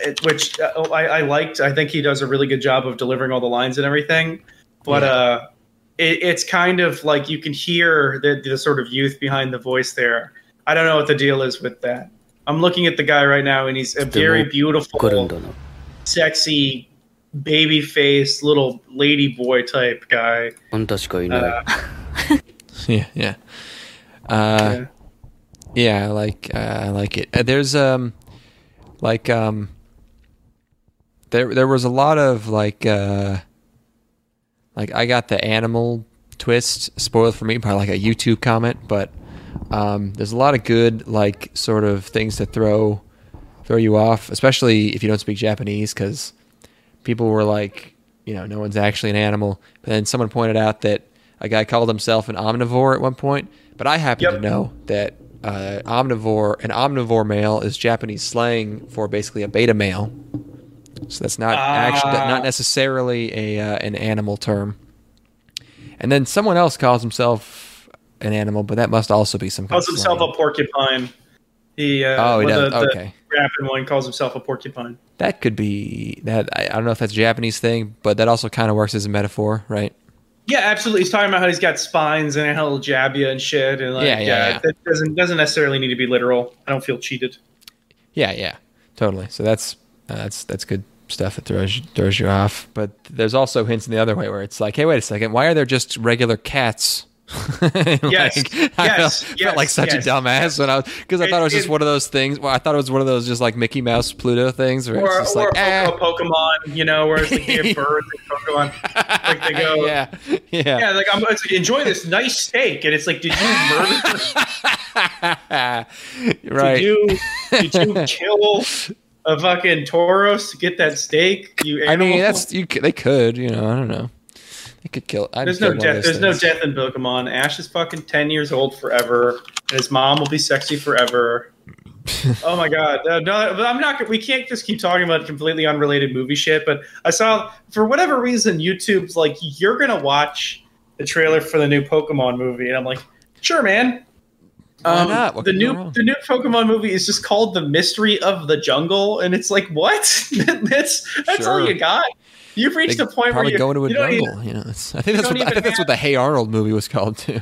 it, which uh, I, I liked. I think he does a really good job of delivering all the lines and everything. But Yeah. uh, it, it's kind of like you can hear the, the sort of youth behind the voice there. I don't know what the deal is with that. I'm looking at the guy right now, and he's a very beautiful, sexy, baby faced little lady boy type guy. Uh, yeah, yeah. Uh, yeah, I like uh, I like it. Uh, There's um, like um, there there was a lot of like uh, like I got the animal twist spoiled for me by like a YouTube comment, but um, there's a lot of good like sort of things to throw throw you off, especially if you don't speak Japanese, because people were like, you know, no one's actually an animal. But then someone pointed out that a guy called himself an omnivore at one point. But I happen to know that uh, omnivore, an omnivore male, is Japanese slang for basically a beta male. So that's not actually Ah. not necessarily a uh, an animal term. And then someone else calls himself an animal, but that must also be some kind calls of himself slang. a porcupine. He uh, Oh, he does. the, the Okay. rapping one calls himself a porcupine. That could be that. I, I don't know if that's a Japanese thing, but that also kind of works as a metaphor, right? Yeah, absolutely. He's talking about how he's got spines and how he'll jab you and shit, and like, Yeah, yeah, yeah, yeah. that doesn't doesn't necessarily need to be literal. I don't feel cheated. Yeah, yeah, totally. So that's uh, that's that's good stuff that throws you- throws you off. But there's also hints in the other way where it's like, hey, wait a second, why are there just regular cats? Like, Yes, I yes, felt, yes, felt like such yes. a dumbass when I was because I It- thought it was just it- one of those things. Well, I thought it was one of those just like Mickey Mouse Pluto things where Or, it's just or like, a. Poke- ah. Pokemon, you know, where it's like they have birds and Pokemon. Like they go, yeah, yeah, yeah, like I'm it's like, enjoy this nice steak, and it's like, did you murder? right. Did you did you kill a fucking Tauros to get that steak? You I mean, animal? that's you. They could, you know, I don't know. They could kill. I'd There's kill no death. There's no things. death in Pokemon. Ash is fucking ten years old forever, and his mom will be sexy forever. oh my god! Uh, no, but I'm not. We can't just keep talking about completely unrelated movie shit. But I saw for whatever reason YouTube's like, you're gonna watch the trailer for the new Pokemon movie, and I'm like, sure, man. Why not? What the new the new Pokemon movie is just called The Mystery of the Jungle, and it's like, what? that's that's all you got. You've reached a point where probably you go into a you jungle. even- you know, I think that's what I think that's what the Hey Arnold movie was called too.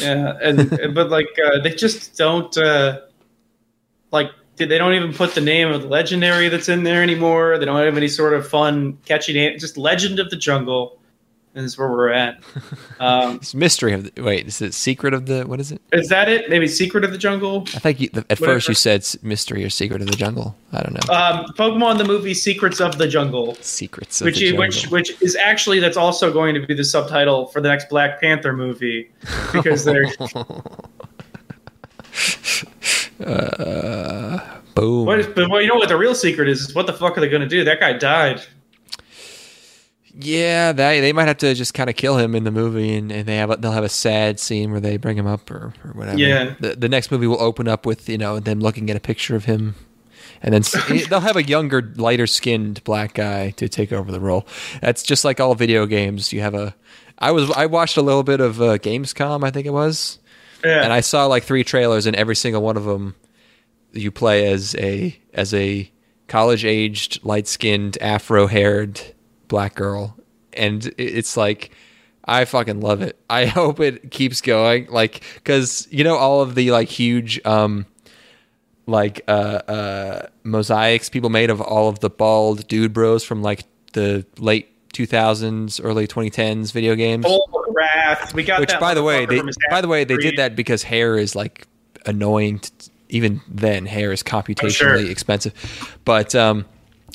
Yeah, and but like uh, they just don't uh, like they don't even put the name of the legendary that's in there anymore. They don't have any sort of fun, catchy name. Just Legend of the Jungle is where we're at. Um, It's mystery of the wait. Is it secret of the what is it? is that it? Maybe Secret of the Jungle. I think you, at Whatever. first you said mystery or secret of the jungle. I don't know. Um, Pokemon the movie Secrets of the Jungle. Secrets of which the is, jungle. which which is actually that's also going to be the subtitle for the next Black Panther movie because they're uh, boom. what is, but well, you know what the real secret is, is what the fuck are they going to do? That guy died. Yeah, they they might have to just kind of kill him in the movie, and, and they have a, they'll have a sad scene where they bring him up or, or whatever. Yeah. The the next movie will open up with you know them looking at a picture of him, and then they'll have a younger, lighter skinned black guy to take over the role. That's just like all video games. You have a. I was I watched a little bit of uh, Gamescom, I think it was, Yeah. and I saw like three trailers, and every single one of them, you play as a as a college aged, light skinned, afro haired black girl, and it's like. I fucking love it. I hope it keeps going, like, because you know all of the like huge, um, like uh, uh, mosaics people made of all of the bald dude bros from like the late 2000s, early 2010s video games. Full wrath. We got Which, by the way, they by the way they did that because hair is like annoying. To, even then, hair is computationally sure. expensive. But um,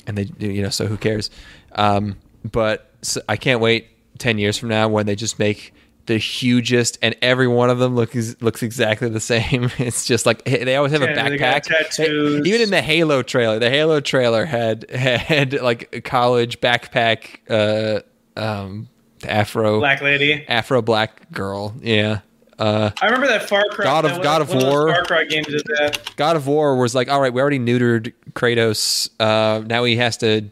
and they do you know so who cares? Um, but so I can't wait ten years from now when they just make the hugest and every one of them looks looks exactly the same. It's just like they always have a Yeah, they backpack. Even in the Halo trailer, the Halo trailer had had like a college backpack uh um afro Black Lady. Afro black girl. Yeah. Uh, I remember that Far Cry. God of- God of War. Far Cry games did that. God of War was like, all right, we already neutered Kratos. Uh, now he has to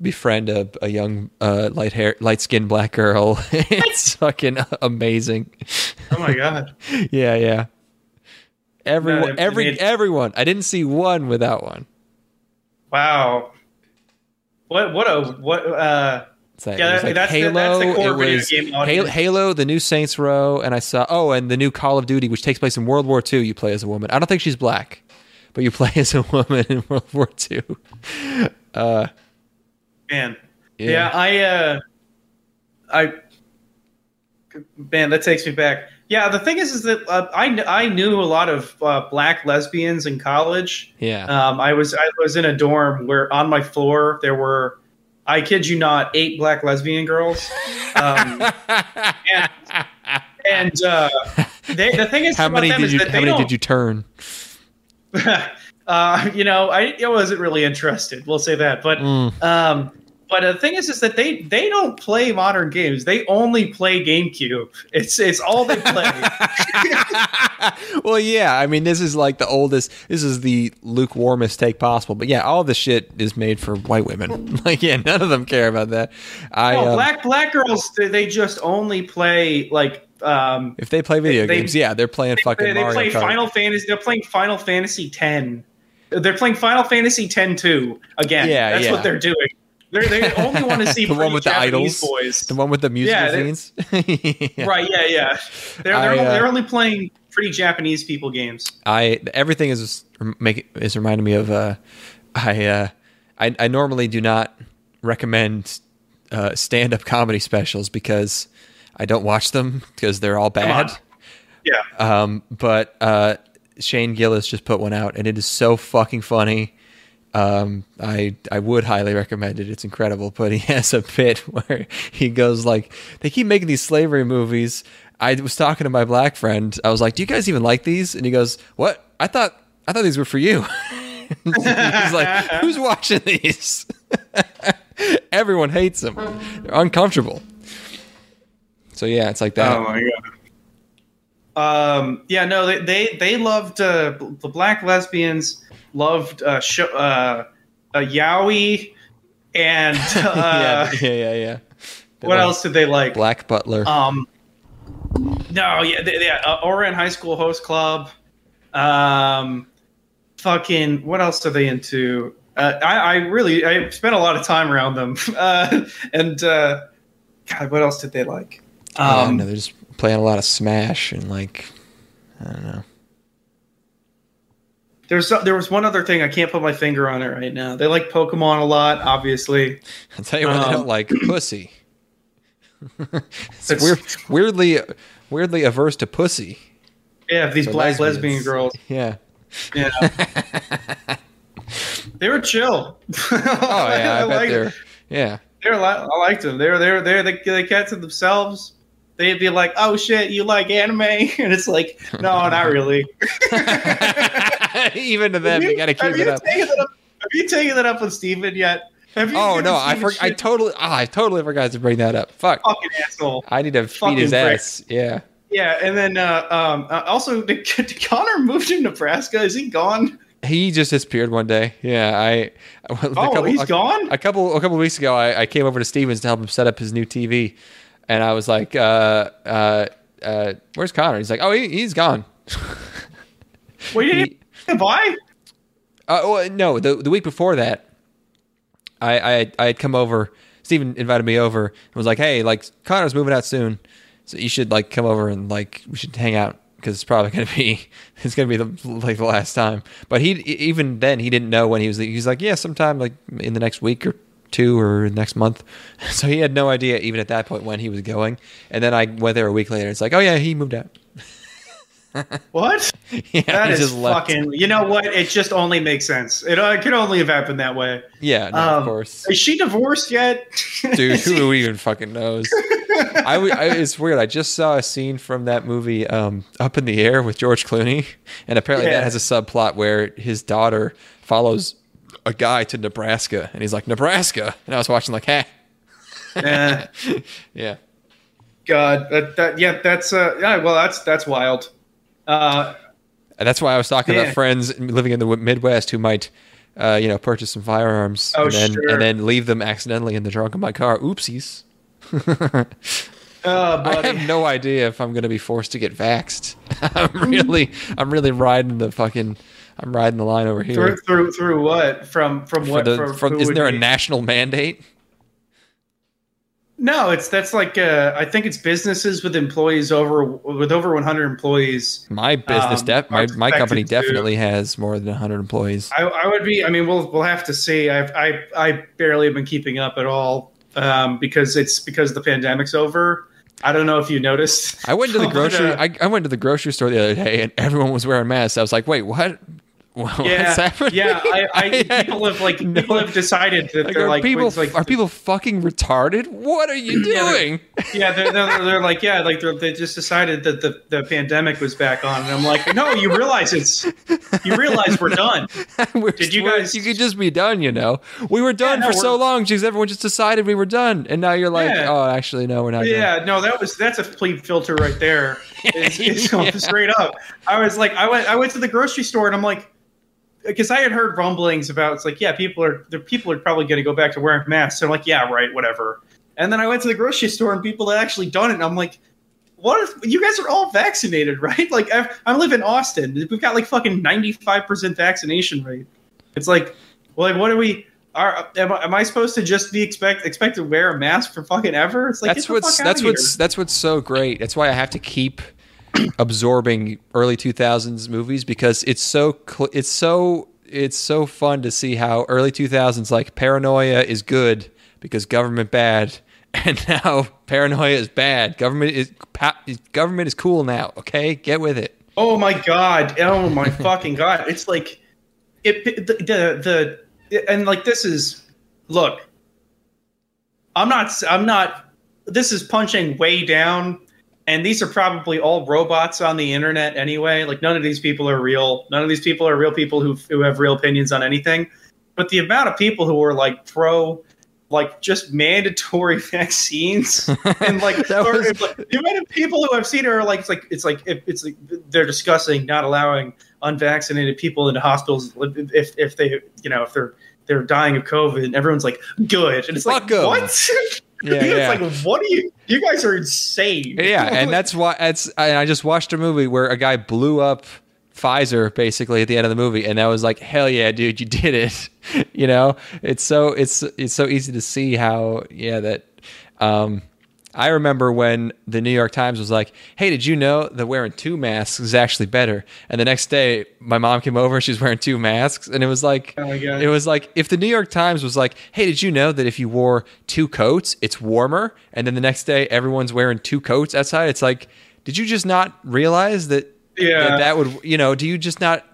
befriend a, a young, uh, light hair, light skinned black girl. it's fucking amazing. Oh my god. Yeah, yeah. Everyone, No, every, made- everyone. I didn't see one without one. Wow. What what a what uh like, Yeah, like that's the- Halo. that's the core it was Halo. Halo, the new Saints Row, and I saw oh, and the new Call of Duty, which takes place in World War II. You play as a woman. I don't think she's black, but you play as a woman in World War II. Uh, man. Yeah. Yeah, I uh I man, that takes me back. Yeah, the thing is, is that uh, I I knew a lot of uh, black lesbians in college. yeah. Um, I was I was in a dorm where on my floor there were, I kid you not, eight black lesbian girls. Um, and and uh, they, the thing is, how many did is you? that How many did you turn? uh, you know, I, I wasn't really interested. We'll say that, but Mm. um, but the thing is, is that they they don't play modern games. They only play GameCube. It's it's all they play. well, yeah. I mean, this is like the oldest. This is the lukewarmest take possible. But yeah, all this shit is made for white women. like, yeah, none of them care about that. I no, um, black black girls they, they just only play like um, if they play video they- games, yeah, they're playing fucking they, they play Kart. Final Fantasy. They're playing Final Fantasy X. They're playing Final Fantasy X two again. Yeah, that's yeah. what they're doing. They're, they only want to see the one with the Japanese idols, boys. the one with the music Yeah, scenes. Yeah. Right? Yeah, yeah. They're they're, I, only, uh, they're only playing pretty Japanese people games. I everything is make is reminding me of uh, I uh, I I normally do not recommend uh, stand up comedy specials because I don't watch them because they're all bad. Yeah. Um, but uh, Shane Gillis just put one out, and it is so fucking funny. Um, I I would highly recommend it. It's incredible. But he has a bit where he goes like, they keep making these slavery movies. I was talking to my black friend. I was like, "Do you guys even like these?" And he goes, "What? I thought I thought these were for you." He's like, "Who's watching these?" Everyone hates them. They're uncomfortable. So yeah, it's like that. Oh my god. Um. Yeah. No. They they they loved uh, the black lesbians. Loved uh, sh- uh, uh Yowie, and uh, yeah, yeah, yeah, yeah. They what like else did they like? Black Butler. Um. No. Yeah. They, yeah. Uh, Ouran High School Host Club. Um. Fucking. What else are they into? Uh, I, I really I spent a lot of time around them. Uh, and uh, God, what else did they like? Um, don't know, they're just playing a lot of Smash and like, I don't know. There's there was one other thing I can't put my finger on it right now. They like Pokemon a lot, obviously. I'll tell you what, they Um, don't like pussy. it's weird, weirdly, weirdly averse to pussy. Yeah, these black lesbians. lesbian girls. Yeah. Yeah. they were chill. Oh yeah, I, bet they're. Yeah. They're I liked them. They were they were there. They they kept to themselves. They'd be like, "Oh shit, you like anime?" And it's like, "No, not really." Even to them, you got to keep it up. It up. Have you taken it up with Steven yet? Oh no, I for, I totally, oh, I totally forgot to bring that up. Fuck, fucking asshole. I need to feed his prick. ass. Yeah. Yeah, and then uh, um, uh, also, did, did Connor move to Nebraska? Is he gone? He just disappeared one day. Yeah, I. Oh, he's gone? A couple a couple weeks ago, I, I came over to Stevens to help him set up his new TV, and I was like, uh, uh, uh, "Where's Connor?" He's like, "Oh, he, he's gone." Well, you didn't buy? Uh, well, no, the the week before that, I I I had come over. Steven invited me over and was like, "Hey, like Connor's moving out soon, so you should like come over and like we should hang out because it's probably gonna be it's gonna be the like the last time." But he even then he didn't know when he was. He's like, "Yeah, sometime like in the next week or two or next month." So he had no idea even at that point when he was going. And then I went there a week later. It's like, "Oh yeah, he moved out." What? Yeah, that is just left. fucking. You know what? It just only makes sense. It, uh, it could only have happened that way. Yeah, no, Um, of course. Is she divorced yet? dude who even fucking knows I, I- it's weird i just saw a scene from that movie um, up in the air with george clooney and apparently Yeah. that has a subplot where his daughter follows a guy to nebraska and he's like nebraska and i was watching like hey Eh, yeah God, that, that yeah, that's uh, yeah. Well, that's that's wild. Uh, and that's why i was talking Yeah. about friends living in the midwest who might uh, you know purchase some firearms Oh, and then sure. and then leave them accidentally in the trunk of my car oopsies uh, I have no idea if I'm going to be forced to get vaxxed. I'm really, I'm really riding the fucking, I'm riding the line over here. through through through what from from For what the, from, from, isn't there a be- national mandate? No, it's that's like uh, I think it's businesses with employees over with over 100 employees. My business, Um, def- my, my company expected to- definitely has more than 100 employees. I, I would be. I mean, we'll we'll have to see. I've I I barely have been keeping up at all um, because it's because the pandemic's over. I don't know if you noticed. I went to the grocery. uh, I, I went to the grocery store the other day, and everyone was wearing masks. I was like, "Wait, what? What's yeah, happening?" yeah. I, I, people have like no- people have decided that Like, they're are like people like are people fucking retarded? What are you Yeah, they're- doing? yeah, they're, they're, they're like, yeah, like they're, just decided that the, the pandemic was back on, and I'm like, no, you realize it's, you realize we're done. We're- Did you guys- You could just be done, you know. We were done no, for so long because everyone just decided we were done, and now you're like, Yeah. oh, actually, no, we're not. done. Yeah, no, that was that's a complete filter right there. It's, it's Yeah. straight up. I was like, I went, I went to the grocery store, and I'm like, because I had heard rumblings about it's like, yeah, people are, the people are probably going to go back to wearing masks. So I'm like, yeah, right, whatever. And then I went to the grocery store, and people had actually done it, and I'm like. What if you guys are all vaccinated, right? Like I, I live in Austin. We've got like fucking ninety five percent vaccination rate. It's like, well, like, what are we? Are am, I- am I supposed to just be expect expect to wear a mask for fucking ever? It's like that's what's that's what's that's what's so great. That's why I have to keep absorbing early 2000s movies because it's so cl- it's so it's so fun to see how early 2000s like paranoia is good because government bad and now paranoia is bad. Government is pa- government is cool now, okay? Get with it. Oh my god! Oh my fucking god! It's like it the, the the and like this is look. I'm not. I'm not. This is punching way down, and these are probably all robots on the internet anyway. Like none of these people are real. None of these people are real people who who have real opinions on anything. But the amount of people who are like pro like just mandatory vaccines and like, was- like, the amount of people who I've seen are like it's like it's like it's like they're discussing not allowing unvaccinated people into hospitals if if they you know if they're they're dying of COVID and everyone's like good and it's Fuck like 'em. what Yeah, it's yeah. like what are you you guys are insane Yeah, and that's why it's. And I just watched a movie where a guy blew up Pfizer basically at the end of the movie, and I was like, "Hell yeah, dude, you did it!" you know, it's so it's it's so easy to see how yeah that. Um, I remember when the New York Times was like, "Hey, did you know that wearing two masks is actually better?" And the next day, my mom came over, she's wearing two masks, and it was like, Oh it was like if the New York Times was like, "Hey, did you know that if you wore two coats, it's warmer?" And then the next day, everyone's wearing two coats outside. It's like, did you just not realize that? Yeah. that, that would you know? Do you just not?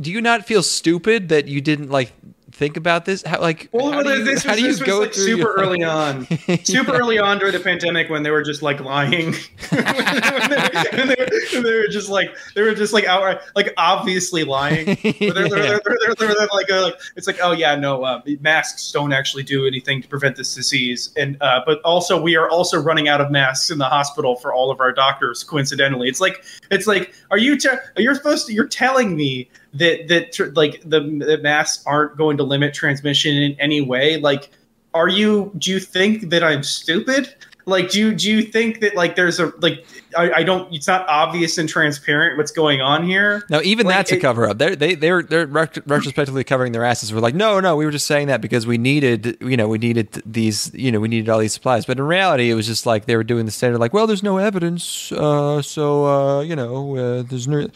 Do you not feel stupid that you didn't like think about this? How like Well, how do you, this how do you was go like through super your- early on, super early on during the pandemic when they were just like lying, when, they, when they when they were just like they were just like outright like obviously lying. They're, like, uh, like it's like oh yeah no uh, masks don't actually do anything to prevent this disease, and uh, but also we are also running out of masks in the hospital for all of our doctors. Coincidentally, it's like it's like are you te- you're supposed to you're telling me that that tr- like the, the masks aren't going to limit transmission in any way. Like are you do you think that i'm stupid? Like do you do you think that like there's a like i, I don't it's not obvious and transparent what's going on here No, even Like, that's a cover up. They're they they're they're ret- retrospectively covering their asses. We're like, no, no, we were just saying that because we needed, you know, we needed these, you know, we needed all these supplies. But in reality, it was just like they were doing the standard, like, well, there's no evidence, uh, so uh, you know, uh, there's no,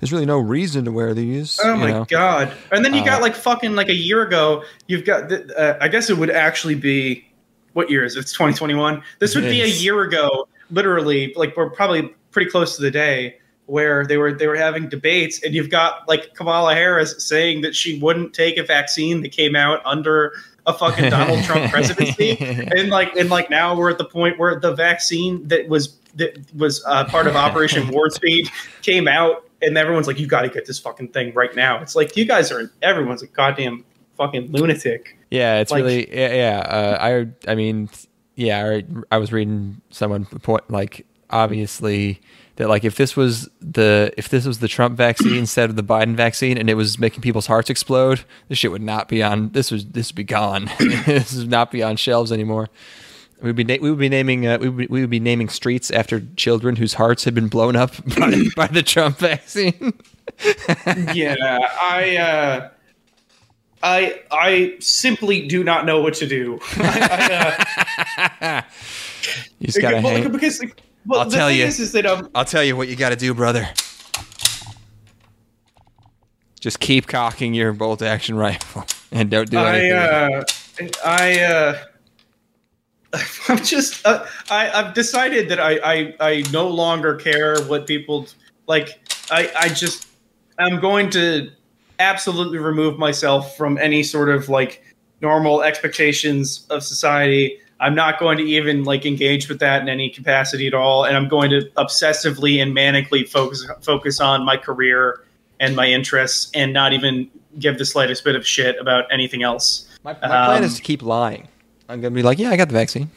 there's really no reason to wear these. Oh my know? god! And then you got like fucking like a year ago. You've got. The, uh, I guess it would actually be what year is it? It's 2021. This would be a year ago, literally. Like we're probably pretty close to the day where they were they were having debates, and you've got like Kamala Harris saying that she wouldn't take a vaccine that came out under a fucking Donald Trump presidency, and like and like now we're at the point where the vaccine that was that was uh, part of Operation Warp Speed came out, and everyone's like, "You got to get this fucking thing right now." It's like you guys are everyone's a goddamn fucking lunatic. Yeah, it's Like- really yeah. yeah uh, I I mean, yeah. I, I was reading someone point like obviously that like if this was the if this was the Trump vaccine instead of the Biden vaccine and it was making people's hearts explode, this shit would not be on. This was this would be gone. this would not be on shelves anymore. We'd be na- we would be naming uh, we, would be, we would be naming streets after children whose hearts had been blown up by, by the Trump vaccine. yeah, I uh, I I simply do not know what to do. I, uh, You just gotta well, hang. because well, I'll the tell thing you. is, is that um, I'll tell you what you got to do, brother. Just keep cocking your bolt action rifle and don't do I anything. uh, I uh, I'm just uh, I I've decided that I, I I no longer care what people like. I I just I'm going to absolutely remove myself from any sort of like normal expectations of society. I'm not going to even like engage with that in any capacity at all, and I'm going to obsessively and manically focus focus on my career and my interests, and not even give the slightest bit of shit about anything else. my, my plan um, is to keep lying. I'm gonna be like, yeah, I got the vaccine.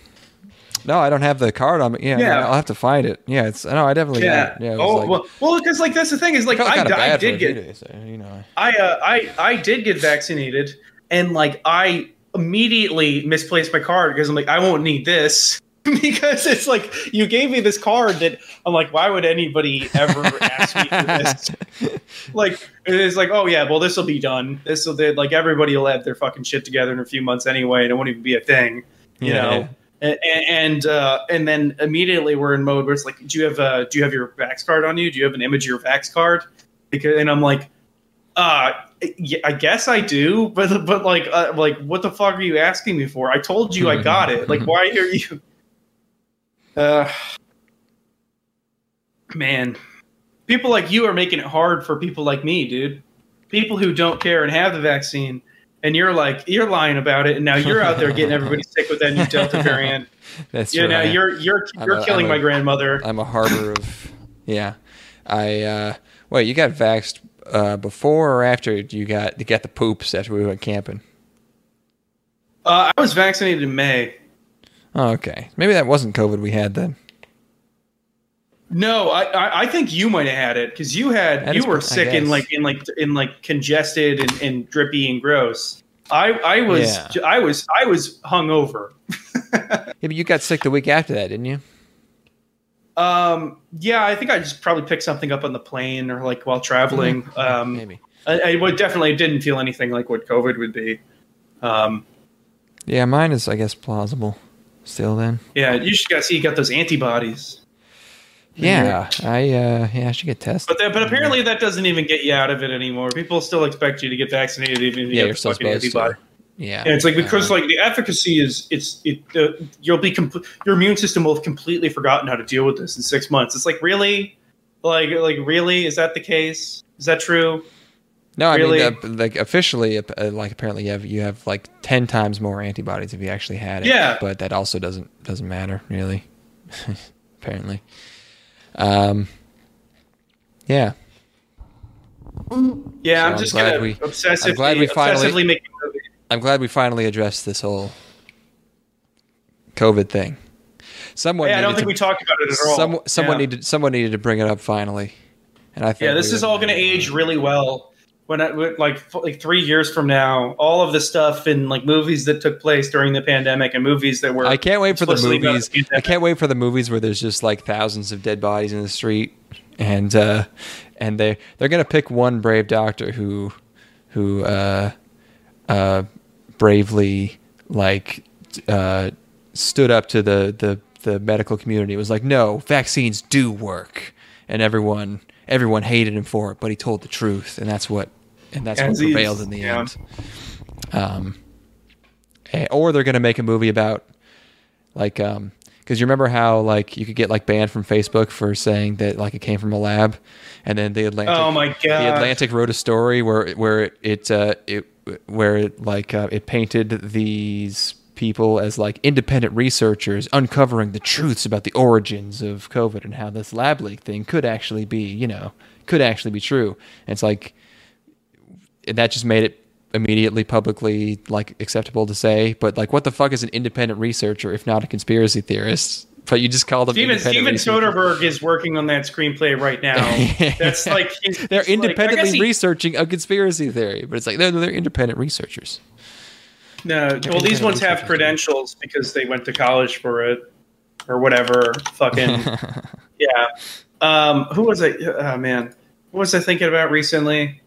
No, I don't have the card on me. Yeah, Yeah. I'll have to find it. Yeah, it's no, I definitely Yeah. Yeah, it was oh like, well, well, because like that's the thing is like I, I did get days, so, you know. I uh, I I did get vaccinated, and like I immediately misplaced my card because I'm like I won't need this because it's like you gave me this card that I'm like why would anybody ever ask me for this? like it's like, oh yeah, well this will be done. This will like everybody will have their fucking shit together in a few months anyway, and it won't even be a thing, you Yeah, know. And and, uh, and then immediately we're in mode where it's like, do you have uh, do you have your Vax card on you? Do you have an image of your Vax card? Because and I'm like, uh, I guess I do, but but like uh, like what the fuck are you asking me for? I told you I got it. Like why are you? Uh, man, people like you are making it hard for people like me, dude. People who don't care and have the vaccine, and you're like you're lying about it, and now you're out there getting everybody sick with that new Delta variant. That's you know, right. you're you're you're killing I'm a- my grandmother. I'm a harbor of yeah. I uh wait, you got vaxxed uh before or after you got you got the poops after we went camping? Uh, I was vaccinated in May. Oh, okay. Maybe that wasn't COVID we had then. No, I, I, I think you might have had it because you had That you is were sick in guess. like in like in like congested and, and drippy and gross. I I was Yeah. I was I was hungover. Yeah, but you got sick the week after that, didn't you? Um, yeah, I think I just probably picked something up on the plane or like while traveling. Um, Maybe. I, I would definitely didn't feel anything like what COVID would be. Um, Yeah, mine is I guess plausible still then. yeah, you should got see you got those antibodies. Yeah, I uh yeah, I should get tested. But that, but apparently that doesn't even get you out of it anymore. People still expect you to get vaccinated even if you yeah, get you're the still fucking antibody. to. Yeah. Yeah, it's like because Uh, like the efficacy is it's it uh, you'll be compl- your immune system will have completely forgotten how to deal with this in six months. It's like really, like like really is that the case? Is that true? No, I really- mean, uh, like officially, uh, like apparently you have you have like ten times more antibodies if you actually had it. Yeah. but that also doesn't doesn't matter really. apparently, um, yeah. Yeah, So I'm I'm just glad gonna we- obsessively I'm glad we finally- obsessively make a movie. I'm glad we finally addressed this whole COVID thing. Someone, Yeah, I don't needed think to- we talked about it at all. Some, someone Yeah. needed someone needed to bring it up finally, and I think Yeah, this we is all going to age really well. When I, like like three years from now, all of the stuff in like movies that took place during the pandemic and movies that were I can't wait for the movies. the I can't wait for the movies where there's just like thousands of dead bodies in the street, and uh, and they they're gonna pick one brave doctor who who uh, uh, bravely like uh, stood up to the, the the medical community. It was like, no, vaccines do work, and everyone everyone hated him for it, but he told the truth, and that's what and that's what As prevailed in the yeah. end. Um, eh, or they're gonna make a movie about like um because you remember how like you could get like banned from Facebook for saying that like it came from a lab, and then the Atlantic. Oh my god! The Atlantic wrote a story where where it uh, it where it like uh, it painted these people as like independent researchers uncovering the truths about the origins of COVID and how this lab leak thing could actually be you know could actually be true. And it's like that just made it immediately publicly like acceptable to say. But like, what the fuck is an independent researcher if not a conspiracy theorist? But you just call them Steven, Steven. Soderbergh is working on that screenplay right now. That's like They're like- independently guess he- researching a conspiracy theory, but it's like they're, they're independent researchers. No, well, these ones have credentials because they went to college for it or whatever. Fucking yeah. Um, who was I? Oh man, what was I thinking about recently?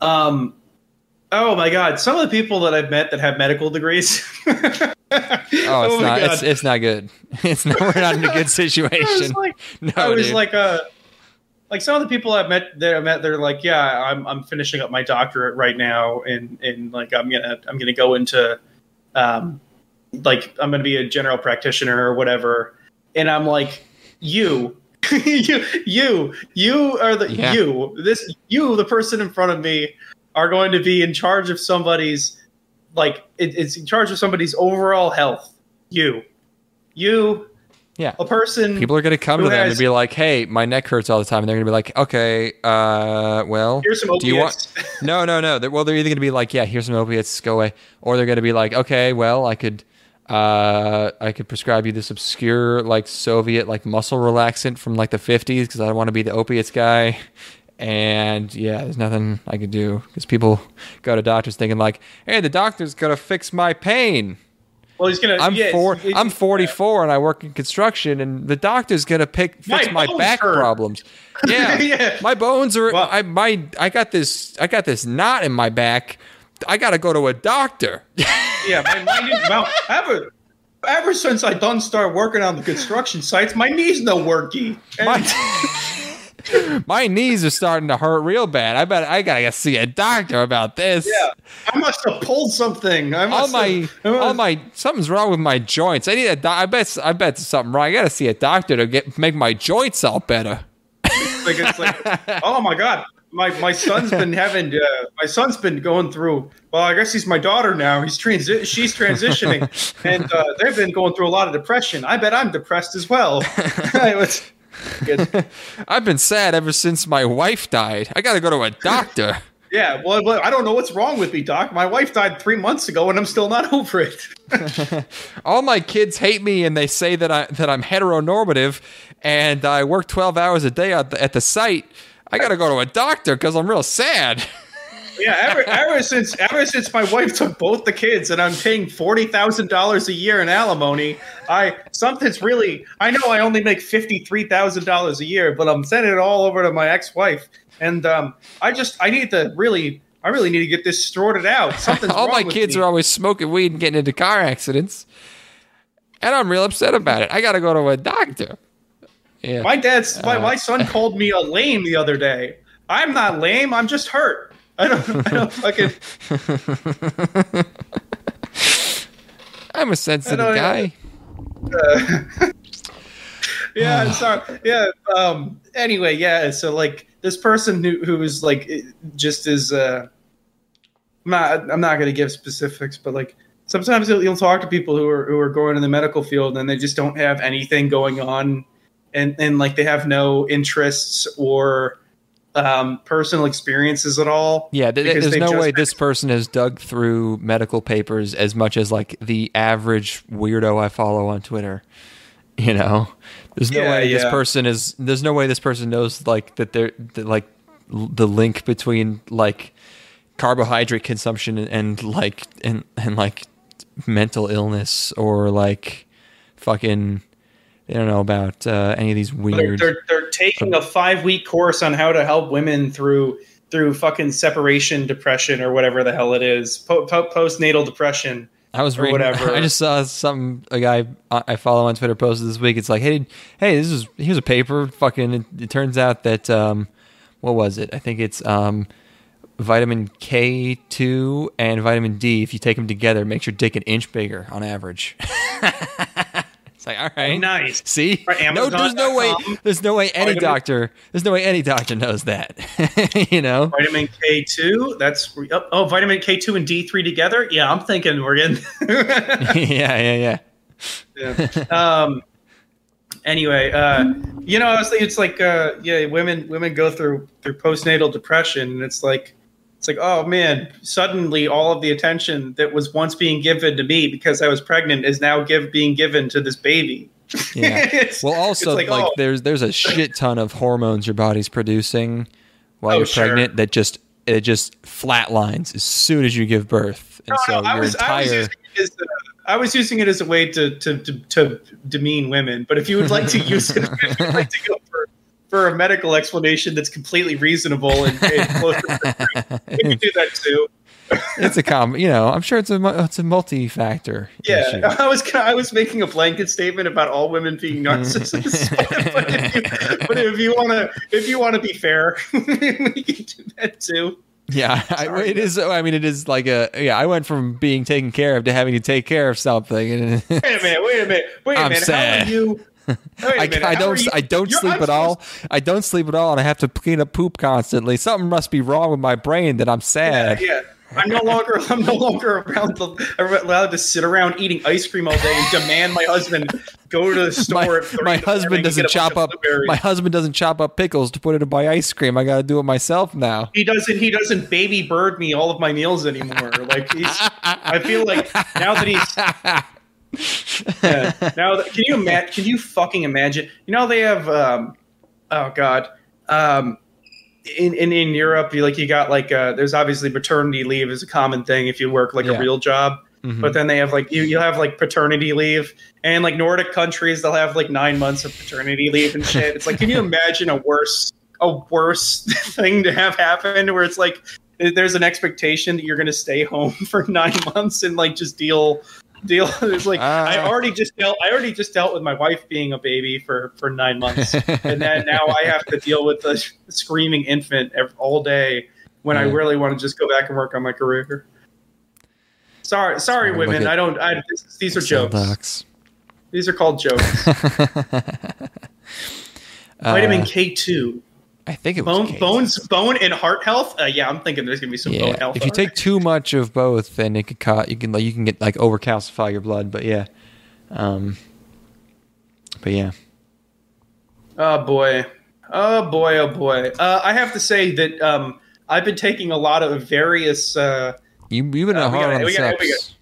Um, oh my god, some of the people that I've met that have medical degrees. Oh, it's my not. It's, it's not good. It's not. We're not in a good situation. I was like, no, I was dude. like, uh, like some of the people I've met that I met, they're like, yeah, I'm I'm finishing up my doctorate right now, and and like I'm gonna I'm gonna go into, um, like I'm gonna be a general practitioner or whatever, and I'm like, you. you, you, you are the Yeah. you. This you, the person in front of me, are going to be in charge of somebody's, like, it, it's in charge of somebody's overall health. You, you, yeah. a person. People are going to come to them has- and be like, "Hey, my neck hurts all the time," and they're going to be like, "Okay, uh, well, Here's some do you want?" opiates. No, no, no. They're, well, they're either going to be like, "Yeah, here's some opiates, go away," or they're going to be like, "Okay, well, I could, uh, I could prescribe you this obscure like Soviet like muscle relaxant from like the '50s because I don't want to be the opiates guy." And yeah, there's nothing I could do because people go to doctors thinking like, "Hey, the doctor's gonna fix my pain." Well, he's gonna. I'm yeah, four. I'm 44 and I work in construction, and the doctor's gonna pick fix My my, back hurt. problems. Yeah, Yeah. my bones are. I my I got this. I got this knot in my back. I gotta go to a doctor. Yeah, my, my knee, well, ever, ever since I done start working on the construction sites, my knees no worky. And my knees are starting to hurt real bad. I bet I gotta see a doctor about this. yeah, I must have pulled something. I all my, have, must- all my, something's wrong with my joints. I need a. doc- I bet, I bet there's something wrong. I gotta see a doctor to get make my joints all better. like it's like, oh my god, my my son's been having, uh, my son's been going through. Well, I guess he's my daughter now. He's transi- she's transitioning, and uh, they've been going through a lot of depression. I bet I'm depressed as well. It was- it's- I've been sad ever since my wife died. I gotta go to a doctor. yeah, well, I don't know what's wrong with me, doc. My wife died three months ago, and I'm still not over it. all my kids hate me and they say that I that I'm heteronormative and I work 12 hours a day at the, at the site. I got to go to a doctor cuz I'm real sad. Yeah, ever ever since ever since my wife took both the kids and I'm paying forty thousand dollars a year in alimony, I something's really I know I only make fifty three thousand dollars a year, but I'm sending it all over to my ex wife. And um, I just I need to really I really need to get this sorted out. Something's all my kids me. are always smoking weed and getting into car accidents. And I'm real upset about it. I got to go to a doctor. Yeah. My dad's my, Uh, my son called me a lame the other day. I'm not lame, I'm just hurt. I don't I don't fucking I'm a sensitive guy. Uh, yeah, I'm sorry. Yeah. Um. Anyway, yeah. So like this person who who is like just as uh, I'm not I'm not going to give specifics, but like sometimes you'll, you'll talk to people who are who are going in the medical field and they just don't have anything going on, and and like they have no interests or um, personal experiences at all. Yeah, th- there's no way this person has dug through medical papers as much as like the average weirdo I follow on Twitter. You know, there's no Yeah, way this person is. There's no way this person knows like that. They're that, like the link between like carbohydrate consumption and, and like and and like mental illness or like fucking. I don't know about uh, any of these They're, weird. they're, they're taking a five week course on how to help women through through fucking separation depression or whatever the hell it is, po- po- postnatal depression. I was or reading. whatever. I just saw something a guy I I follow on Twitter posted this week. It's like, hey, hey, this is here's a paper. Fucking, it, it turns out that um, what was it? I think it's um, vitamin K two and vitamin D. If you take them together, it makes your dick an inch bigger on average. it's like, all right, Nice. See, Right, no, there's no way. There's no way any Vitamin- doctor. There's no way any doctor knows that. you know. Vitamin K two. That's oh, oh, vitamin K two and D three together. Yeah, I'm thinking we're getting. yeah, yeah, yeah. Yeah. um. Anyway, uh, you know, I was thinking it's like, uh, yeah, women women go through through postnatal depression, and it's like, it's like, oh man, suddenly all of the attention that was once being given to me because I was pregnant is now give being given to this baby. Yeah. Well, also it's like, oh, there's there's a shit ton of hormones your body's producing while Oh, you're sure. pregnant that just it just flatlines as soon as you give birth, and so I your was, I was entire using it as a, I was using it as a way to, to, to, to demean women. But if you would like to use it, like to go for, for a medical explanation that's completely reasonable and, and closer to the truth, we can do that too. it's a com. You know, I'm sure it's a it's a multi-factor. Yeah, issue. I was I was making a blanket statement about all women being narcissists. but, if you, but if you want to, if you want to be fair, we can do that too. Yeah, I, it is. I mean, it is like a yeah. I went from being taken care of to having to take care of something. And Wait a minute. Wait a minute. Wait a I'm minute. sad. How are you? I, I don't. you- I don't sleep at all. I don't sleep at all, and I have to clean up poop constantly. Something must be wrong with my brain that I'm sad. Yeah, I'm no longer I'm no longer around the, allowed to sit around eating ice cream all day and demand my husband go to the store. my, my in the morning husband doesn't get a bunch chop up my husband doesn't chop up pickles to put it in my ice cream. I got to do it myself now. he doesn't he doesn't baby bird me all of my meals anymore. Like he's I feel like now that he's yeah, now can you imagine can you fucking imagine you know they have um oh god um in, in in Europe you like you got like uh there's obviously maternity leave is a common thing if you work like Yeah. a real job Mhm. but then they have like you you have like paternity leave, and like Nordic countries they'll have like nine months of paternity leave and shit. It's like, can you imagine a worse a worse thing to have happen where it's like there's an expectation that you're going to stay home for nine months and like just deal deal. It's like i Ah. already just dealt i already just dealt with my wife being a baby for for nine months. And then now i have to deal with the screaming infant all day when i really want to just go back and work on my career. Sorry sorry Sorry, women. i don't i this, these are jokes. These are called jokes. Uh, vitamin k2 I think it was bone bones bone and heart health uh, yeah i'm thinking there's gonna be some bone health if you take too much of both, then it could cause you can like you can get like overcalcify your blood. But yeah, um, but yeah, Oh boy. Oh boy, oh boy. Uh, I have to say that um, I've been taking a lot of various. Uh, you you've been Uh, hard gotta- on the we gotta- we subs.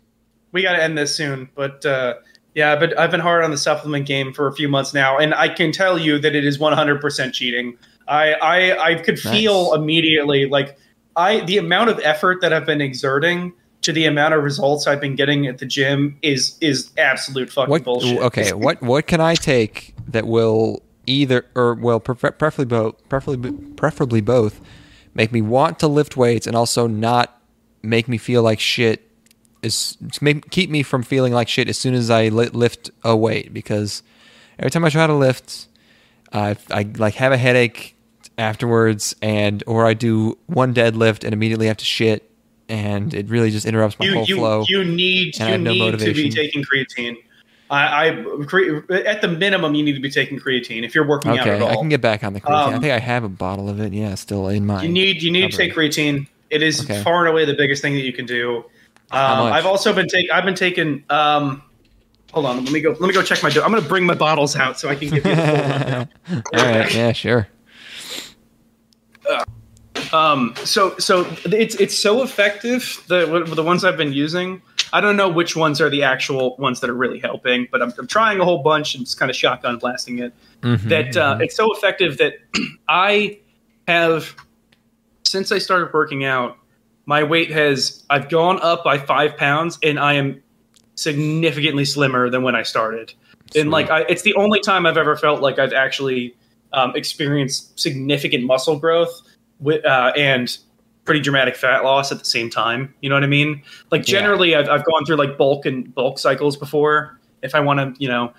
we got to end this soon, but uh, yeah, I've I've been hard on the supplement game for a few months now, and I can tell you that it is 100% cheating. I I, I could feel Nice. immediately like I the amount of effort that I've been exerting to the amount of results I've been getting at the gym is is absolute fucking What? bullshit. Okay, what what can I take that will either or well prefer- preferably both preferably preferably both make me want to lift weights and also not make me feel like shit is make, keep me from feeling like shit as soon as I li- lift a weight because every time I try to lift, I I like have a headache afterwards and or I do one deadlift and immediately have to shit and it really just interrupts my you whole you, flow. you need you no need to be taking creatine. I, I at the minimum you need to be taking creatine if you're working out at all. I can get back on the creatine. I Um, think I have a bottle of it. Yeah, still in my. you need you need to take creatine. It is Okay. far and away the biggest thing that you can do. Um? I've also been taking. I've been taking. Um, hold on, let me go. Let me go check my. Do- I'm going to bring my bottles out so I can give you. All right, yeah, sure. Um, so so it's it's so effective. The the ones I've been using. I don't know which ones are the actual ones that are really helping, but I'm, I'm trying a whole bunch and just kind of shotgun blasting it. Mhm, That uh, it's so effective that I have since I started working out, my weight has I've gone up by five pounds, and I am significantly slimmer than when I started. And like, I, it's the only time I've ever felt like I've actually um, experienced significant muscle growth with uh, and pretty dramatic fat loss at the same time. You know what I mean? Like Yeah. generally, I've, I've gone through like bulk and bulk cycles before. If I want to, you know,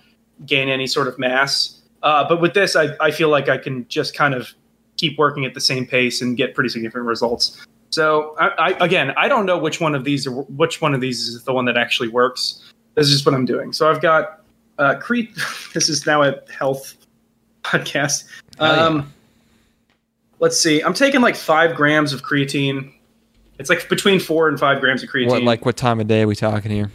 gain any sort of mass, uh, but with this, I, I feel like I can just kind of keep working at the same pace and get pretty significant results. So I, I, again, I don't know which one of these are, which one of these is the one that actually works. This is just what I'm doing. So I've got uh, Crete. This is now a health podcast. Yeah. Um, let's see. I'm taking like five grams of creatine. It's like between four and five grams of creatine. What like what time of day are we talking here?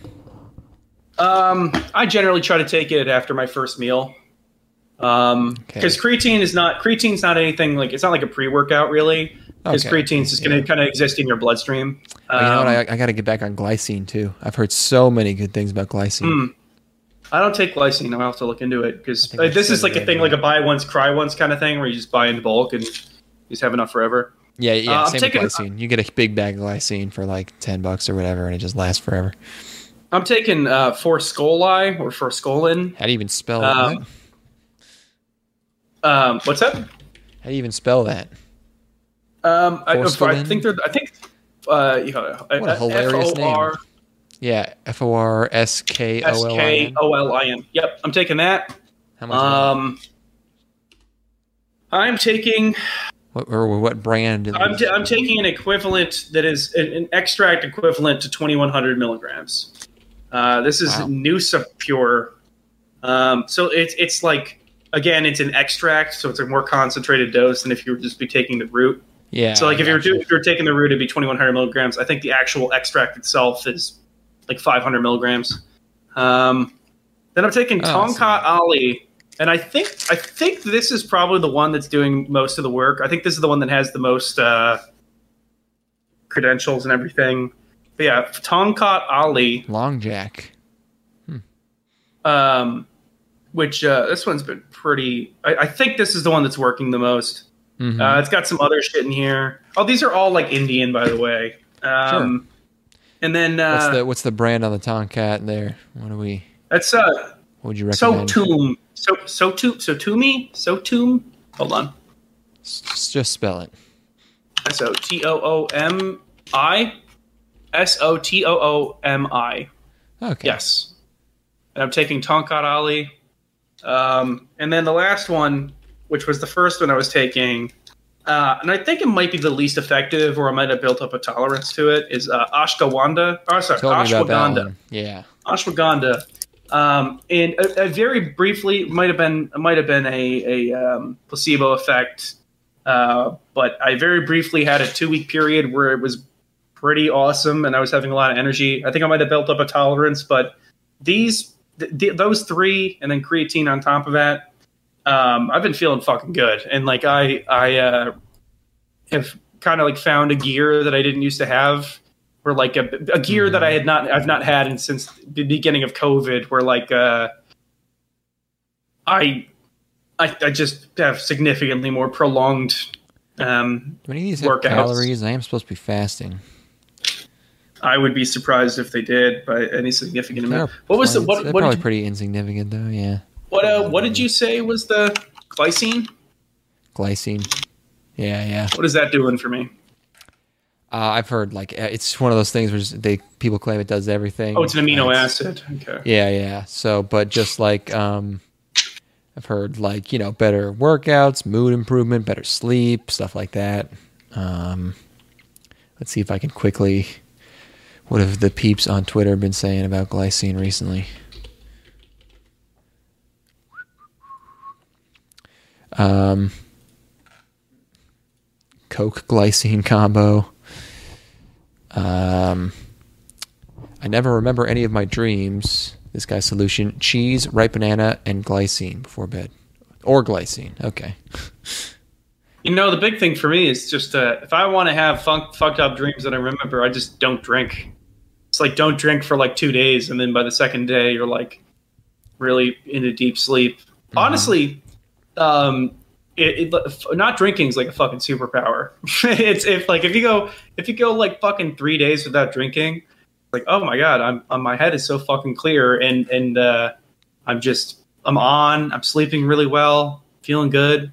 Um, I generally try to take it after my first meal. Um, Okay. because creatine is not creatine's not anything like it's not like a pre workout really. Because Okay. creatine's just going to kind of exist in your bloodstream. Oh, you know what? Um, I, I got to get back on glycine too. I've heard so many good things about glycine. Hmm. I don't take glycine. I'll have to look into it because this is like a thing, the like a buy once, cry once kind of thing, where you just buy in bulk and you just have enough forever. Yeah, yeah. Uh, same taking- with glycine. You get a big bag of glycine for like ten bucks or whatever, and it just lasts forever. I'm taking uh, forskolli or forskolin. How do you even spell Um, that? Um, what's that? How do you even spell that? Um, I, I think they're. I think. Uh, you know, What a hilarious name. Yeah, F O R S K O S L I K N. O L I N. Yep, I'm taking that. How much? Um, I'm taking. what, or what brand? I'm, t- I'm taking an equivalent that is an, an extract equivalent to 2100 milligrams. Uh, this is Wow. Noosa Pure. Um, so it's it's like again, it's an extract, so it's a more concentrated dose than if you would just be taking the root. Yeah. So like if you're gotcha. do, if you were taking the root, it'd be 2100 milligrams. I think the actual extract itself is like 500 milligrams. Um, then I'm taking Oh, Tongkat Ali, and I think I think this is probably the one that's doing most of the work. I think this is the one that has the most uh, credentials and everything. But yeah, Tongkat Ali, Long Jack. um, which uh, this one's been pretty. I, I think this is the one that's working the most. Mhm. Uh, it's got some other shit in here. Oh, these are all like Indian, by the way. Um, And then uh, what's the what's the brand on the Tomcat there? What do we? that's uh, What would you so recommend? tomb, so so to so to me, so tomb. Hold on, S- Just spell it. S O T O O M I, S O T O O M I. Okay. Yes. And I'm taking Tongkat Ali. Um, and then the last one, which was the first one I was taking, uh, and I think it might be the least effective, or I might have built up a tolerance to it, is uh, Ashwagandha. Oh, sorry, Told me about that Ashwagandha. Yeah. Ashwagandha. Um, and uh, uh, very briefly, might have been might have been a, a um, placebo effect, uh, but I very briefly had a two week period where it was pretty awesome, and I was having a lot of energy. I think I might have built up a tolerance, but these th- th- those three, and then creatine on top of that, um, I've been feeling fucking good, and like I I uh, have kind of like found a gear that I didn't used to have or like a, a gear that I had not I've not had in, since the beginning of COVID, where like uh, I, I I just have significantly more prolonged um, Do any of these have workouts. calories? I am supposed to be fasting. I would be surprised if they did by any significant amount. What was the what They're what probably did, pretty insignificant though. Yeah. What uh, what did you say was the glycine? Glycine. Yeah, yeah. What is that doing for me? Uh, I've heard like uh, it's one of those things where they people claim it does everything. Oh, it's an amino Uh, acid. Okay. Yeah, yeah. So, but just like um, I've heard like you know better workouts, mood improvement, better sleep, stuff like that. Um, let's see if I can quickly. What have the peeps on Twitter been saying about glycine recently? Um, Coke glycine combo. Um, I never remember any of my dreams. This guy's solution: cheese, ripe banana, and glycine before bed, or glycine. Okay. You know, the big thing for me is just uh, if I want to have funk, fucked up dreams that I remember, I just don't drink. It's like don't drink for like two days, and then by the second day, you're like really into deep sleep. Honestly, um, it, it, not drinking is like a fucking superpower. it's if like if you go if you go like fucking three days without drinking, like oh my god, I'm, my head is so fucking clear, and and uh, I'm just I'm on, I'm sleeping really well, feeling good.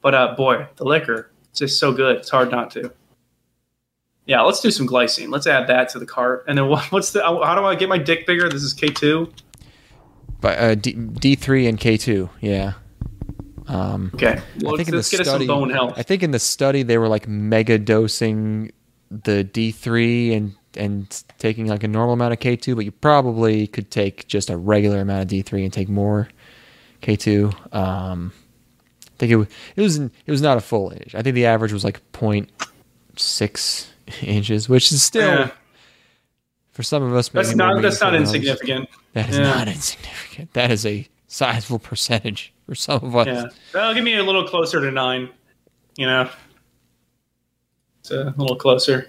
But uh, boy, the liquor, it's just so good. It's hard not to. Yeah, let's do some glycine. Let's add that to the cart. And then what, what's the? How do I get my dick bigger? This is K two. But uh, D three and K two, yeah. Um, Okay, well, I think in let's the get us some study, bone health. I think in the study they were like mega dosing the D three and and taking like a normal amount of K two, but you probably could take just a regular amount of D three and take more K two. Um, I think it was it was it was not a full inch. I think the average was like 0.6 inches, which is still Yeah. for some of us. That's not that's not meaningful than others. insignificant. That is Yeah. not insignificant. That is a sizable percentage for some of us. Yeah, well, give me a little closer to nine. You know, it's a little closer.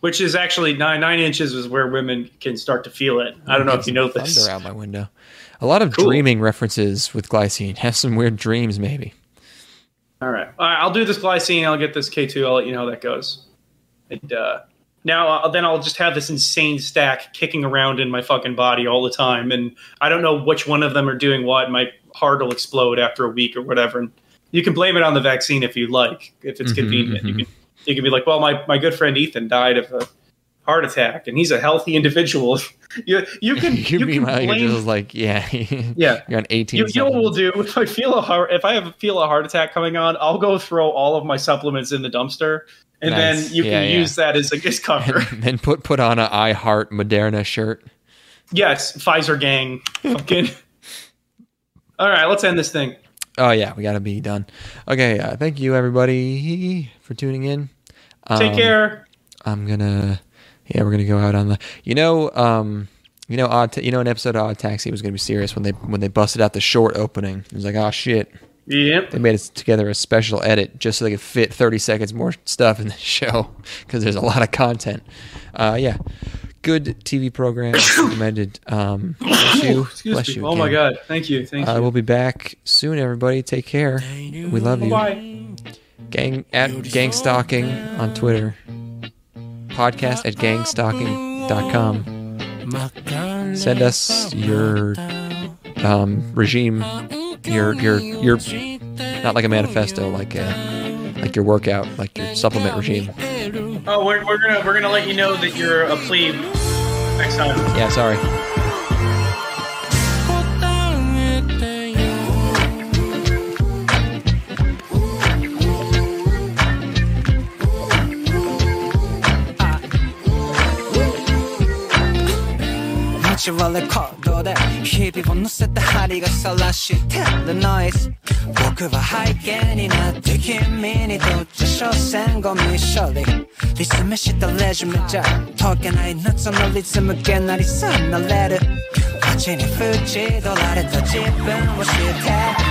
Which is actually nine nine inches is where women can start to feel it. I don't know if you know this. thunder out my window. A lot of Cool. dreaming references with glycine. Have some weird dreams, maybe. All right. All right. I'll do this glycine. I'll get this K2. I'll let you know how that goes. And uh, now, uh, then I'll just have this insane stack kicking around in my fucking body all the time. And I don't know which one of them are doing what. My heart will explode after a week or whatever. And you can blame it on the vaccine if you like, if it's Mhm, convenient. You mhm. can you can be like, well, my, my good friend Ethan died of a heart attack, and he's a healthy individual. you you can you, you can you're blame just like yeah, Yeah. You're on 18. you, you know what we'll do if I feel a heart if I have feel a heart attack coming on, I'll go throw all of my supplements in the dumpster, and Nice. then you Yeah, can yeah. use that as a as cover. And then put put on a I Heart Moderna shirt. yes, Pfizer gang, fucking. All right, let's end this thing. Oh yeah, we gotta be done. Okay, uh, thank you everybody for tuning in. Take Um, care. I'm gonna, yeah, we're gonna go out on the, you know, um, you know, odd, you know, an episode of Odd Taxi was gonna be serious when they when they busted out the short opening. It was like, oh shit, Yep. they made it together a special edit just so they could fit 30 seconds more stuff in the show because there's a lot of content. Uh, yeah, good TV program recommended. Um, bless you, Excuse bless me. you. oh my god, thank you, thank Uh, you. we'll be back soon, everybody. Take care. We love you. Bye. Gang at gang stalking on Twitter. Podcast at gang stalking. gmail.com. Send us your um, regime, your your your not like a manifesto, like a like your workout, like your supplement regime. Oh, we're, we're gonna we're gonna let you know that you're a plebe next time. Yeah, sorry. はレコードで日々を乗せた針が晒してるノイズ僕は背景になって君にとって所詮ゴミ処理リズムしたレジュメじゃ解けない夏のリズムげなりさなれる街に縁取られた自分を知って